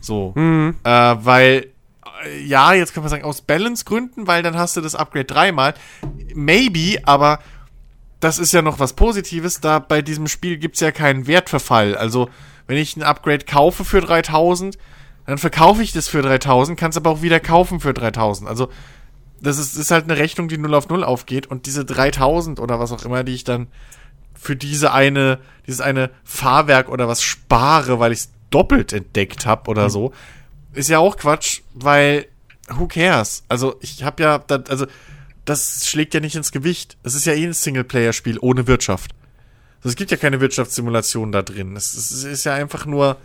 So. Mhm. Äh, weil, äh, ja, jetzt kann man sagen, aus Balance-Gründen, weil dann hast du das Upgrade dreimal. Maybe, aber das ist ja noch was Positives, da bei diesem Spiel gibt's ja keinen Wertverfall. Also, wenn ich ein Upgrade kaufe für 3000, dann verkaufe ich das für 3000, kann's aber auch wieder kaufen für 3000. Also, das ist, ist halt eine Rechnung, die 0 auf 0 aufgeht und diese 3000 oder was auch immer, die ich dann für diese eine, dieses eine Fahrwerk oder was spare, weil ich es doppelt entdeckt habe oder so, ist ja auch Quatsch, weil who cares? Also ich habe ja, also das schlägt ja nicht ins Gewicht. Es ist ja eh ein Singleplayer-Spiel ohne Wirtschaft. Also, es gibt ja keine Wirtschaftssimulation da drin. Es, ist ja einfach nur,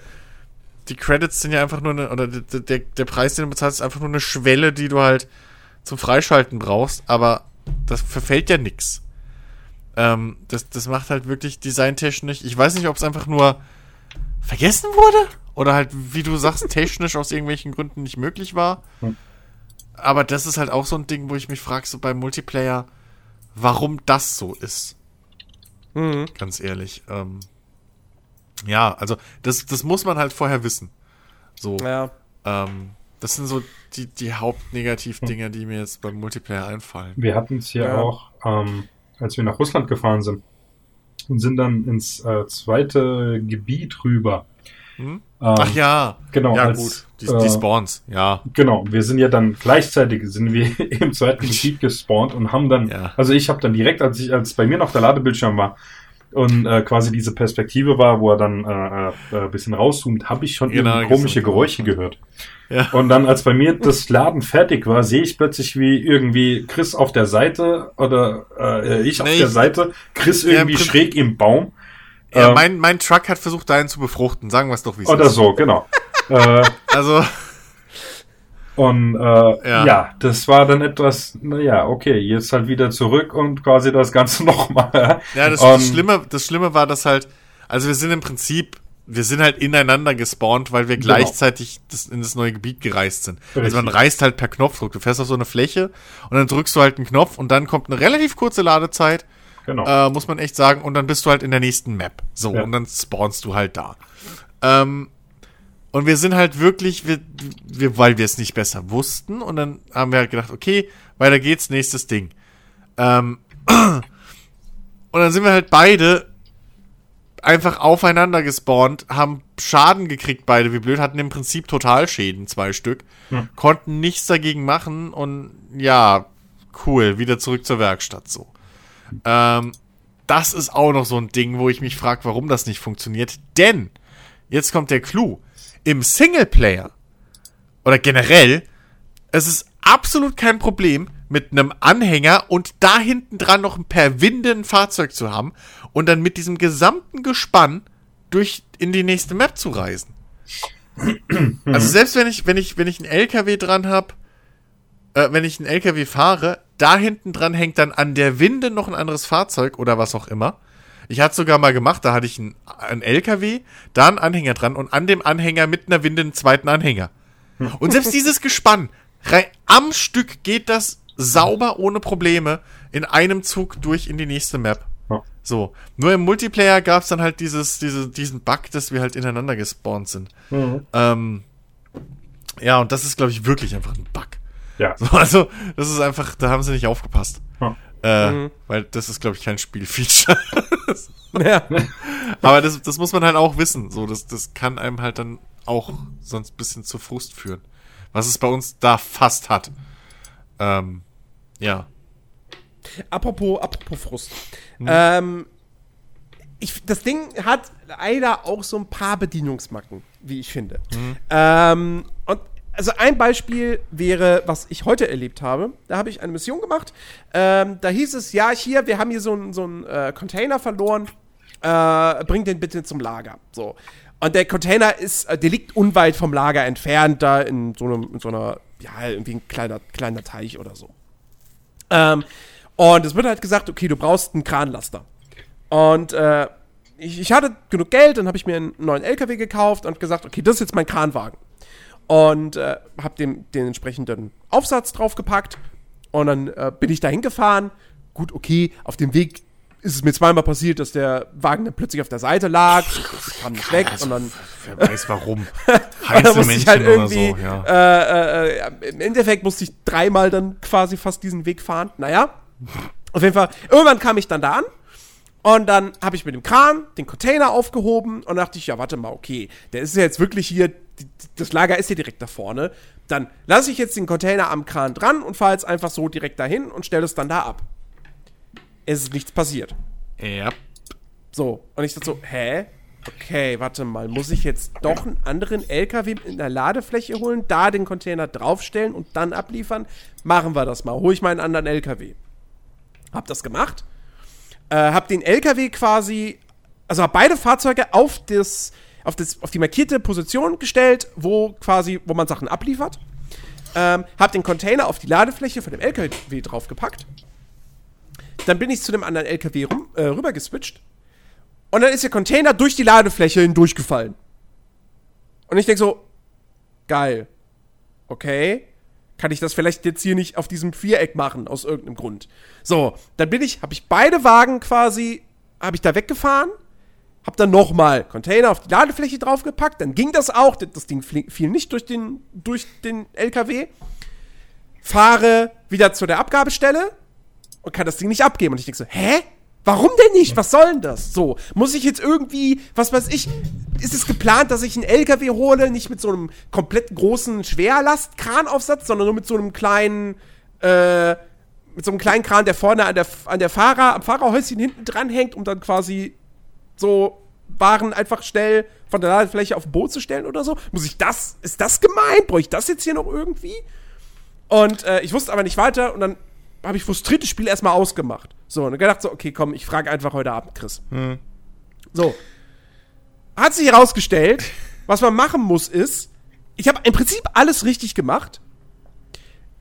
die Credits sind ja einfach nur eine, oder der, der, Preis, den du bezahlst, ist einfach nur eine Schwelle, die du halt zum Freischalten brauchst, aber das verfällt ja nix. Ähm, das, das macht halt wirklich designtechnisch. Ich weiß nicht, ob es einfach nur vergessen wurde oder halt, wie du sagst, technisch aus irgendwelchen Gründen nicht möglich war. Hm. Aber das ist halt auch so ein Ding, wo ich mich frage, so beim Multiplayer, warum das so ist. Mhm. Ganz ehrlich. Ähm, ja, also das, das muss man halt vorher wissen. So. Ja. Ähm, das sind so die, die Hauptnegativdinger, die mir jetzt beim Multiplayer einfallen. Wir hatten es hier Ja. auch, ähm, als wir nach Russland gefahren sind und sind dann ins äh, zweite Gebiet rüber. Hm? Ähm, Ach ja. genau, Ja, als, gut. Die, äh, die Spawns, ja. Genau, wir sind ja dann gleichzeitig sind wir im zweiten Gebiet gespawnt und haben dann, Ja. also ich habe dann direkt, als ich, als bei mir noch der Ladebildschirm war und äh, quasi diese Perspektive war, wo er dann äh, äh, ein bisschen rauszoomt, habe ich schon Genau, irgendwie komische. Geräusche gehört. Ja. Und dann, als bei mir das Laden fertig war, sehe ich plötzlich, wie irgendwie Chris auf der Seite oder äh, ich auf Nee, der ich- Seite, Chris Ja, im irgendwie schräg im Baum. ja ähm, mein, mein Truck hat versucht, deinen zu befruchten. Sagen wir es doch, wie es oder ist. so, genau. äh, Also, Und äh, Ja. ja. das war dann etwas, naja, okay, jetzt halt wieder zurück und quasi das Ganze nochmal. ja, das, das, Schlimme, das Schlimme war, dass halt, also wir sind im Prinzip, wir sind halt ineinander gespawnt, weil wir Genau. gleichzeitig das, in das neue Gebiet gereist sind. Also man Richtig. reist halt per Knopfdruck. Du fährst auf so eine Fläche und dann drückst du halt einen Knopf und dann kommt eine relativ kurze Ladezeit, Genau. äh, muss man echt sagen, und dann bist du halt in der nächsten Map. So, Ja. und dann spawnst du halt da. Ähm, und wir sind halt wirklich, wir, wir, weil wir es nicht besser wussten, und dann haben wir halt gedacht, okay, weiter geht's, nächstes Ding. Ähm, und dann sind wir halt beide einfach aufeinander gespawnt, haben Schaden gekriegt, beide, wie blöd, hatten im Prinzip Totalschäden, zwei Stück, Hm. konnten nichts dagegen machen und ja, cool, wieder zurück zur Werkstatt so. Ähm, das ist auch noch so ein Ding, wo ich mich frage, warum das nicht funktioniert. Denn, jetzt kommt der Clou, im Singleplayer oder generell, es ist absolut kein Problem, mit einem Anhänger und da hinten dran noch ein per Winde ein Fahrzeug zu haben und dann mit diesem gesamten Gespann durch in die nächste Map zu reisen. Also selbst wenn ich, wenn ich, wenn ich einen LKW dran habe, äh, wenn ich einen LKW fahre, da hinten dran hängt dann an der Winde noch ein anderes Fahrzeug oder was auch immer. Ich hatte sogar mal gemacht, da hatte ich einen, einen LKW, da einen Anhänger dran und an dem Anhänger mit einer Winde einen zweiten Anhänger. Und selbst dieses Gespann, rei- am Stück geht das sauber ohne Probleme in einem Zug durch in die nächste Map. Ja. So. Nur im Multiplayer gab es dann halt dieses, diese, diesen Bug, dass wir halt ineinander gespawnt sind. Mhm. Ähm, ja, und das ist, glaube ich, wirklich einfach ein Bug. Ja. So, Also, das ist einfach, da haben sie nicht aufgepasst. Ja. Äh, Mhm. Weil das ist, glaube ich, kein Spielfeature. Ja. Aber das, das muss man halt auch wissen. So, das, das kann einem halt dann auch sonst ein bisschen zu Frust führen. Was es bei uns da fast hat. Ähm, ja. Apropos, apropos Frust. Ähm, ich, das Ding hat leider auch so ein paar Bedienungsmacken, wie ich finde. Ähm, und also ein Beispiel wäre, was ich heute erlebt habe. Da habe ich eine Mission gemacht. Ähm, da hieß es, ja, hier, wir haben hier so einen so äh, Container verloren. Äh, bring den bitte zum Lager. So. Und der Container ist, äh, der liegt unweit vom Lager entfernt, da in so, einem, in so einer, ja, irgendwie ein kleiner, kleiner Teich oder so. Ähm, und es wird halt gesagt, okay, du brauchst einen Kranlaster. Und äh, ich, ich hatte genug Geld, dann habe ich mir einen neuen LKW gekauft und gesagt, okay, das ist jetzt mein Kranwagen. Und äh, habe dem den entsprechenden Aufsatz draufgepackt. Und dann äh, bin ich dahin gefahren. Gut, okay, auf dem Weg ist es mir zweimal passiert, dass der Wagen dann plötzlich auf der Seite lag. Ich kam nicht weg. Und dann Wer weiß warum. da Heiße musste ich halt oder irgendwie, so, ja. äh, äh, äh, im Endeffekt musste ich dreimal dann quasi fast diesen Weg fahren. Naja, auf jeden Fall, irgendwann kam ich dann da an und dann habe ich mit dem Kran den Container aufgehoben und dachte ich, ja, warte mal, okay, der ist ja jetzt wirklich hier, das Lager ist hier direkt da vorne. Dann lasse ich jetzt den Container am Kran dran und fahre jetzt einfach so direkt dahin und stelle es dann da ab. Es ist nichts passiert. Ja. So, und ich dachte so, hä? Okay, warte mal, muss ich jetzt doch einen anderen LKW in der Ladefläche holen, da den Container draufstellen und dann abliefern? Machen wir das mal. Hol ich meinen anderen LKW. Hab das gemacht. Äh, hab den LKW quasi, also hab beide Fahrzeuge auf das, auf das, auf die markierte Position gestellt, wo quasi, wo man Sachen abliefert. Ähm, hab den Container auf die Ladefläche von dem LKW draufgepackt. Dann bin ich zu dem anderen LKW rum, äh, rüber geswitcht. Und dann ist der Container durch die Ladefläche hindurchgefallen. Und ich denke so, geil. Okay. Kann ich das vielleicht jetzt hier nicht auf diesem Viereck machen, aus irgendeinem Grund. So, dann bin ich, habe ich beide Wagen quasi, habe ich da weggefahren, habe dann nochmal Container auf die Ladefläche draufgepackt, dann ging das auch, das Ding fiel nicht durch den, durch den LKW. Fahre wieder zu der Abgabestelle, und kann das Ding nicht abgeben. Und ich denke so, hä? Warum denn nicht? Was soll denn das? So, muss ich jetzt irgendwie, was weiß ich, ist es geplant, dass ich einen LKW hole, nicht mit so einem komplett großen Schwerlastkranaufsatz, sondern nur mit so einem kleinen, äh, mit so einem kleinen Kran, der vorne an der, an der Fahrer, am Fahrerhäuschen hinten dran hängt, um dann quasi so Waren einfach schnell von der Ladefläche auf Boot zu stellen oder so? Muss ich das, ist das gemeint? Brauche ich das jetzt hier noch irgendwie? Und äh, ich wusste aber nicht weiter und dann habe ich frustriert das Spiel erstmal ausgemacht. So, und gedacht so, okay, komm, ich frage einfach heute Abend Chris. Hm. So. Hat sich herausgestellt, was man machen muss, ist, ich habe im Prinzip alles richtig gemacht.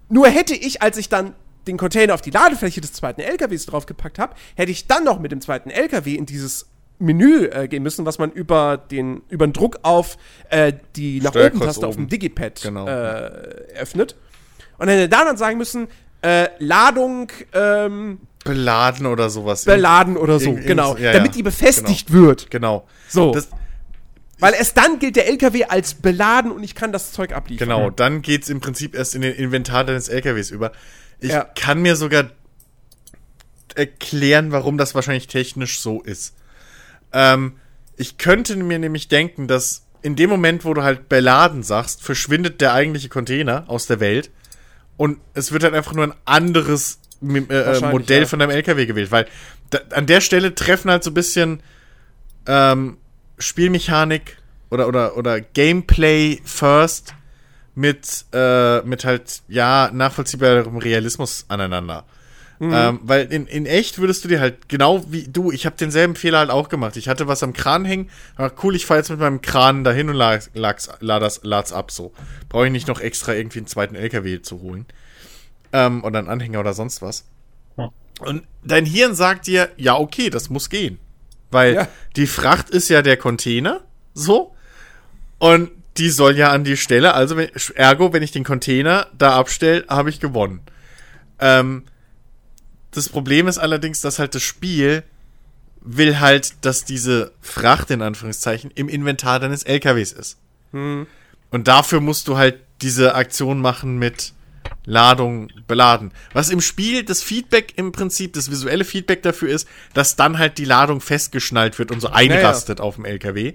Nur hätte ich, als ich dann den Container auf die Ladefläche des zweiten LKWs draufgepackt habe, hätte ich dann noch mit dem zweiten LKW in dieses Menü äh, gehen müssen, was man über den, über den Druck auf äh, die nach oben Taste auf dem Digipad genau. äh, öffnet. Und dann hätte da dann sagen müssen, äh, Ladung ähm, beladen oder sowas. Beladen oder so, genau. Ja, damit die befestigt genau. wird. Genau. So. Das, weil erst dann gilt der LKW als beladen und ich kann das Zeug abliefern. Genau, dann geht es im Prinzip erst in den Inventar deines LKWs über. Ich ja. kann mir sogar erklären, warum das wahrscheinlich technisch so ist. Ähm, ich könnte mir nämlich denken, dass in dem Moment, wo du halt beladen sagst, verschwindet der eigentliche Container aus der Welt und es wird halt einfach nur ein anderes äh, äh Modell ja. von deinem LKW gewählt, weil da, an der Stelle treffen halt so ein bisschen ähm, Spielmechanik oder, oder, oder Gameplay first mit, äh, mit halt, ja, nachvollziehbarem Realismus aneinander. Mhm. Ähm, weil in, in echt würdest du dir halt, genau wie du, ich habe denselben Fehler halt auch gemacht. Ich hatte was am Kran hängen, aber cool, ich fahre jetzt mit meinem Kran dahin und lad's, lad's, lad's, lad's ab so. Brauche ich nicht noch extra irgendwie einen zweiten LKW zu holen. Ähm, oder einen Anhänger oder sonst was. Ja. Und dein Hirn sagt dir, ja, okay, das muss gehen. Weil ja. die Fracht ist ja der Container, so. Und die soll ja an die Stelle, also ergo, wenn ich den Container da abstelle, habe ich gewonnen. Ähm, das Problem ist allerdings, dass halt das Spiel will halt, dass diese Fracht in Anführungszeichen im Inventar deines LKWs ist. Hm. Und dafür musst du halt diese Aktion machen mit Ladung beladen. Was im Spiel das Feedback im Prinzip, das visuelle Feedback dafür ist, dass dann halt die Ladung festgeschnallt wird und so einrastet naja. auf dem LKW.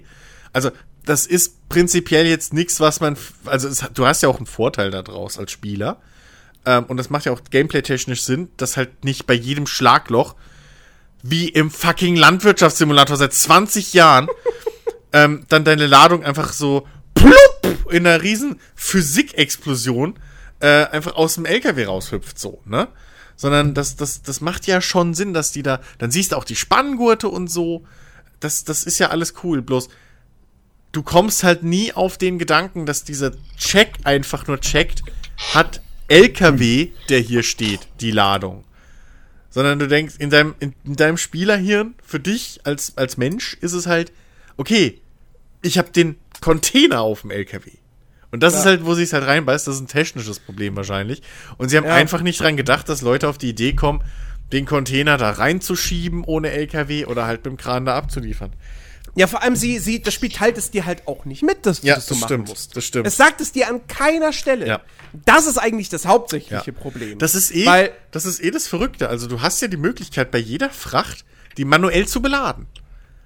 Also, das ist prinzipiell jetzt nichts, was man, also es, du hast ja auch einen Vorteil daraus als Spieler. Ähm, und das macht ja auch gameplay-technisch Sinn, dass halt nicht bei jedem Schlagloch, wie im fucking Landwirtschaftssimulator seit 20 Jahren, ähm, dann deine Ladung einfach so plupp in einer riesen Physikexplosion äh, einfach aus dem LKW raushüpft, so, ne? Sondern das, das, das macht ja schon Sinn, dass die da, dann siehst du auch die Spanngurte und so. Das, das ist ja alles cool. Bloß, du kommst halt nie auf den Gedanken, dass dieser Check einfach nur checkt, hat LKW, der hier steht, die Ladung. Sondern du denkst, in deinem, in, in deinem Spielerhirn, für dich als, als Mensch, ist es halt, okay, ich habe den Container auf dem LKW. Und das ja. ist halt, wo sie es halt reinbeißt, das ist ein technisches Problem wahrscheinlich. Und sie haben ja. einfach nicht dran gedacht, dass Leute auf die Idee kommen, den Container da reinzuschieben ohne LKW oder halt mit dem Kran da abzuliefern. Ja, vor allem sie, sie, das Spiel teilt es dir halt auch nicht mit, dass du ja, das so das machen stimmt, musst. Das stimmt. Es sagt es dir an keiner Stelle. Ja. Das ist eigentlich das hauptsächliche ja. Problem. Das ist eh, Weil, das ist eh das Verrückte. Also du hast ja die Möglichkeit, bei jeder Fracht die manuell zu beladen.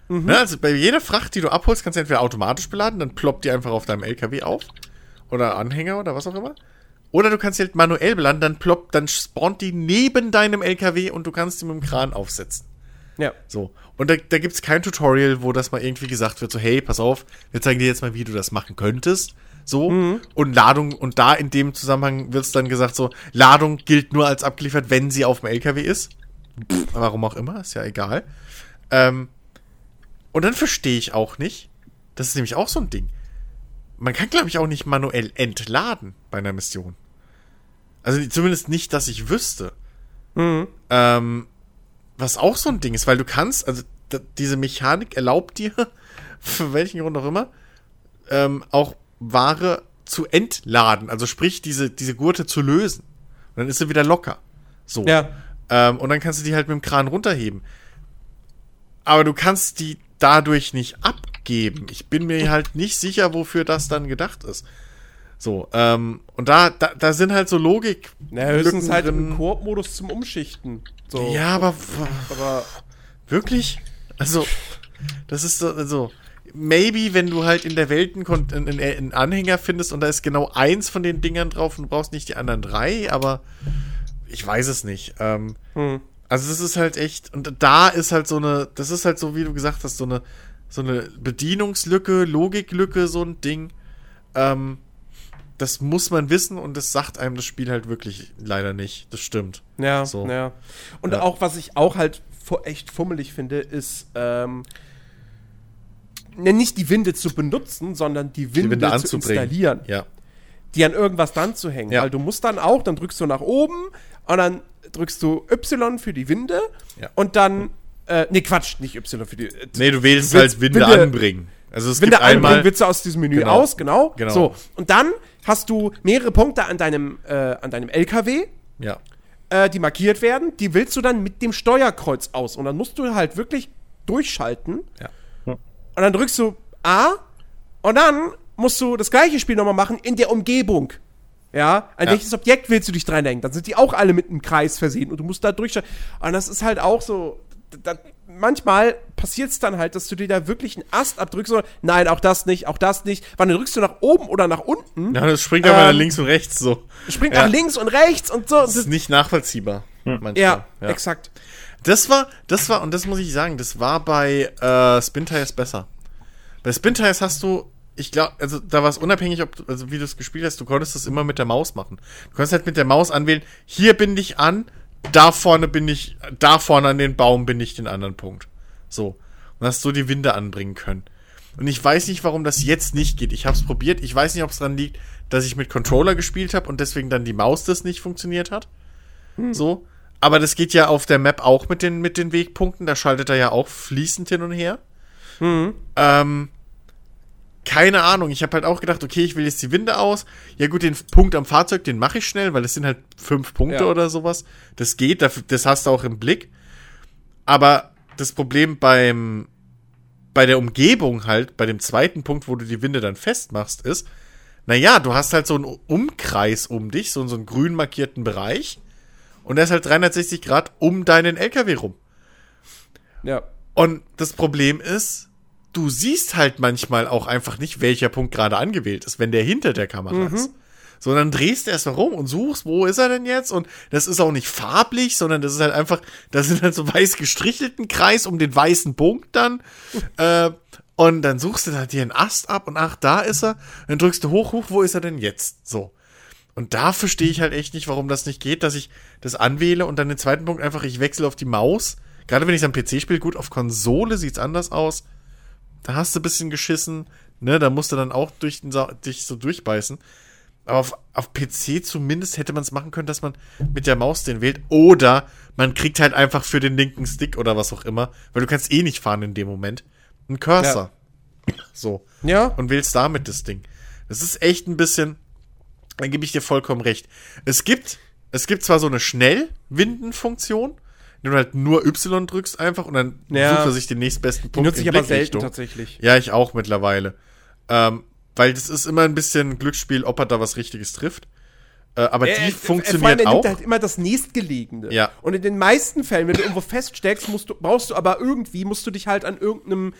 Mhm. Ne, also bei jeder Fracht, die du abholst, kannst du entweder automatisch beladen, dann ploppt die einfach auf deinem LKW auf. Oder Anhänger oder was auch immer. Oder du kannst sie halt manuell beladen, dann ploppt, dann spawnt die neben deinem LKW und du kannst sie mit dem Kran aufsetzen. Ja. So. Und da, da gibt es kein Tutorial, wo das mal irgendwie gesagt wird, so, hey, pass auf, wir zeigen dir jetzt mal, wie du das machen könntest. So. Mhm. Und Ladung, und da in dem Zusammenhang wird es dann gesagt, so, Ladung gilt nur als abgeliefert, wenn sie auf dem LKW ist. Pff, warum auch immer, ist ja egal. Ähm, und dann verstehe ich auch nicht, das ist nämlich auch so ein Ding. Man kann, glaube ich, auch nicht manuell entladen bei einer Mission. Also zumindest nicht, dass ich wüsste. Mhm. Ähm, was auch so ein Ding ist, weil du kannst, also diese Mechanik erlaubt dir, für welchen Grund auch immer, ähm, auch Ware zu entladen. Also sprich, diese, diese Gurte zu lösen. Und dann ist sie wieder locker. So. Ja. Ähm, und dann kannst du die halt mit dem Kran runterheben. Aber du kannst die dadurch nicht abgeben. Ich bin mir halt nicht sicher, wofür das dann gedacht ist. So, ähm, und da, da, da sind halt so Logik. Na, höchstens halt im Koop-Modus zum Umschichten. So, Ja, aber, aber wirklich? Also, das ist so, also, maybe, wenn du halt in der Welt einen, einen Anhänger findest und da ist genau eins von den Dingern drauf und du brauchst nicht die anderen drei, aber ich weiß es nicht. Ähm, hm. Also das ist halt echt, und da ist halt so eine, das ist halt so, wie du gesagt hast, so eine, so eine Bedienungslücke, Logiklücke, so ein Ding. Ähm, das muss man wissen und das sagt einem das Spiel halt wirklich leider nicht. Das stimmt. Ja, So. ja. Und Ja. auch, was ich auch halt echt fummelig finde, ist, ähm, ne, nicht die Winde zu benutzen, sondern die Winde, Winde zu anzubringen. installieren. Ja. Die an irgendwas dran zu hängen. Ja. Weil du musst dann auch, dann drückst du nach oben und dann drückst du Y für die Winde Ja. und dann, äh, nee, Quatsch, nicht Y für die. Äh, Nee, du wählst Du halt Winde, Winde- anbringen. Also es Winde gibt einmal. anbringen, willst du aus diesem Menü Genau. aus, genau. Genau. So, und dann hast du mehrere Punkte an deinem, äh, an deinem LKW ja. äh, die markiert werden, die willst du dann mit dem Steuerkreuz aus. Und dann musst du halt wirklich durchschalten. Ja. Und dann drückst du A und dann musst du das gleiche Spiel nochmal machen in der Umgebung. Ja, an Ja. welches Objekt willst du dich dran hängen? Dann sind die auch alle mit einem Kreis versehen und du musst da durchschalten. Und das ist halt auch so. Da, manchmal passiert es dann halt, dass du dir da wirklich einen Ast abdrückst. Und, nein, auch das nicht, auch das nicht. Wann drückst du nach oben oder nach unten? Ja, das springt aber Ähm, nach links und rechts so. Springt Ja. nach links und rechts und so. Das ist nicht nachvollziehbar. Manchmal. ja, exakt. Das war, das war, und das muss ich sagen, das war bei äh, Spin Tires besser. Bei Spin Tires hast du, ich glaube, also da war es unabhängig, ob du, also wie du es gespielt hast, du konntest das immer mit der Maus machen. Du konntest halt mit der Maus anwählen, hier bin ich an, da vorne bin ich, da vorne an den Baum bin ich den anderen Punkt. So. Und hast so die Winde anbringen können. Und ich weiß nicht, warum das jetzt nicht geht. Ich habe es probiert. Ich weiß nicht, ob es daran liegt, dass ich mit Controller gespielt habe und deswegen dann die Maus das nicht funktioniert hat. So. Aber das geht ja auf der Map auch mit den, mit den Wegpunkten. Da schaltet er ja auch fließend hin und her. Ähm, keine Ahnung. Ich habe halt auch gedacht, okay, ich will jetzt die Winde aus. Ja gut, den Punkt am Fahrzeug, den mache ich schnell, weil es sind halt fünf Punkte Ja. oder sowas. Das geht, das hast du auch im Blick. Aber das Problem beim bei der Umgebung halt, bei dem zweiten Punkt, wo du die Winde dann festmachst, ist, naja, du hast halt so einen Umkreis um dich, so, so einen grün markierten Bereich. Und der ist halt 360 Grad um deinen LKW rum. Ja. Und das Problem ist, du siehst halt manchmal auch einfach nicht, welcher Punkt gerade angewählt ist, wenn der hinter der Kamera ist. So, dann drehst du erstmal rum und suchst, wo ist er denn jetzt? Und das ist auch nicht farblich, sondern das ist halt einfach, da sind halt so weiß gestrichelten Kreis um den weißen Punkt dann. äh, und dann suchst du da dir einen Ast ab und ach, da ist er. Dann drückst du hoch, hoch, wo ist er denn jetzt? So. Und da verstehe ich halt echt nicht, warum das nicht geht, dass ich das anwähle und dann den zweiten Punkt einfach, ich wechsle auf die Maus. Gerade wenn ich es am PC spiele, gut, auf Konsole sieht's anders aus. Da hast du ein bisschen geschissen, ne, da musst du dann auch durch den Sa dich so durchbeißen. Aber auf, auf PC zumindest hätte man es machen können, dass man mit der Maus den wählt. Oder man kriegt halt einfach für den linken Stick oder was auch immer, weil du kannst eh nicht fahren in dem Moment, einen Cursor. So Ja. und wählst damit das Ding. Das ist echt ein bisschen, dann gebe ich dir vollkommen recht. Es gibt, es gibt zwar so eine Schnellwindenfunktion, wenn du halt nur Y drückst einfach und dann Ja. sucht er sich den nächstbesten Die Punkt nutze ich aber selten tatsächlich. Ja, ich auch mittlerweile. Ähm, weil das ist immer ein bisschen Glücksspiel, ob er da was Richtiges trifft. Äh, aber die Äh, äh, vor allem, funktioniert er auch. nimmt halt immer das nächstgelegene. Ja. Und in den meisten Fällen, wenn du irgendwo feststeckst, musst du, brauchst du aber irgendwie, musst du dich halt an irgendeinem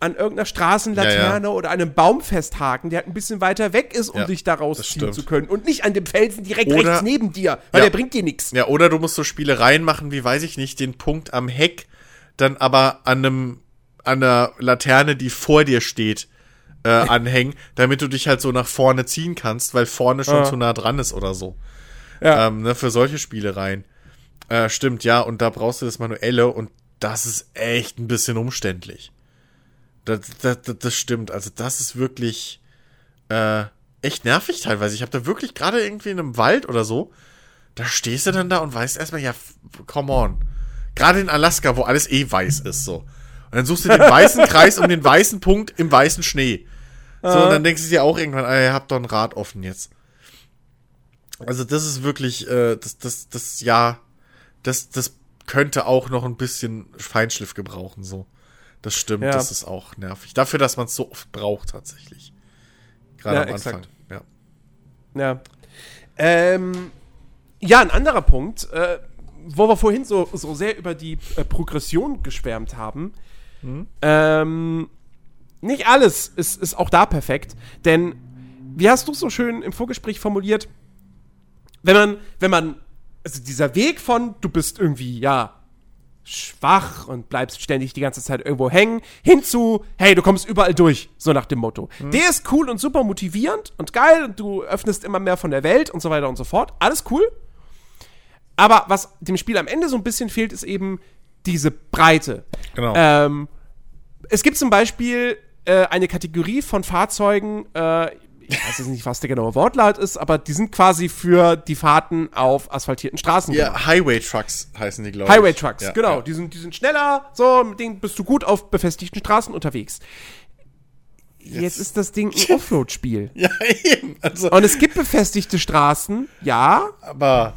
an irgendeiner Straßenlaterne Ja, oder einem Baum festhaken, der halt ein bisschen weiter weg ist, um Ja, dich da rausziehen zu können. Und nicht an dem Felsen direkt Oder- rechts neben dir, weil Ja. der bringt dir nichts. Ja, oder du musst so Spielereien machen, wie weiß ich nicht, den Punkt am Heck, dann aber an einem, an einer Laterne, die vor dir steht, äh, anhängen, damit du dich halt so nach vorne ziehen kannst, weil vorne schon Ah. zu nah dran ist oder so. Ja. Ähm, ne, für solche Spielereien. Äh, stimmt, ja, und da brauchst du das Manuelle und das ist echt ein bisschen umständlich. Das, das, das, stimmt. Also, das ist wirklich äh, echt nervig teilweise. Ich habe da wirklich gerade irgendwie in einem Wald oder so, da stehst du dann da und weißt erstmal, ja, come on. Gerade in Alaska, wo alles eh weiß ist, so. Und dann suchst du den weißen Kreis um den weißen Punkt im weißen Schnee. So, und dann denkst du dir auch irgendwann, ah, ihr habt doch ein Rad offen jetzt. Also, das ist wirklich, äh, das, das, das, ja, das, das könnte auch noch ein bisschen Feinschliff gebrauchen, so. Das stimmt, Ja. das ist auch nervig. Dafür, dass man es so oft braucht, tatsächlich. Gerade Ja, am Anfang. exakt. Ja. Ja. Ähm, ja, ein anderer Punkt, äh, wo wir vorhin so, so sehr über die äh, Progression geschwärmt haben, ähm, nicht alles ist, ist auch da perfekt. Denn, wie hast du so schön im Vorgespräch formuliert, wenn man, wenn man, also dieser Weg von, du bist irgendwie, ja, schwach und bleibst ständig die ganze Zeit irgendwo hängen, hinzu, hey, du kommst überall durch, so nach dem Motto. Der ist cool und super motivierend und geil und du öffnest immer mehr von der Welt und so weiter und so fort. Alles cool. Aber was dem Spiel am Ende so ein bisschen fehlt, ist eben diese Breite. Genau. Ähm, es gibt zum Beispiel äh, eine Kategorie von Fahrzeugen, äh, ich weiß jetzt nicht, was der genaue Wortlaut ist, aber die sind quasi für die Fahrten auf asphaltierten Straßen gemacht. ja, Highway Trucks heißen die, glaube ich. Highway Trucks, Ja, genau. Ja. Die, sind, die sind schneller, so, mit denen bist du gut auf befestigten Straßen unterwegs. Jetzt, ist das Ding ein Offroad-Spiel. ja, eben. Also, Und es gibt befestigte Straßen, ja, aber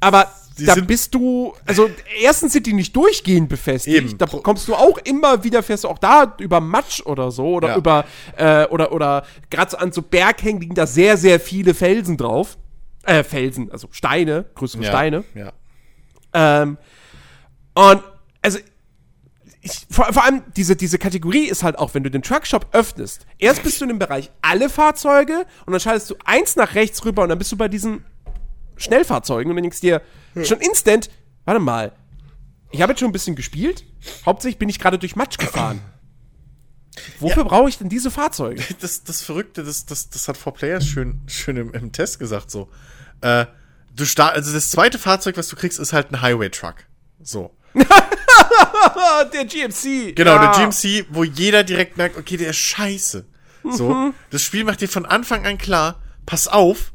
aber Die da bist du, also erstens sind die nicht durchgehend befestigt. Eben. Da kommst du auch immer wieder, fährst du auch da über Matsch oder so oder Ja. über, äh, oder, oder gerade so an so Berghängen liegen da sehr, sehr viele Felsen drauf. Äh, Felsen, also Steine, größere ja, Steine. Ja. Ähm, und also ich, vor, vor allem diese, diese Kategorie ist halt auch, wenn du den Truckshop öffnest, erst bist du in dem Bereich alle Fahrzeuge und dann schaltest du eins nach rechts rüber und dann bist du bei diesen Schnellfahrzeugen und dann denkst du dir schon instant, warte mal, ich habe jetzt schon ein bisschen gespielt, hauptsächlich bin ich gerade durch Matsch gefahren. Wofür brauche ich denn diese Fahrzeuge? Das, das Verrückte, das, das, das hat 4Players schön, schön im, im Test gesagt so. Äh, du start, also das zweite Fahrzeug, was du kriegst, ist halt ein Highway Truck. So. Ah, der GMC. Genau, ja. der GMC, wo jeder direkt merkt, okay, der ist scheiße. So. Mhm. Das Spiel macht dir von Anfang an klar, pass auf,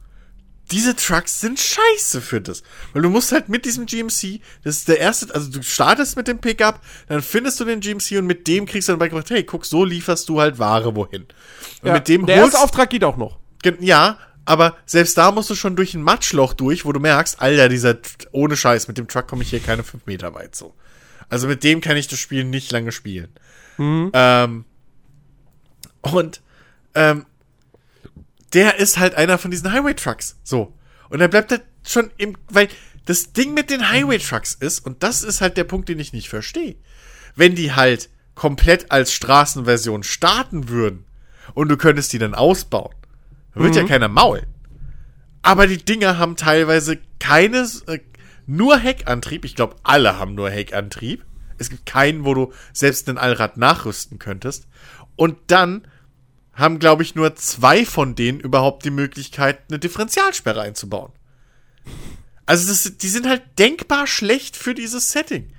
diese Trucks sind scheiße für das. Weil du musst halt mit diesem GMC, das ist der erste, also du startest mit dem Pickup, dann findest du den GMC und mit dem kriegst du dann beigebracht, hey, guck, so lieferst du halt Ware wohin. Und Ja, mit dem der holst erste Auftrag geht auch noch. Ja, aber selbst da musst du schon durch ein Matschloch durch, wo du merkst, Alter, dieser, ohne Scheiß, mit dem Truck komme ich hier keine fünf Meter weit so. Also mit dem kann ich das Spiel nicht lange spielen. Ähm, und ähm, der ist halt einer von diesen Highway-Trucks. So. Und er bleibt halt schon im, weil das Ding mit den Highway-Trucks ist, und das ist halt der Punkt, den ich nicht verstehe. Wenn die halt komplett als Straßenversion starten würden und du könntest die dann ausbauen, dann wird ja keiner maulen. Aber die Dinger haben teilweise keines, äh, nur Heckantrieb. Ich glaube, alle haben nur Heckantrieb. Es gibt keinen, wo du selbst ein Allrad nachrüsten könntest. Und dann haben, glaube ich, nur zwei von denen überhaupt die Möglichkeit, eine Differentialsperre einzubauen. Also das, die sind halt denkbar schlecht für dieses Setting.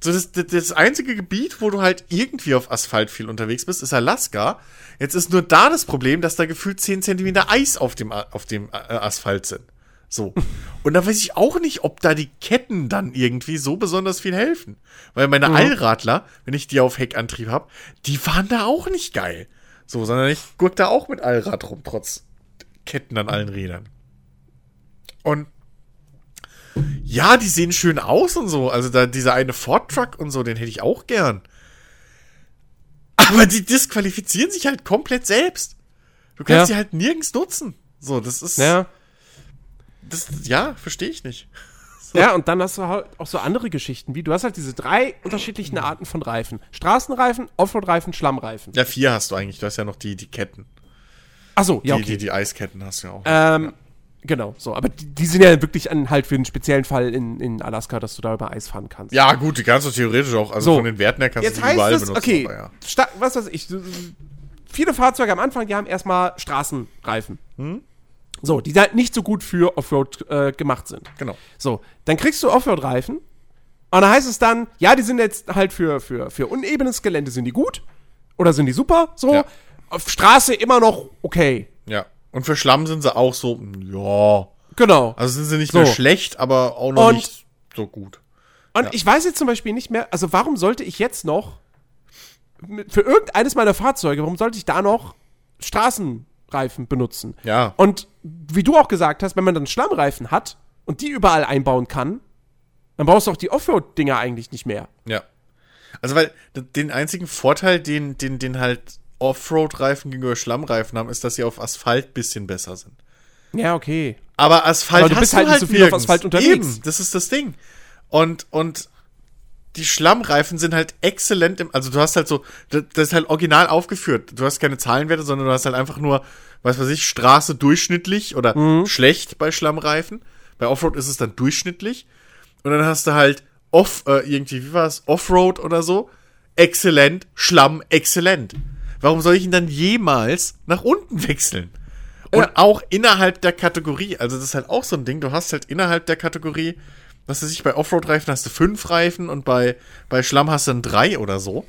So, das, das, einzige Gebiet, wo du halt irgendwie auf Asphalt viel unterwegs bist, ist Alaska. Jetzt ist nur da das Problem, dass da gefühlt 10 Zentimeter Eis auf dem, auf dem äh, Asphalt sind. So. Und da weiß ich auch nicht, ob da die Ketten dann irgendwie so besonders viel helfen. Weil meine Allradler, wenn ich die auf Heckantrieb habe, die fahren da auch nicht geil. So, sondern ich guck da auch mit Allrad rum, trotz Ketten an allen Rädern. Und ja, die sehen schön aus und so. Also da dieser eine Ford Truck und so, den hätte ich auch gern. Aber die disqualifizieren sich halt komplett selbst. Du kannst Ja. sie halt nirgends nutzen. So, das ist. Ja. Das, ja, verstehe ich nicht. Ja, und dann hast du halt auch so andere Geschichten, wie du hast halt diese drei unterschiedlichen Arten von Reifen. Straßenreifen, Offroad-Reifen, Schlammreifen. Ja, vier hast du eigentlich. Du hast ja noch die, die Ketten. Achso, ja, Die, okay. die, die Eisketten hast du ja auch. ähm, Genau, so. Aber die, die sind ja wirklich an, halt für einen speziellen Fall in, in Alaska, dass du da über Eis fahren kannst. ja, gut, die kannst du theoretisch auch. Also So. von den Werten her kannst Jetzt du die überall es, benutzen. okay, aber ja. was weiß ich, so- viele Fahrzeuge am Anfang, die haben erstmal Straßenreifen. Hm? So, die halt nicht so gut für Offroad äh, gemacht sind. Genau. So, dann kriegst du Offroad-Reifen und dann heißt es dann, ja, die sind jetzt halt für, für, für unebenes Gelände sind die gut oder sind die super, so. Ja. Auf Straße immer noch okay. Ja. Und für Schlamm sind sie auch so, ja. Genau. Also sind sie nicht So. mehr schlecht, aber auch noch Und- nicht so gut. Und ich weiß jetzt zum Beispiel nicht mehr, also warum sollte ich jetzt noch für irgendeines meiner Fahrzeuge, warum sollte ich da noch Straßenreifen benutzen? Ja. Und wie du auch gesagt hast, wenn man dann Schlammreifen hat und die überall einbauen kann, dann brauchst du auch die Offroad-Dinger eigentlich nicht mehr. Ja. Also, weil den einzigen Vorteil, den, den, den halt Offroad-Reifen gegenüber Schlammreifen haben, ist, dass sie auf Asphalt bisschen besser sind. Ja, okay. Aber Asphalt Aber du hast bist halt du nicht halt so viel auf nirgends. Asphalt unterwegs. Eben, das ist das Ding. Und, und die Schlammreifen sind halt exzellent im, also du hast halt so, das ist halt original aufgeführt. Du hast keine Zahlenwerte, sondern du hast halt einfach nur, was weiß ich, Straße durchschnittlich oder Mhm. schlecht bei Schlammreifen. Bei Offroad ist es dann durchschnittlich. Und dann hast du halt Off, äh, irgendwie, wie war es, Offroad oder so. Exzellent, Schlamm, exzellent. Warum soll ich ihn dann jemals nach unten wechseln? Und Ja. auch innerhalb der Kategorie, also das ist halt auch so ein Ding, du hast halt innerhalb der Kategorie, was weiß ich, bei Offroad-Reifen hast du fünf Reifen und bei, bei Schlamm hast du dann drei oder so.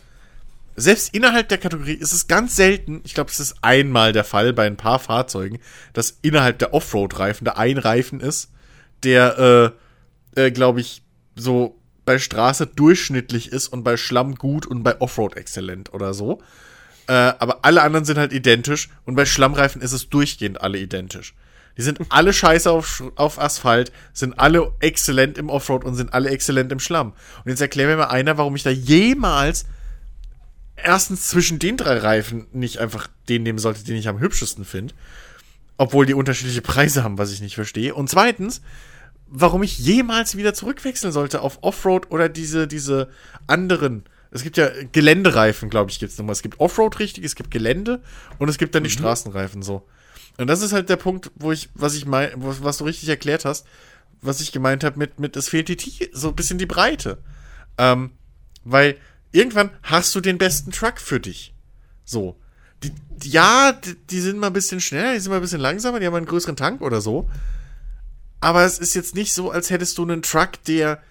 Selbst innerhalb der Kategorie ist es ganz selten, ich glaube, es ist einmal der Fall bei ein paar Fahrzeugen, dass innerhalb der Offroad-Reifen da ein Reifen ist, der, äh, äh, glaube ich, so bei Straße durchschnittlich ist und bei Schlamm gut und bei Offroad exzellent oder so. Äh, aber alle anderen sind halt identisch und bei Schlammreifen ist es durchgehend alle identisch. Die sind alle scheiße auf, auf Asphalt, sind alle exzellent im Offroad und sind alle exzellent im Schlamm. Und jetzt erklär mir mal einer, warum ich da jemals erstens zwischen den drei Reifen nicht einfach den nehmen sollte, den ich am hübschesten finde. Obwohl die unterschiedliche Preise haben, was ich nicht verstehe. Und zweitens, warum ich jemals wieder zurückwechseln sollte auf Offroad oder diese, diese anderen. Es gibt ja Geländereifen, glaube ich, gibt es nochmal. Es gibt Offroad richtig, es gibt Gelände und es gibt dann die Straßenreifen so. Und das ist halt der Punkt, wo ich, was ich mein, was, du richtig erklärt hast, was ich gemeint habe mit, mit, es fehlt die Tie so ein bisschen die Breite. Ähm, weil irgendwann hast du den besten Truck für dich. So. Die, die, ja, die, die sind mal ein bisschen schneller, die sind mal ein bisschen langsamer, die haben einen größeren Tank oder so. Aber es ist jetzt nicht so, als hättest du einen Truck, der,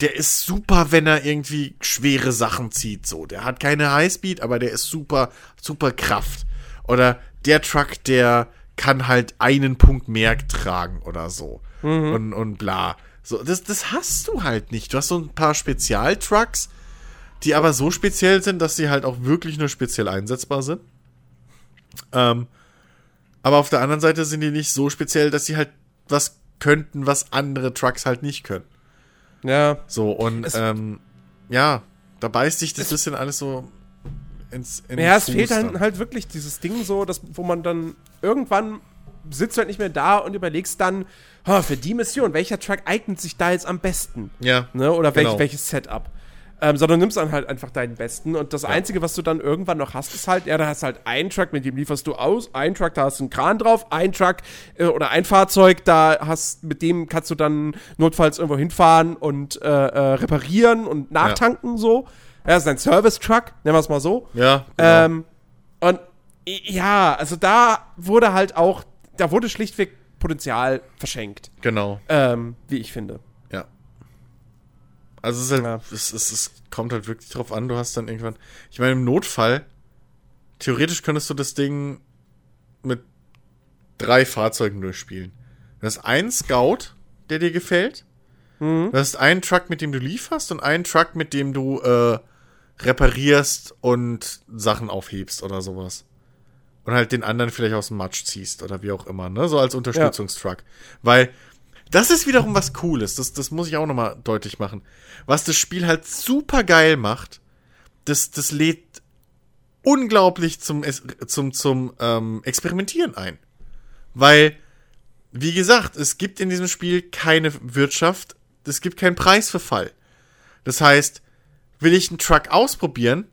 der ist super, wenn er irgendwie schwere Sachen zieht. So, der hat keine Highspeed, aber der ist super, super Kraft. Oder der Truck, der kann halt einen Punkt mehr tragen oder so. Und, und bla. So, das, das hast du halt nicht. Du hast so ein paar Spezialtrucks, die aber so speziell sind, dass sie halt auch wirklich nur speziell einsetzbar sind. Ähm, aber auf der anderen Seite sind die nicht so speziell, dass sie halt was könnten, was andere Trucks halt nicht können. Ja. So, und Es- ähm, ja, da beißt sich das bisschen alles so ins in Ja, es Fuß fehlt dann. halt wirklich dieses Ding so, dass, wo man dann irgendwann sitzt du halt nicht mehr da und überlegst dann, "Ha, für die Mission, welcher Truck eignet sich da jetzt am besten? Ja, Ne? Oder welch, genau. welches Setup? Ähm, sondern nimmst dann halt einfach deinen besten. Und das Einzige, was du dann irgendwann noch hast, ist halt, ja, da hast halt einen Truck, mit dem lieferst du aus, ein Truck, da hast du einen Kran drauf, ein Truck äh, oder ein Fahrzeug, da hast, mit dem kannst du dann notfalls irgendwo hinfahren und äh, äh, reparieren und nachtanken so. Ja, ist ein Service-Truck, nennen wir es mal so. Ja, genau. Ähm, und ja, also da wurde halt auch, da wurde schlichtweg Potenzial verschenkt, genau. ähm, wie ich finde. Ja. Also es, ist halt, Ja. es, es, es kommt halt wirklich drauf an, du hast dann irgendwann. Ich meine, im Notfall, theoretisch könntest du das Ding mit drei Fahrzeugen durchspielen. Du hast einen Scout, der dir gefällt. Du hast einen Truck, mit dem du lieferst und einen Truck, mit dem du äh, reparierst und Sachen aufhebst oder sowas. Und halt den anderen vielleicht aus dem Matsch ziehst oder wie auch immer, ne? So als Unterstützungstruck. Weil das ist wiederum was Cooles. Das, das muss ich auch nochmal deutlich machen. Was das Spiel halt super geil macht, das, das lädt unglaublich zum, zum, zum ähm, Experimentieren ein. Weil, wie gesagt, es gibt in diesem Spiel keine Wirtschaft, es gibt keinen Preisverfall. Das heißt, will ich einen Truck ausprobieren,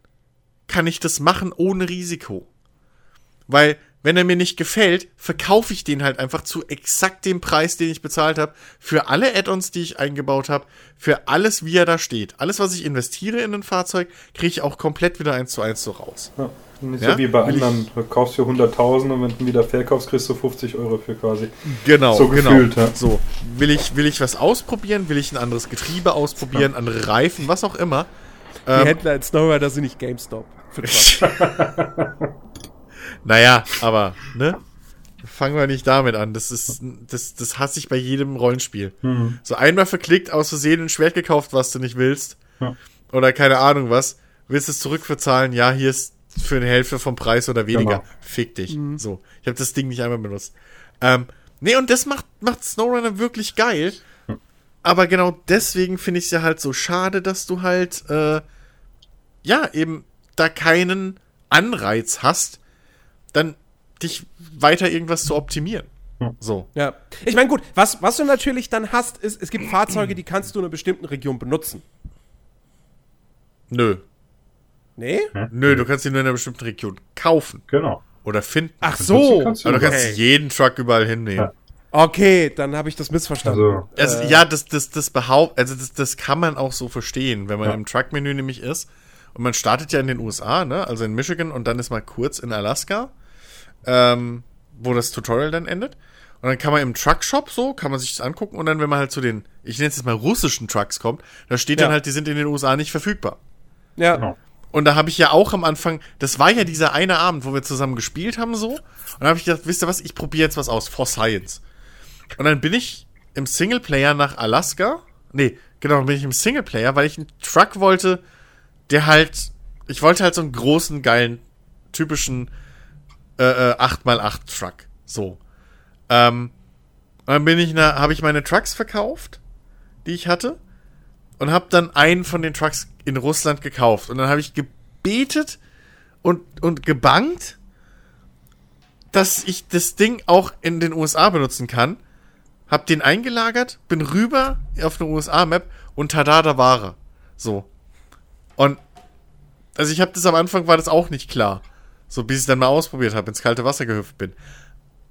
kann ich das machen ohne Risiko. Weil, wenn er mir nicht gefällt, verkaufe ich den halt einfach zu exakt dem Preis, den ich bezahlt habe, für alle Add-ons, die ich eingebaut habe, für alles, wie er da steht. Alles, was ich investiere in ein Fahrzeug, kriege ich auch komplett wieder eins zu eins so raus. Ja. Nicht Ja? so wie bei Will anderen. Du kaufst für 100.000 und wenn du wieder verkaufst, kriegst du 50 Euro für quasi. Genau, So genau. gefühlt, ja. So, will ich, will ich was ausprobieren? Will ich ein anderes Getriebe ausprobieren? Andere Reifen, was auch immer? Die Ähm, Händler in Snowrider sind nicht GameStop. Naja, aber, ne? Fangen wir nicht damit an. Das ist, das, das hasse ich bei jedem Rollenspiel. Mhm. So einmal verklickt, aus Versehen ein Schwert gekauft, was du nicht willst. Ja. Oder keine Ahnung was. Willst es zurückverzahlen? Ja, hier ist für eine Hälfte vom Preis oder weniger. Genau. Fick dich. So. Ich habe das Ding nicht einmal benutzt. Ähm, nee, und das macht, macht SnowRunner wirklich geil. Aber genau deswegen finde ich es ja halt so schade, dass du halt, äh, ja, eben da keinen Anreiz hast, dann dich weiter irgendwas zu optimieren. So. Ja. Ich meine, gut, was, was du natürlich dann hast, ist, es gibt Fahrzeuge, die kannst du in einer bestimmten Region benutzen. Nö. Nee? Nö, du kannst ihn nur in einer bestimmten Region kaufen Genau. oder finden. Ach so. kannst Aber du kannst Okay. jeden Truck überall hinnehmen. Ja. Okay, dann habe ich das missverstanden. Also, Also, ja, das, das, das behaupt, also das, das kann man auch so verstehen, wenn man Ja. im Truck-Menü nämlich ist. Und man startet ja in den USA, ne? Also in Michigan und dann ist mal kurz in Alaska, ähm, wo das Tutorial dann endet. Und dann kann man im Truck-Shop so, kann man sich das angucken und dann, wenn man halt zu den, ich nenne es jetzt mal russischen Trucks kommt, da steht Ja. dann halt, die sind in den USA nicht verfügbar. ja. genau. Und da habe ich ja auch am Anfang, das war ja dieser eine Abend, wo wir zusammen gespielt haben so. Und da habe ich gedacht, wisst ihr was, ich probiere jetzt was aus, for Science. Und dann bin ich im Singleplayer nach Alaska. Nee, genau, dann bin ich im Singleplayer, weil ich einen Truck wollte, der halt, ich wollte halt so einen großen, geilen, typischen äh, äh, 8x8 Truck. So. Ähm, dann bin ich, habe ich meine Trucks verkauft, die ich hatte und habe dann einen von den Trucks in Russland gekauft. Und dann habe ich gebetet und, und gebangt, dass ich das Ding auch in den USA benutzen kann. Hab den eingelagert, bin rüber auf eine USA-Map und tada, da war er. So. Und also ich habe das am Anfang war das auch nicht klar. So bis ich dann mal ausprobiert habe, ins kalte Wasser gehüpft bin.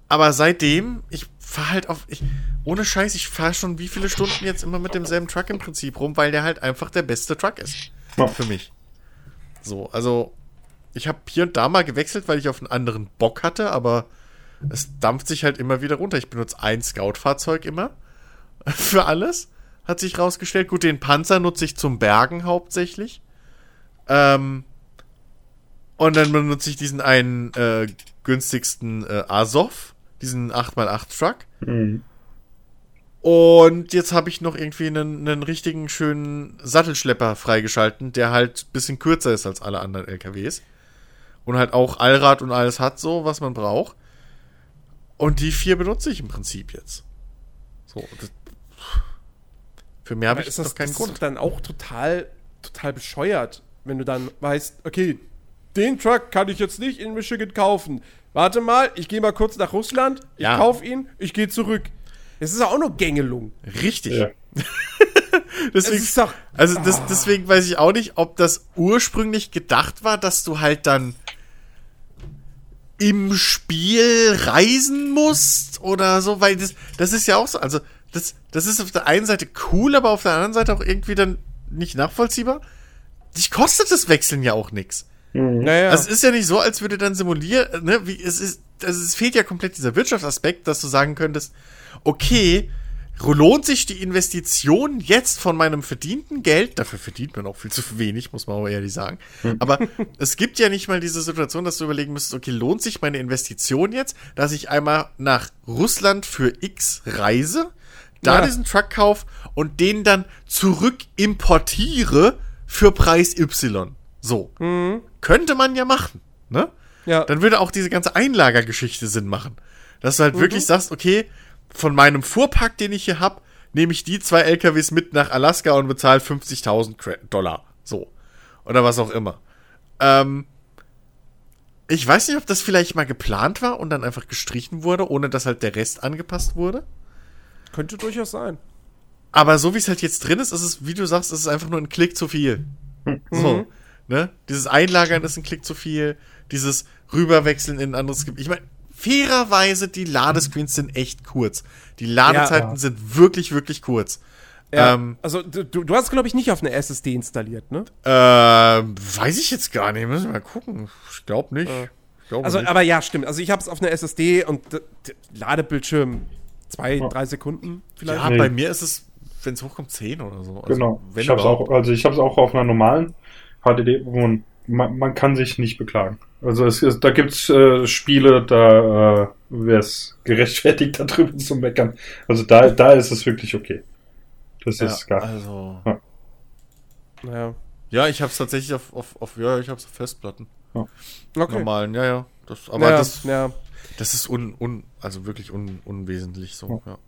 Aber seitdem, ich fahr halt auf, ich, ohne Scheiß, ich fahre schon wie viele Stunden jetzt immer mit demselben Truck im Prinzip rum, weil der halt einfach der beste Truck ist. Für mich. So, also, ich habe hier und da mal gewechselt, weil ich auf einen anderen Bock hatte, aber es dampft sich halt immer wieder runter. Ich benutze ein Scout-Fahrzeug immer. Für alles. Hat sich rausgestellt. Gut, den Panzer nutze ich zum Bergen hauptsächlich. Ähm, und dann benutze ich diesen einen äh, günstigsten äh, Azov, diesen 8x8 Truck. Mhm. Und jetzt habe ich noch irgendwie einen, einen richtigen schönen Sattelschlepper freigeschalten, der halt ein bisschen kürzer ist als alle anderen LKWs. Und halt auch Allrad und alles hat so, was man braucht. Und die vier benutze ich im Prinzip jetzt. So. Das, für mehr habe ich ist das, noch keinen das Grund. ist dann auch total, total bescheuert, wenn du dann weißt, okay, den Truck kann ich jetzt nicht in Michigan kaufen. Warte mal, ich gehe mal kurz nach Russland, ich Ja. kaufe ihn, ich gehe zurück. Es ist auch nur Gängelung. Richtig. Ja. Deswegen, doch- also das, deswegen weiß ich auch nicht, ob das ursprünglich gedacht war, dass du halt dann im Spiel reisen musst oder so, weil das, das ist ja auch so, also das, das ist auf der einen Seite cool, aber auf der anderen Seite auch irgendwie dann nicht nachvollziehbar. Dich kostet das Wechseln ja auch nichts. Naja. Also es ist ja nicht so, als würde dann simulieren, ne, wie, es ist, also es fehlt ja komplett dieser Wirtschaftsaspekt, dass du sagen könntest, okay, lohnt sich die Investition jetzt von meinem verdienten Geld, dafür verdient man auch viel zu wenig, muss man auch ehrlich sagen, aber es gibt ja nicht mal diese Situation, dass du überlegen müsstest, okay, lohnt sich meine Investition jetzt, dass ich einmal nach Russland für X reise, da Ja. diesen Truck kauf und den dann zurück importiere für Preis Y. So. Könnte man ja machen, ne? ja. Dann würde auch diese ganze Einlagergeschichte Sinn machen. Dass du halt wirklich sagst, okay, von meinem Fuhrpark, den ich hier hab, nehme ich die zwei LKWs mit nach Alaska und bezahle 50.000 Cre- Dollar. So. Oder was auch immer. Ähm, ich weiß nicht, ob das vielleicht mal geplant war und dann einfach gestrichen wurde, ohne dass halt der Rest angepasst wurde. Könnte durchaus sein. Aber so wie es halt jetzt drin ist, ist es, wie du sagst, ist es einfach nur ein Klick zu viel. So. Ne? Dieses Einlagern ist ein Klick zu viel. Dieses Rüberwechseln in ein anderes Gebiet. Ich meine, fairerweise, die Ladescreens sind echt kurz. Die Ladezeiten Ja. sind wirklich, wirklich kurz. Ja. Ähm, also du, du hast, glaube ich, nicht auf eine SSD installiert, ne? ähm, weiß ich jetzt gar nicht. Müssen wir mal gucken. Ich glaube nicht. Ich glaube Also, nicht. aber ja, stimmt. Also ich habe es auf einer SSD und Ladebildschirm zwei, drei Sekunden vielleicht. ja, Nee. bei mir ist es, wenn es hochkommt, 10 oder so. Also, Genau. Wenn ich hab's auch, also ich habe es auch auf einer normalen HDD und man, man kann sich nicht beklagen. Also es ist, da gibt's äh, Spiele, da äh, wäre es gerechtfertigt, darüber zu meckern. Also da, da ist es wirklich okay. Das Ja, ist gar. also. Ja. Ja, ich habe es tatsächlich auf, auf, auf, ja, ich habe es auf Festplatten. Okay. Normalen, ja, ja. Das, aber ja, das, ja, das ist un, un, also wirklich un, unwesentlich so. Ja. ja.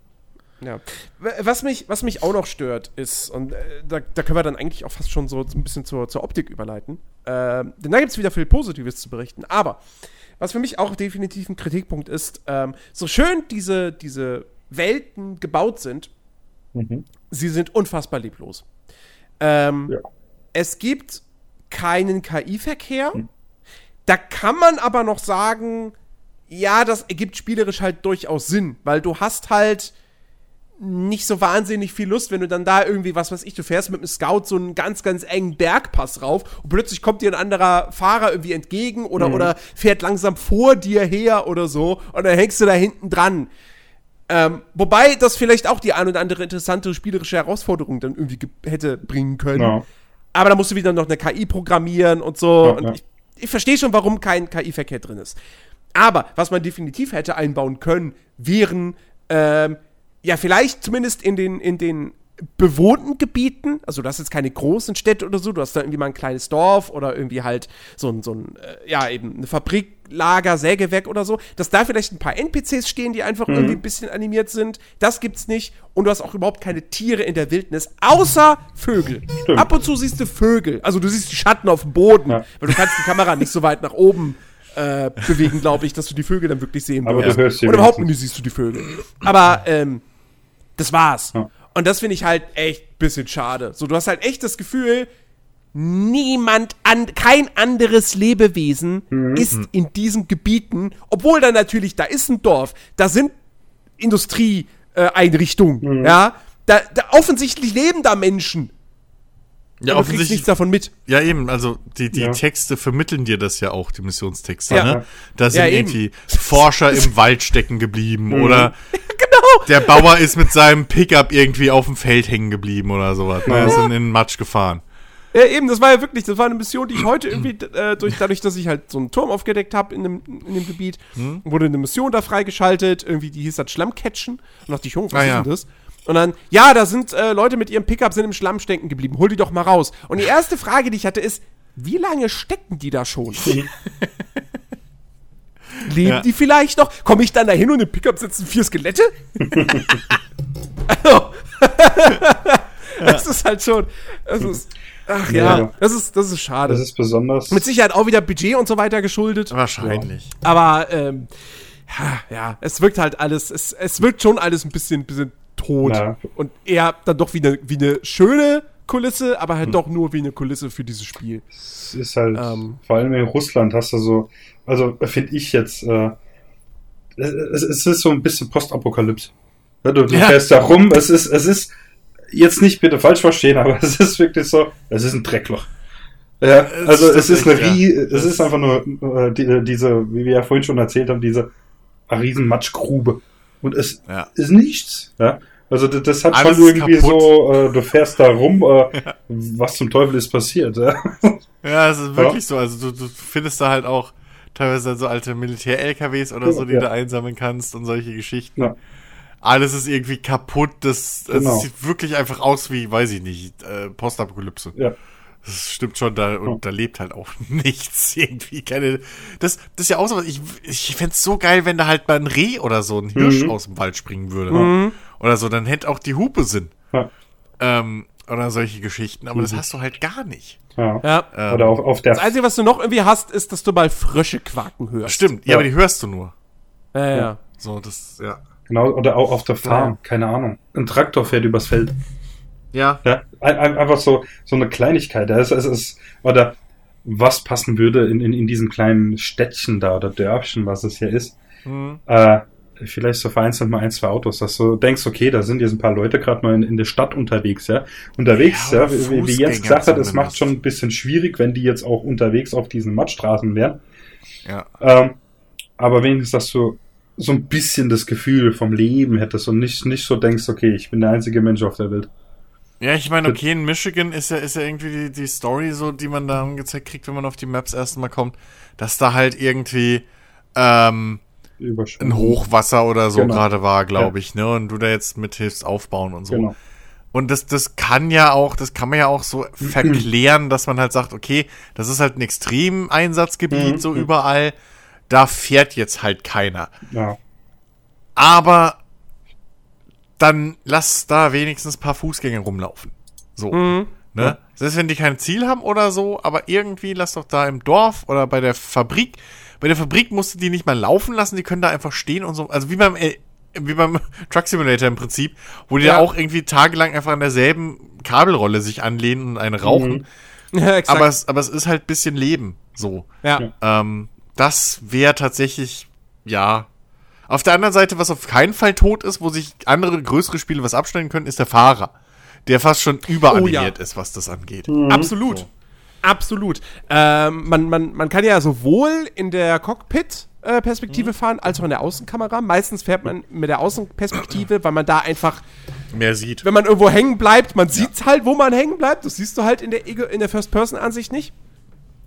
W- Was mich, was mich auch noch stört, ist, und äh, da, da können wir dann eigentlich auch fast schon so ein bisschen zur, zur Optik überleiten, ähm, denn da gibt es wieder viel Positives zu berichten, aber was für mich auch definitiv ein Kritikpunkt ist, ähm, so schön diese, diese Welten gebaut sind, Mhm. sie sind unfassbar leblos. Ähm, Ja. Es gibt keinen KI-Verkehr. Da kann man aber noch sagen, ja, das ergibt spielerisch halt durchaus Sinn, weil du hast halt nicht so wahnsinnig viel Lust, wenn du dann da irgendwie, was weiß ich, du fährst mit dem Scout so einen ganz, ganz engen Bergpass rauf und plötzlich kommt dir ein anderer Fahrer irgendwie entgegen oder, oder fährt langsam vor dir her oder so und dann hängst du da hinten dran. Ähm, wobei das vielleicht auch die ein oder andere interessante spielerische Herausforderung dann irgendwie ge- hätte bringen können. Ja. Aber da musst du wieder noch eine KI programmieren und so. Ja, und ja. ich, ich verstehe schon, warum kein KI-Verkehr drin ist. Aber was man definitiv hätte einbauen können, wären ähm, ja vielleicht zumindest in den, in den bewohnten Gebieten, also du hast jetzt keine großen Städte oder so, du hast da irgendwie mal ein kleines Dorf oder irgendwie halt so ein, so ein äh, ja, eben eine Fabrik, Lager, Sägewerk oder so, dass da vielleicht ein paar NPCs stehen, die einfach Mhm. irgendwie ein bisschen animiert sind. Das gibt's nicht. Und du hast auch überhaupt keine Tiere in der Wildnis, außer Vögel. Stimmt. Ab und zu siehst du Vögel. Also du siehst die Schatten auf dem Boden, Ja. weil du kannst die Kamera nicht so weit nach oben äh, bewegen, glaube ich, dass du die Vögel dann wirklich sehen Aber wirst. du hörst sie Oder überhaupt nicht siehst du die Vögel. Aber ähm, das war's. Ja. Und das finde ich halt echt ein bisschen schade. So, du hast halt echt das Gefühl, niemand, an, kein anderes Lebewesen Mhm. ist in diesen Gebieten, obwohl da natürlich, da ist ein Dorf, da sind Industrieeinrichtungen, Einrichtungen, Mhm. ja. Da, da offensichtlich leben da Menschen. Ja, aber du kriegst offensichtlich. nichts davon mit. Ja, eben, also die, die Ja. Texte vermitteln dir das ja auch, die Missionstexte, Ja. ne? Da sind Ja, irgendwie Forscher im Wald stecken geblieben Mhm. oder Genau. der Bauer ist mit seinem Pickup irgendwie auf dem Feld hängen geblieben oder sowas. Ne? Er ist in den Matsch gefahren. Ja, eben, das war ja wirklich, das war eine Mission, die ich heute irgendwie, äh, durch, dadurch, dass ich halt so einen Turm aufgedeckt habe in dem, in dem Gebiet, Hm? wurde eine Mission da freigeschaltet, irgendwie, die hieß das Schlammcatchen. Und dachte ich, Junge, was Ah, ist ja. denn das? Und dann, ja, da sind äh, Leute mit ihrem Pickup sind im Schlamm stecken geblieben, hol die doch mal raus. Und die erste Frage, die ich hatte, ist, wie lange stecken die da schon? Leben Ja. die vielleicht noch? Komme ich dann dahin und im Pickup sitzen vier Skelette? also, das ist halt schon, das ist, ach ja, Ja. das ist, das ist schade. Das ist besonders. Mit Sicherheit auch wieder Budget und so weiter geschuldet. Wahrscheinlich. Aber ähm, ja, ja, es wirkt halt alles, es, es wirkt schon alles ein bisschen, bisschen tot. Ja. Und eher dann doch wie eine, wie eine schöne Kulisse, aber halt doch nur wie eine Kulisse für dieses Spiel. Es ist halt, Ähm. vor allem in Russland hast du so, also finde ich jetzt, äh, es, es ist so ein bisschen Postapokalypse. Du du Ja. fährst da rum, es ist, es ist, jetzt nicht bitte falsch verstehen, aber es ist wirklich so, es ist ein Dreckloch. Ja, also es ist eine Rie, ja. es ist einfach nur äh, die, diese, wie wir ja vorhin schon erzählt haben, diese riesen Matschgrube. Und es Ja. ist nichts. Ja? Also das, das hat Alles schon irgendwie kaputt. so, äh, du fährst da rum, äh, was zum Teufel ist passiert. Ja? Ja, es ist wirklich so. Also du, du findest da halt auch teilweise so alte Militär-LKWs oder so, die Ja. du einsammeln kannst und solche Geschichten. Ja. Alles ist irgendwie kaputt. Das, das Genau. sieht wirklich einfach aus wie, weiß ich nicht, äh, Postapokalypse. ja. Das stimmt schon, da, und Ja. da lebt halt auch nichts irgendwie. Keine, das, das ist ja auch so was. Ich, ich fänd's so geil, wenn da halt mal ein Reh oder so ein Hirsch Mhm. aus dem Wald springen würde. Oder so, dann hätte auch die Hupe Sinn. Ja. Ähm, oder solche Geschichten. Aber das hast du halt gar nicht. Ja. Ja. Ähm, Oder auf, auf der Das Einzige, was du noch irgendwie hast, ist, dass du mal Frösche quaken hörst. Stimmt, ja, Ja. aber die hörst du nur. Ja, ja. ja. So, das, ja. genau, oder auch auf der Farm, Ja. keine Ahnung. Ein Traktor fährt übers Feld. Ja. Ja, ein, ein, einfach so, so eine Kleinigkeit. Es, es ist, oder was passen würde in, in, in diesem kleinen Städtchen da oder Dörfchen, was es hier ist. Hm. Äh, vielleicht so vereinzelt mal ein, zwei Autos, dass du denkst, okay, da sind jetzt ein paar Leute gerade mal in, in der Stadt unterwegs, ja. Unterwegs, Ja, ja, wie, wie Jens gesagt hat, es macht schon ein bisschen schwierig, wenn die jetzt auch unterwegs auf diesen Mattstraßen wären. Ja. Ähm, aber wenigstens, dass du so ein bisschen das Gefühl vom Leben hättest und nicht, nicht so denkst, okay, ich bin der einzige Mensch auf der Welt. Ja, ich meine, okay, in Michigan ist ja, ist ja irgendwie die, die Story so, die man da angezeigt kriegt, wenn man auf die Maps erstmal kommt, dass da halt irgendwie ähm, Überschwemmt. ein Hochwasser oder so Genau. gerade war, glaube Ja. ich, ne? Und du da jetzt mithilfst aufbauen und so. Genau. Und das, das kann ja auch, das kann man ja auch so verklären, dass man halt sagt, okay, das ist halt ein Extremeinsatzgebiet, Mhm. so überall. Da fährt jetzt halt keiner. Ja. Aber dann lass da wenigstens ein paar Fußgänger rumlaufen. So. Mhm. Ne? Selbst wenn die kein Ziel haben oder so, aber irgendwie lass doch da im Dorf oder bei der Fabrik, Bei der Fabrik musst du die nicht mal laufen lassen, die können da einfach stehen und so. Also wie beim, L- wie beim Truck Simulator im Prinzip, wo die Ja. da auch irgendwie tagelang einfach an derselben Kabelrolle sich anlehnen und eine rauchen. Ja, exakt. Aber, es, aber es ist halt ein bisschen Leben, so. ja. Ähm, das wäre tatsächlich, ja. Auf der anderen Seite, was auf keinen Fall tot ist, wo sich andere größere Spiele was abschneiden können, ist der Fahrer. Der fast schon überanimiert ist, was das angeht. Absolut. So. Absolut. Ähm, man, man, man kann ja sowohl in der Cockpit-Perspektive fahren, als auch in der Außenkamera. Meistens fährt man mit der Außenperspektive, weil man da einfach, Mehr sieht. wenn man irgendwo hängen bleibt, man sieht halt, wo man hängen bleibt. Das siehst du halt in der, in der First-Person-Ansicht nicht.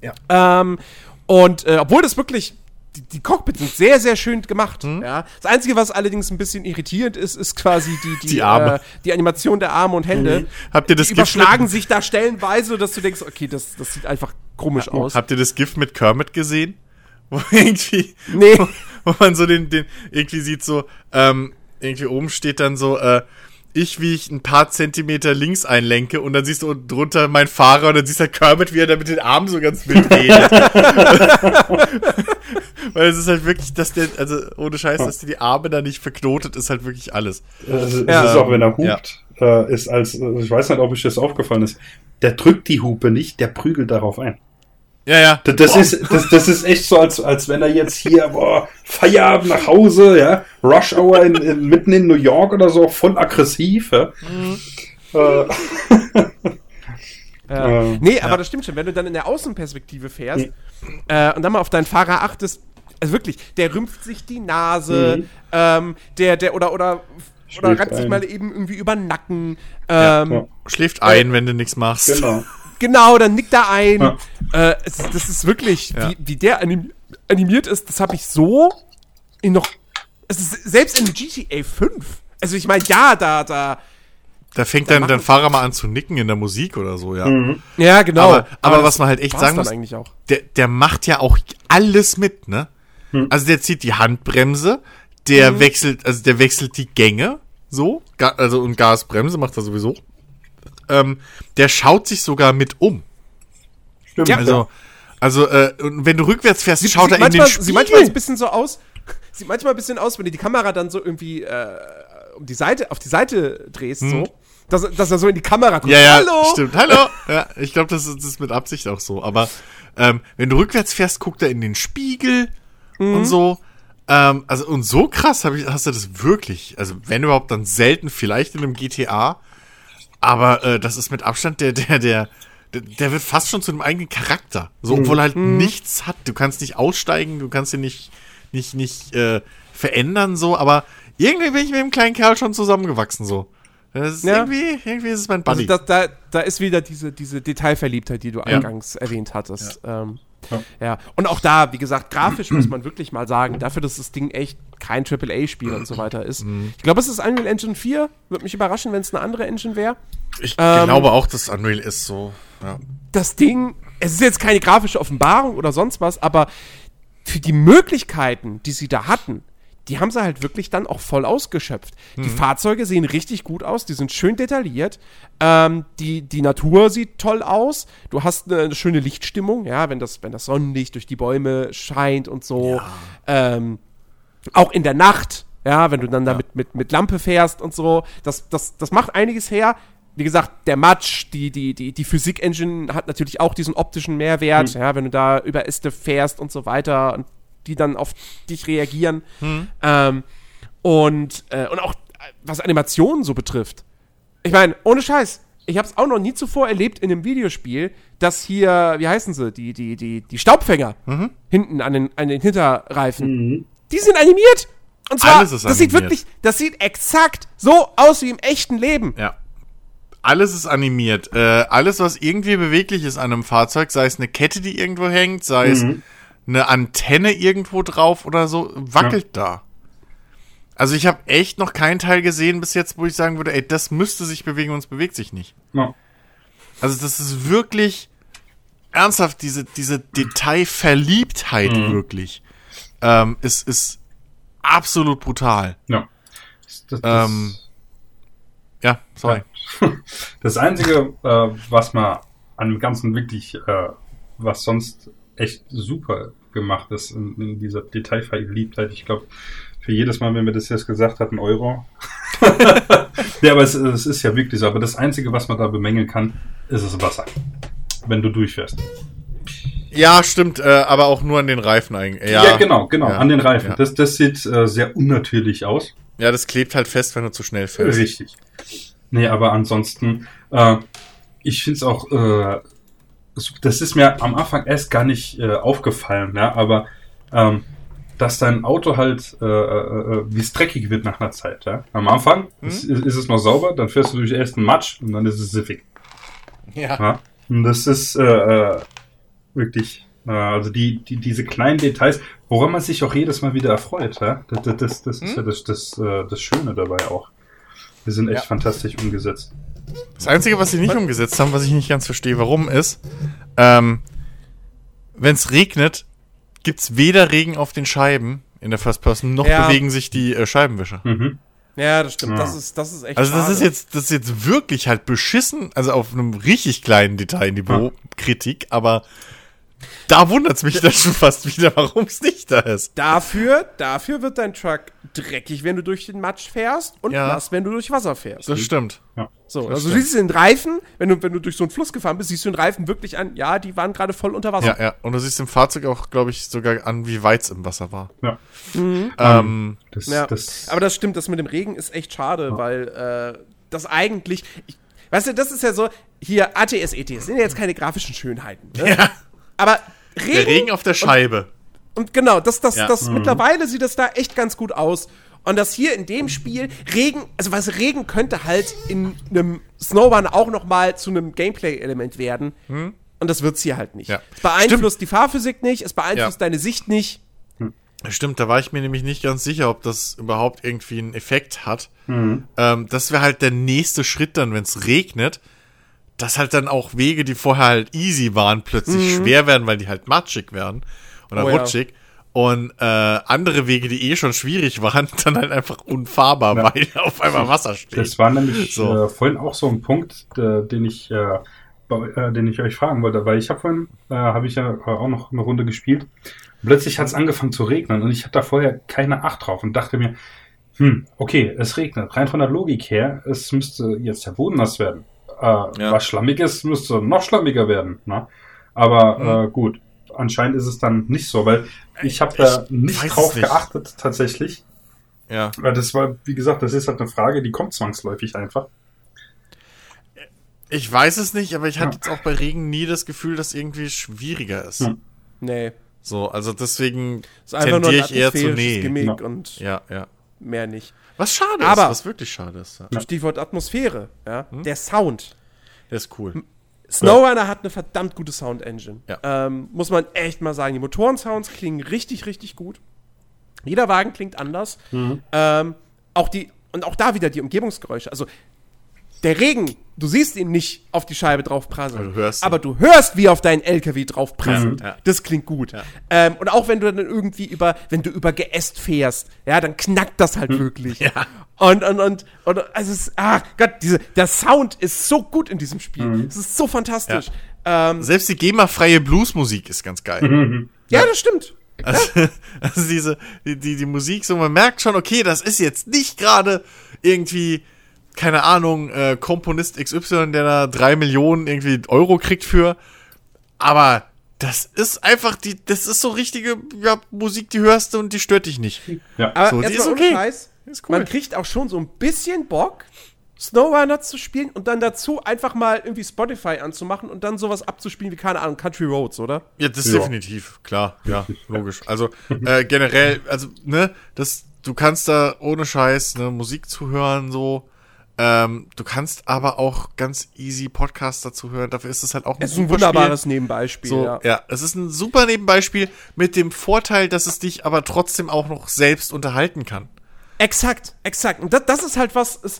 Ja. Ähm, und äh, obwohl das wirklich, die, die Cockpits sind sehr, sehr schön gemacht. Mhm. Ja. Das Einzige, was allerdings ein bisschen irritierend ist, ist quasi die, die, Die Arme. Mhm. Äh, die Animation der Arme und Hände. Habt ihr das die überschlagen sich da stellenweise, dass du denkst, okay, das, das sieht einfach komisch aus. Habt ihr das GIF mit Kermit gesehen? Wo irgendwie, Nee. wo man so den, den irgendwie sieht so, ähm, irgendwie oben steht dann so, äh, ich, wie ich ein paar Zentimeter links einlenke und dann siehst du unten drunter mein Fahrer und dann siehst du Kermit, wie er da mit den Armen so ganz wild redet. Weil es ist halt wirklich, dass der, also ohne Scheiß, dass die, die Arme da nicht verknotet, ist halt wirklich alles. Es, es Ja. ist auch, wenn er Ja. hupt, äh, ist als, äh, ich weiß nicht, ob euch das aufgefallen ist, der drückt die Hupe nicht, der prügelt darauf ein. Ja, ja. Das, das, ist, das, das ist echt so, als, als wenn er jetzt hier, boah, Feierabend nach Hause, ja, Rush Hour in, in, mitten in New York oder so, voll aggressiv, ja. Äh, Ja. Ähm, nee, aber das stimmt schon. Wenn du dann in der Außenperspektive fährst äh, und dann mal auf deinen Fahrer achtest, also wirklich, der rümpft sich die Nase, Mhm. ähm, der, der, oder, oder, oder reibt sich mal eben irgendwie über den Nacken. Ja, Ähm, ja. Schläft ein, wenn du nichts machst. genau. Genau, dann nickt er ein. Ja. Äh, es, das ist wirklich, Ja. wie, wie der anim animiert ist, das habe ich so in noch. Es ist selbst in GTA 5. Also ich meine, ja, da, da. Da fängt dann dein Fahrer mal an zu nicken in der Musik oder so, ja. Ja, genau. Aber, aber das was man halt echt sagen muss, eigentlich auch. der, der macht ja auch alles mit, ne? Also der zieht die Handbremse, der Mhm. wechselt, also der wechselt die Gänge, so, also und Gasbremse macht er sowieso. Ähm, der schaut sich sogar mit um. Stimmt. Ja. Also, also äh, und wenn du rückwärts fährst, Sieht, schaut sieht er in den manchmal, Spiegel. sieht manchmal ein bisschen so aus. Sieht manchmal ein bisschen aus, wenn du die Kamera dann so irgendwie äh, um die Seite, auf die Seite drehst, so. Dass, dass er so in die Kamera guckt. Hm. Ja, ja, Hallo! stimmt. Hallo. Ja, ich glaube, das ist, das ist mit Absicht auch so. Aber ähm, wenn du rückwärts fährst, guckt er in den Spiegel Mhm. und so. Ähm, also und so krass hab ich, hast du das wirklich. Also wenn überhaupt, dann selten vielleicht in einem GTA. Aber äh, das ist mit Abstand der, der, der, der, der wird fast schon zu einem eigenen Charakter. So, obwohl er halt Mhm. nichts hat. Du kannst nicht aussteigen, du kannst ihn nicht, nicht, nicht äh, verändern, so, aber irgendwie bin ich mit dem kleinen Kerl schon zusammengewachsen, so. Das ist Ja. irgendwie, irgendwie ist es mein Also Buddy. da, da, da ist wieder diese, diese Detailverliebtheit, die du eingangs erwähnt hattest. Ja. Ähm, Ja. ja. Und auch da, wie gesagt, grafisch muss man wirklich mal sagen, dafür, dass das Ding echt kein AAA-Spiel und so weiter ist. Mhm. Ich glaube, es ist Unreal Engine 4. Würde mich überraschen, wenn es eine andere Engine wäre. Ich Ähm, glaube auch, dass Unreal ist so. Ja. das Ding, es ist jetzt keine grafische Offenbarung oder sonst was, aber für die Möglichkeiten, die sie da hatten, die haben sie halt wirklich dann auch voll ausgeschöpft. Die Fahrzeuge sehen richtig gut aus, die sind schön detailliert, ähm, die, die Natur sieht toll aus, du hast eine, schöne Lichtstimmung, ja, wenn das, wenn das Sonnenlicht durch die Bäume scheint und so. Ähm, auch in der Nacht, ja, wenn du dann da mit, mit, mit Lampe fährst und so, das, das, das macht einiges her. Wie gesagt, der Matsch, die, die, die, die Physik-Engine hat natürlich auch diesen optischen Mehrwert, ja, wenn du da über Äste fährst und so weiter und die dann auf dich reagieren. Ähm, und, äh, und auch was Animationen so betrifft. Ich meine, ohne Scheiß, ich habe es auch noch nie zuvor erlebt in einem Videospiel, dass hier, wie heißen sie, die, die, die, die Staubfänger hinten an den, an den Hinterreifen, die sind animiert. Und zwar, Alles ist das sieht wirklich, das sieht exakt so aus wie im echten Leben. ja. Alles ist animiert. Äh, alles, was irgendwie beweglich ist an einem Fahrzeug, sei es eine Kette, die irgendwo hängt, sei es eine Antenne irgendwo drauf oder so, wackelt da. Also ich habe echt noch keinen Teil gesehen bis jetzt, wo ich sagen würde, ey, das müsste sich bewegen und es bewegt sich nicht. Ja. Also das ist wirklich ernsthaft, diese, diese Detailverliebtheit wirklich, ähm, ist, ist absolut brutal. ja. Das, das, Ähm, ja, sorry. das Einzige, äh, was man an dem Ganzen wirklich, äh, was sonst echt super gemacht ist in, in dieser Detailverliebtheit. Ich glaube, für jedes Mal, wenn wir das jetzt gesagt hat, ein Euro. ja, aber es, es, ist ja wirklich so. Aber das Einzige, was man da bemängeln kann, ist das Wasser. Wenn du durchfährst. Ja, stimmt, äh, aber auch nur an den Reifen eigentlich. Ja, ja genau, genau, ja, an den Reifen. Ja. Das, das sieht äh, sehr unnatürlich aus. ja, das klebt halt fest, wenn du zu schnell fährst. Richtig. Nee, aber ansonsten, äh, ich finde es auch, äh, das ist mir am Anfang erst gar nicht äh, aufgefallen, ja, aber ähm, dass dein Auto halt, äh, äh, äh, wie es dreckig wird nach einer Zeit, ja. Am Anfang ist, ist, ist es noch sauber, dann fährst du durch erst einen Matsch und dann ist es siffig. Ja. Ja? Und das ist äh, äh, wirklich, äh, also die, die, diese kleinen Details, woran man sich auch jedes Mal wieder erfreut. Ja? Das, das, das, das ist ja das, das, äh, das Schöne dabei auch. Die sind echt Ja. fantastisch umgesetzt. Das Einzige, was sie nicht umgesetzt haben, was ich nicht ganz verstehe, warum ist, ähm, wenn es regnet, gibt's weder Regen auf den Scheiben in der First Person, noch Ja. bewegen sich die äh, Scheibenwischer. Mhm. Ja, das stimmt. Ja. Das, ist, das ist echt Also das schade. ist jetzt, das ist jetzt wirklich halt beschissen, also auf einem richtig kleinen Detailniveau Kritik, aber da wundert's mich dann schon fast wieder, warum es nicht da ist. Dafür, dafür wird dein Truck dreckig, wenn du durch den Matsch fährst und Ja. nass, wenn du durch Wasser fährst. Das stimmt. Ja. So, das also du stimmt. siehst den Reifen, wenn du, wenn du durch so einen Fluss gefahren bist, siehst du den Reifen wirklich an, ja, die waren gerade voll unter Wasser. Ja, ja. Und du siehst im Fahrzeug auch, glaube ich, sogar an, wie weit es im Wasser war. Ja. Ähm, Das, Ja. das, Aber das stimmt, das mit dem Regen ist echt schade, weil äh, das eigentlich. Ich, weißt du, das ist ja so, hier ATS, ETS sind ja jetzt keine grafischen Schönheiten. Ne? ja. Aber Regen, Der Regen auf der Scheibe. Und genau, das, das, Ja. das mittlerweile sieht das da echt ganz gut aus. Und das hier in dem Spiel, Regen, also was Regen könnte halt in einem Snowrun auch noch mal zu einem Gameplay-Element werden. Und das wird's hier halt nicht. Ja. Es beeinflusst die Fahrphysik nicht, es beeinflusst Ja. deine Sicht nicht. Stimmt, da war ich mir nämlich nicht ganz sicher, ob das überhaupt irgendwie einen Effekt hat. Ähm, das wäre halt der nächste Schritt dann, wenn es regnet, dass halt dann auch Wege, die vorher halt easy waren, plötzlich schwer werden, weil die halt matschig werden oder Oh ja. rutschig. Und äh, andere Wege, die eh schon schwierig waren, dann halt einfach unfahrbar, Ja. weil auf einmal Wasser steht. das war nämlich So. äh, vorhin auch so ein Punkt, äh, den ich, äh, äh, den ich euch fragen wollte, weil ich habe vorhin, äh, habe ich ja äh, auch noch eine Runde gespielt. Plötzlich hat es angefangen zu regnen und ich hatte da vorher keine Acht drauf und dachte mir, hm, okay, es regnet. Rein von der Logik her, es müsste jetzt der Boden nass werden. Äh, Ja. Was schlammig ist, müsste noch schlammiger werden. Ne? Aber Mhm. äh, gut, anscheinend ist es dann nicht so, weil ich habe da Ich nicht drauf nicht. geachtet tatsächlich. Ja. Weil das war, wie gesagt, das ist halt eine Frage, die kommt zwangsläufig einfach. Ich weiß es nicht, aber ich hatte Ja. jetzt auch bei Regen nie das Gefühl, dass irgendwie schwieriger ist. Hm. Nee. So, also deswegen Es ist einfach nur ein tendiere ich eher zu nee. Gimmick Ja. und Ja, ja. mehr nicht. Was schade Aber- ist, was wirklich schade ist. Ja. Stichwort Atmosphäre, ja. Hm? Der Sound. Der ist cool. Snowrunner hat eine verdammt gute Sound-Engine. Ja. Ähm, muss man echt mal sagen. Die Motoren-Sounds klingen richtig, richtig gut. Jeder Wagen klingt anders. Mhm. Ähm, auch die, und auch da wieder die Umgebungsgeräusche. Also, der Regen, du siehst ihn nicht auf die Scheibe drauf prasseln. Aber du hörst ihn. aber du hörst, wie auf deinen LKW drauf prasselt. Mhm. Ja. Das klingt gut. Ähm, und auch wenn du dann irgendwie über, wenn du über Geäst fährst, ja, dann knackt das halt wirklich. Mhm. Ja. Und, und, und, und, also es, ah Gott, diese, der Sound ist so gut in diesem Spiel. Mhm. Es ist so fantastisch. Ja, ähm, Selbst die GEMA-freie Bluesmusik ist ganz geil. ja das stimmt. Also, also diese, die, die, die Musik, so man merkt schon, okay, das ist jetzt nicht gerade irgendwie, keine Ahnung, äh, Komponist XY, der da drei Millionen irgendwie Euro kriegt für. Aber das ist einfach die, das ist so richtige ja, Musik, die hörst du und die stört dich nicht. Ja. Aber So, die ist okay. Scheiß, Ist cool. man kriegt auch schon so ein bisschen Bock, Snowrunner zu spielen und dann dazu einfach mal irgendwie Spotify anzumachen und dann sowas abzuspielen wie, keine Ahnung, Country Roads, oder? Ja, das ist Ja. definitiv, klar, ja, logisch. Also äh, generell, also, ne, das, du kannst da ohne Scheiß ne, Musik zuhören, so. Ähm, du kannst aber auch ganz easy Podcasts dazu hören. Dafür ist es halt auch Es ist ein wunderbares Nebenbeispiel, So, ja. ja. es ist ein super Nebenbeispiel mit dem Vorteil, dass es dich aber trotzdem auch noch selbst unterhalten kann. Exakt, exakt. Und das, das ist halt was, es,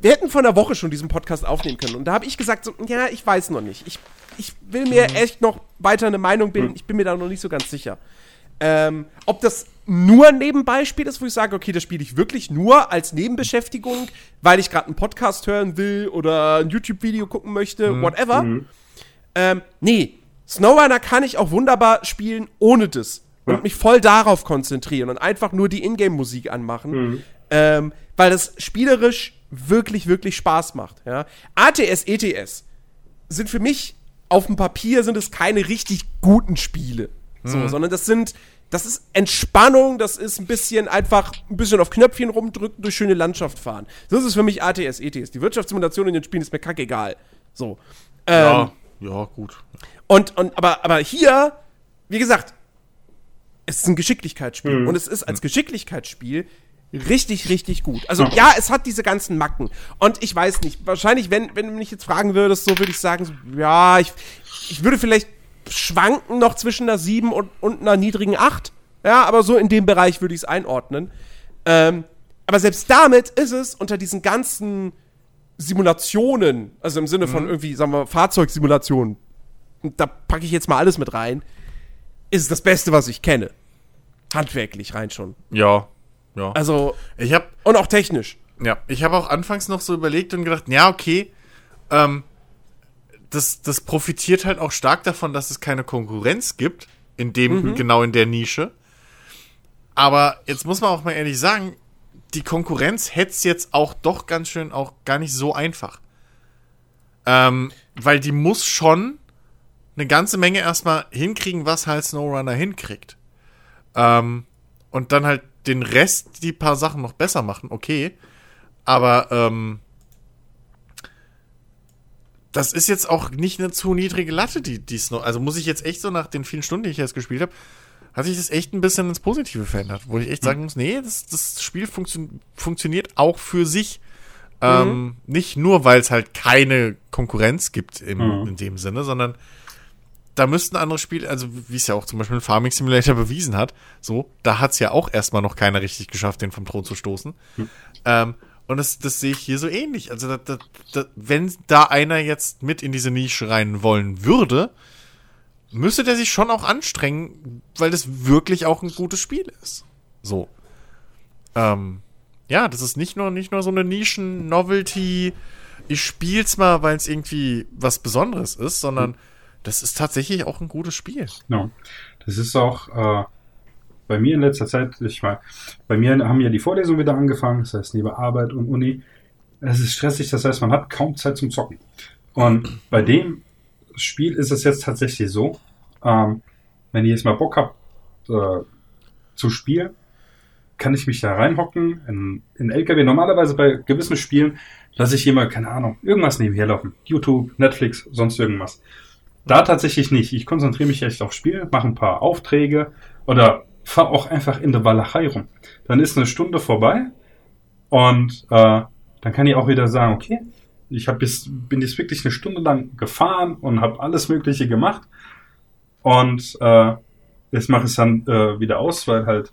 wir hätten vor einer Woche schon diesen Podcast aufnehmen können. Und da habe ich gesagt, so, ja, ich weiß noch nicht. Ich, ich will mir echt noch weiter eine Meinung bilden. Ich bin mir da noch nicht so ganz sicher. Ähm, ob das nur ein Nebenbeispiel ist, wo ich sage, okay, das spiele ich wirklich nur als Nebenbeschäftigung, weil ich gerade einen Podcast hören will oder ein YouTube-Video gucken möchte, whatever. Ähm, nee, Snowrunner kann ich auch wunderbar spielen ohne das. und mich voll darauf konzentrieren und einfach nur die Ingame-Musik anmachen, ähm, weil das spielerisch wirklich, wirklich Spaß macht. Ja? ATS, ETS sind für mich auf dem Papier sind es keine richtig guten Spiele, so, sondern das sind das ist Entspannung, das ist ein bisschen einfach ein bisschen auf Knöpfchen rumdrücken, durch schöne Landschaft fahren. Das ist für mich ATS, ETS. Die Wirtschaftssimulation in den Spielen ist mir kackegal. So. Ähm, Ja, ja, gut. und, und, aber, aber hier, wie gesagt, es ist ein Geschicklichkeitsspiel. Und es ist als Geschicklichkeitsspiel richtig, richtig gut. Also, ja, es hat diese ganzen Macken. Und ich weiß nicht, wahrscheinlich, wenn, wenn du mich jetzt fragen würdest, so würde ich sagen, so, ja, ich, ich würde vielleicht schwanken noch zwischen einer 7 und, und einer niedrigen 8. Ja, aber so in dem Bereich würde ich es einordnen. Ähm, aber selbst damit ist es unter diesen ganzen Simulationen, also im Sinne von irgendwie, sagen wir, Fahrzeugsimulationen, da packe ich jetzt mal alles mit rein, ist es das Beste, was ich kenne. Handwerklich rein schon. Ja, ja. Also, ich habe und auch technisch. Ja, ich habe auch anfangs noch so überlegt und gedacht, ja, okay, ähm, das, das profitiert halt auch stark davon, dass es keine Konkurrenz gibt, in dem, genau in der Nische. Aber jetzt muss man auch mal ehrlich sagen, die Konkurrenz hätte es jetzt auch doch ganz schön auch gar nicht so einfach. Ähm, weil die muss schon eine ganze Menge erstmal hinkriegen, was halt SnowRunner hinkriegt. Ähm, und dann halt den Rest, die paar Sachen noch besser machen, okay. Aber ähm, das ist jetzt auch nicht eine zu niedrige Latte, die, die Snow. Also muss ich jetzt echt so nach den vielen Stunden, die ich jetzt gespielt habe, hat sich das echt ein bisschen ins Positive verändert, wo ich echt sagen muss, nee, das, das Spiel funktio funktioniert auch für sich. Ähm, nicht nur, weil es halt keine Konkurrenz gibt im, Mhm. in dem Sinne, sondern da müssten andere Spiele, also wie es ja auch zum Beispiel ein Farming Simulator bewiesen hat, so, da hat es ja auch erstmal noch keiner richtig geschafft, den vom Thron zu stoßen. Ähm, und das, das sehe ich hier so ähnlich. Also, da, da, da, wenn da einer jetzt mit in diese Nische rein wollen würde, müsste der sich schon auch anstrengen, weil das wirklich auch ein gutes Spiel ist. So. Ähm, ja, das ist nicht nur, nicht nur so eine Nischen-Novelty, ich spiel's mal, weil es irgendwie was Besonderes ist, sondern das ist tatsächlich auch ein gutes Spiel. Ja. Das ist auch äh, bei mir in letzter Zeit, ich meine, bei mir haben ja die Vorlesungen wieder angefangen, das heißt neben Arbeit und Uni. Es ist stressig, das heißt, man hat kaum Zeit zum Zocken. Und bei dem Spiel ist es jetzt tatsächlich so, ähm, wenn ich jetzt mal Bock habe äh, zu spielen, kann ich mich da reinhocken in, in LKW. Normalerweise bei gewissen Spielen lasse ich jemand, keine Ahnung, irgendwas nebenher laufen. YouTube, Netflix, sonst irgendwas. Da tatsächlich nicht. Ich konzentriere mich echt aufs Spiel, mache ein paar Aufträge oder fahre auch einfach in der Walachei rum. Dann ist eine Stunde vorbei und äh, dann kann ich auch wieder sagen, okay, ich hab jetzt, bin jetzt wirklich eine Stunde lang gefahren und habe alles Mögliche gemacht und äh, jetzt mache ich es dann äh, wieder aus, weil halt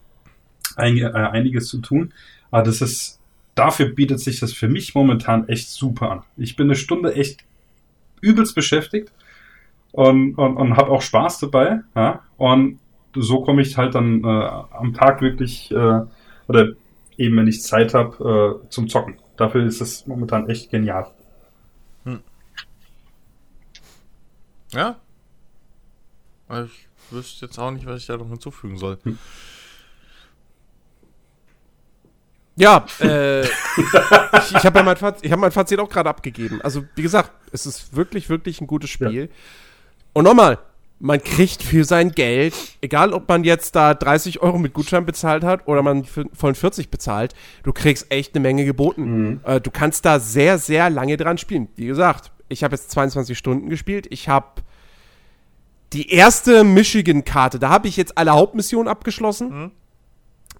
ein, äh, einiges zu tun. Aber das ist, dafür bietet sich das für mich momentan echt super an. Ich bin eine Stunde echt übelst beschäftigt und, und, und habe auch Spaß dabei. Ja? Und so komme ich halt dann äh, am Tag wirklich, äh, oder eben wenn ich Zeit habe, äh, zum Zocken. Dafür ist es momentan echt genial. Ja. Ich wüsste jetzt auch nicht, was ich da noch hinzufügen soll. Ja, äh, ich, ich habe ja mein, Faz ich hab mein Fazit auch gerade abgegeben. Also, wie gesagt, es ist wirklich, wirklich ein gutes Spiel. Und nochmal, man kriegt für sein Geld, egal ob man jetzt da 30 Euro mit Gutschein bezahlt hat oder man vollen 40 bezahlt, du kriegst echt eine Menge geboten. Äh, du kannst da sehr, sehr lange dran spielen. Wie gesagt, ich habe jetzt 22 Stunden gespielt. Ich habe die erste Michigan-Karte, da habe ich jetzt alle Hauptmissionen abgeschlossen.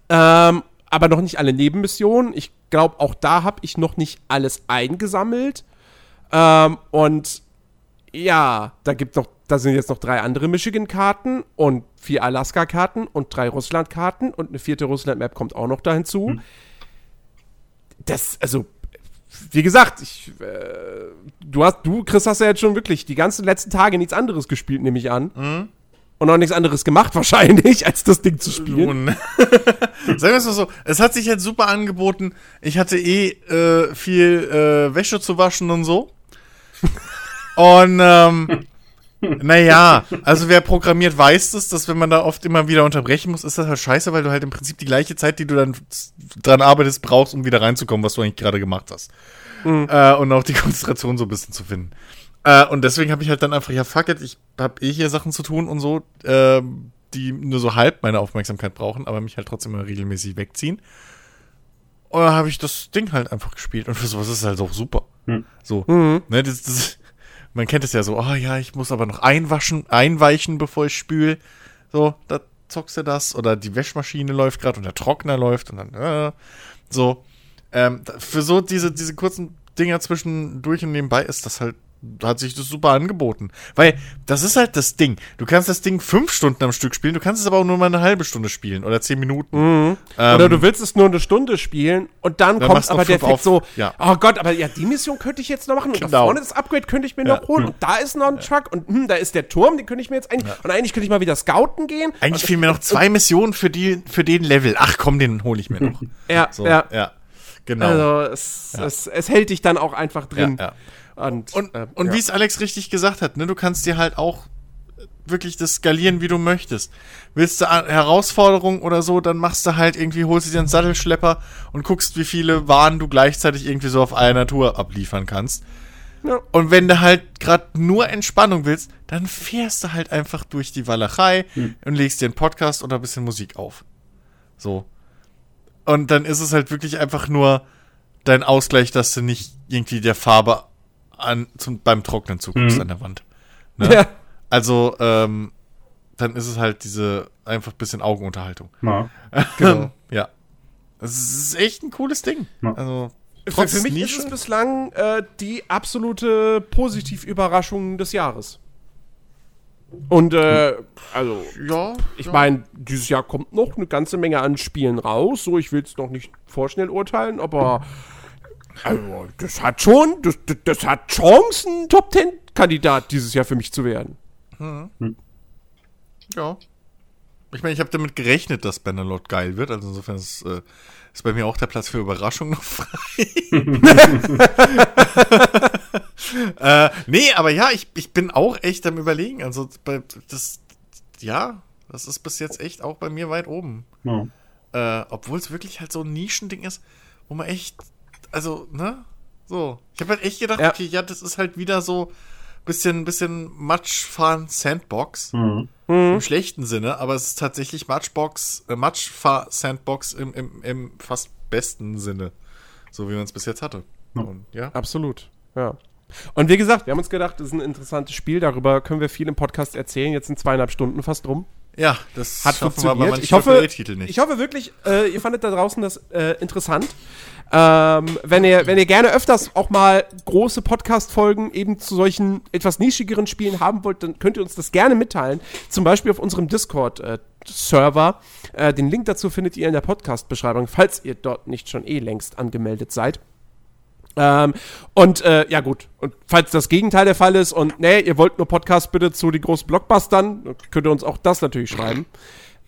Ähm, aber noch nicht alle Nebenmissionen. Ich glaube, auch da habe ich noch nicht alles eingesammelt. Ähm, und ja, da gibt noch, da sind jetzt noch drei andere Michigan-Karten und vier Alaska-Karten und drei Russland-Karten und eine vierte Russland-Map kommt auch noch da hinzu. Das, also, wie gesagt, ich, äh, du hast, du, Chris, hast ja jetzt schon wirklich die ganzen letzten Tage nichts anderes gespielt, nehme ich an. Und auch nichts anderes gemacht, wahrscheinlich, als das Ding zu spielen. Sagen wir es mal so, es hat sich jetzt super angeboten. Ich hatte eh äh, viel äh, Wäsche zu waschen und so. Und ähm, Naja, also wer programmiert, weiß das, dass wenn man da oft immer wieder unterbrechen muss, ist das halt scheiße, weil du halt im Prinzip die gleiche Zeit, die du dann dran arbeitest, brauchst, um wieder reinzukommen, was du eigentlich gerade gemacht hast. Äh, und auch die Konzentration so ein bisschen zu finden. Äh, und deswegen habe ich halt dann einfach, ja, fuck it, ich habe eh hier Sachen zu tun und so, äh, die nur so halb meine Aufmerksamkeit brauchen, aber mich halt trotzdem immer regelmäßig wegziehen. Und dann habe ich das Ding halt einfach gespielt und für sowas ist es halt auch super. Hm. So, ne, das, das, man kennt es ja so, oh ja, ich muss aber noch einwaschen, einweichen, bevor ich spül. So, da zockst du das. Oder die Wäschmaschine läuft gerade und der Trockner läuft und dann, äh, so. Ähm, für so diese, diese kurzen Dinger zwischendurch und nebenbei ist das halt, hat sich das super angeboten. Weil das ist halt das Ding. Du kannst das Ding fünf Stunden am Stück spielen, du kannst es aber auch nur mal eine halbe Stunde spielen oder zehn Minuten. Ähm, Oder du willst es nur eine Stunde spielen und dann, Dann kommt aber der Effekt so, auf. Ja. oh Gott, aber ja, die Mission könnte ich jetzt noch machen und da Genau. vorne das Upgrade könnte ich mir Ja. noch holen und da ist noch ein Truck und hm, da ist der Turm, den könnte ich mir jetzt eigentlich, und eigentlich könnte ich mal wieder scouten gehen. Eigentlich fehlen mir noch zwei Missionen für, die, für den Level. Ach komm, den hole ich mir noch. Ja, So, ja. ja. Genau. Also es, es, es hält dich dann auch einfach drin. Ja, ja. Und, Und, äh, und ja. wie es Alex richtig gesagt hat, ne, du kannst dir halt auch wirklich das skalieren, wie du möchtest. Willst du eine Herausforderung oder so, dann machst du halt irgendwie, holst du dir einen Sattelschlepper und guckst, wie viele Waren du gleichzeitig irgendwie so auf einer Tour abliefern kannst. Ja. Und wenn du halt gerade nur Entspannung willst, dann fährst du halt einfach durch die Walachei und legst dir einen Podcast oder ein bisschen Musik auf. So. Und dann ist es halt wirklich einfach nur dein Ausgleich, dass du nicht irgendwie der Farbe an, zum, beim Trocknen zuguckst Mhm. an der Wand. Ne? Ja. Also, ähm, dann ist es halt diese einfach bisschen Augenunterhaltung. Na, Genau. ja. Es ist echt ein cooles Ding. Ja. Also, Für, trotz für mich Nische, ist es bislang äh, die absolute Positivüberraschung des Jahres. Und äh, also, ja, ich ja. meine, dieses Jahr kommt noch eine ganze Menge an Spielen raus. So, ich will es noch nicht vorschnell urteilen, aber also, das hat schon, das, das, das hat Chancen, Top Ten Kandidat dieses Jahr für mich zu werden. Ja. Ich meine, ich habe damit gerechnet, dass Bannerlord geil wird. Also insofern ist, äh, ist bei mir auch der Platz für Überraschung noch frei. äh, nee, aber ja, ich, ich bin auch echt am überlegen. Also bei, das, ja, das ist bis jetzt echt auch bei mir weit oben. ja. Äh, Obwohl es wirklich halt so ein Nischending ist, wo man echt, also, ne? So. Ich habe halt echt gedacht, Ja. okay, ja, das ist halt wieder so bisschen, bisschen Matschfahren Sandbox. Mhm. Im schlechten Sinne, aber es ist tatsächlich Matchbox, äh, Matchfahr-Sandbox im, im, im fast besten Sinne. So wie man es bis jetzt hatte. Ja. Und, ja. Absolut, ja. Und wie gesagt, wir haben uns gedacht, das ist ein interessantes Spiel, darüber können wir viel im Podcast erzählen. Jetzt sind zweieinhalb Stunden fast rum. Ja, das Hat funktioniert. ich hoffe, ich hoffe wirklich, äh, ihr fandet da draußen das äh, interessant. Ähm, wenn, ihr, wenn ihr gerne öfters auch mal große Podcast-Folgen eben zu solchen etwas nischigeren Spielen haben wollt, dann könnt ihr uns das gerne mitteilen. Zum Beispiel auf unserem Discord-Server. Äh, den Link dazu findet ihr in der Podcast-Beschreibung, falls ihr dort nicht schon eh längst angemeldet seid. Ähm, und äh, ja gut, und falls das Gegenteil der Fall ist und nee, ihr wollt nur Podcast bitte zu die großen Blockbustern, könnt ihr uns auch das natürlich schreiben.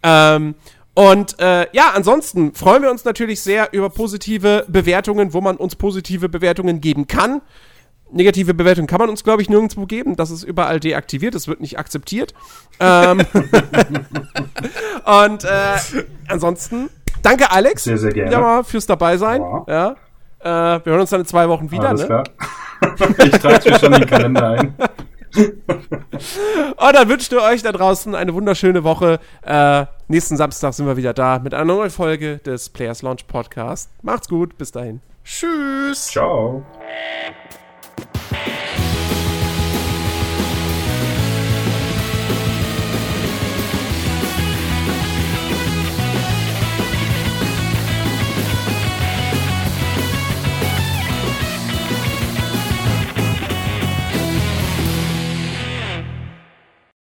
Ähm, und äh, ja, ansonsten freuen wir uns natürlich sehr über positive Bewertungen, wo man uns positive Bewertungen geben kann. Negative Bewertungen kann man uns, glaube ich, nirgendwo geben. Das ist überall deaktiviert, das wird nicht akzeptiert. ähm, und äh, ansonsten, danke Alex. Sehr, sehr gerne. Ja, fürs dabei sein. Ja. Äh, wir hören uns dann in zwei Wochen wieder, Alles ne? klar. ich trage mir schon den Kalender ein. Und dann wünscht ihr euch da draußen eine wunderschöne Woche. Äh, nächsten Samstag sind wir wieder da mit einer neuen Folge des Players Launch Podcast. Macht's gut, bis dahin. Tschüss. Ciao.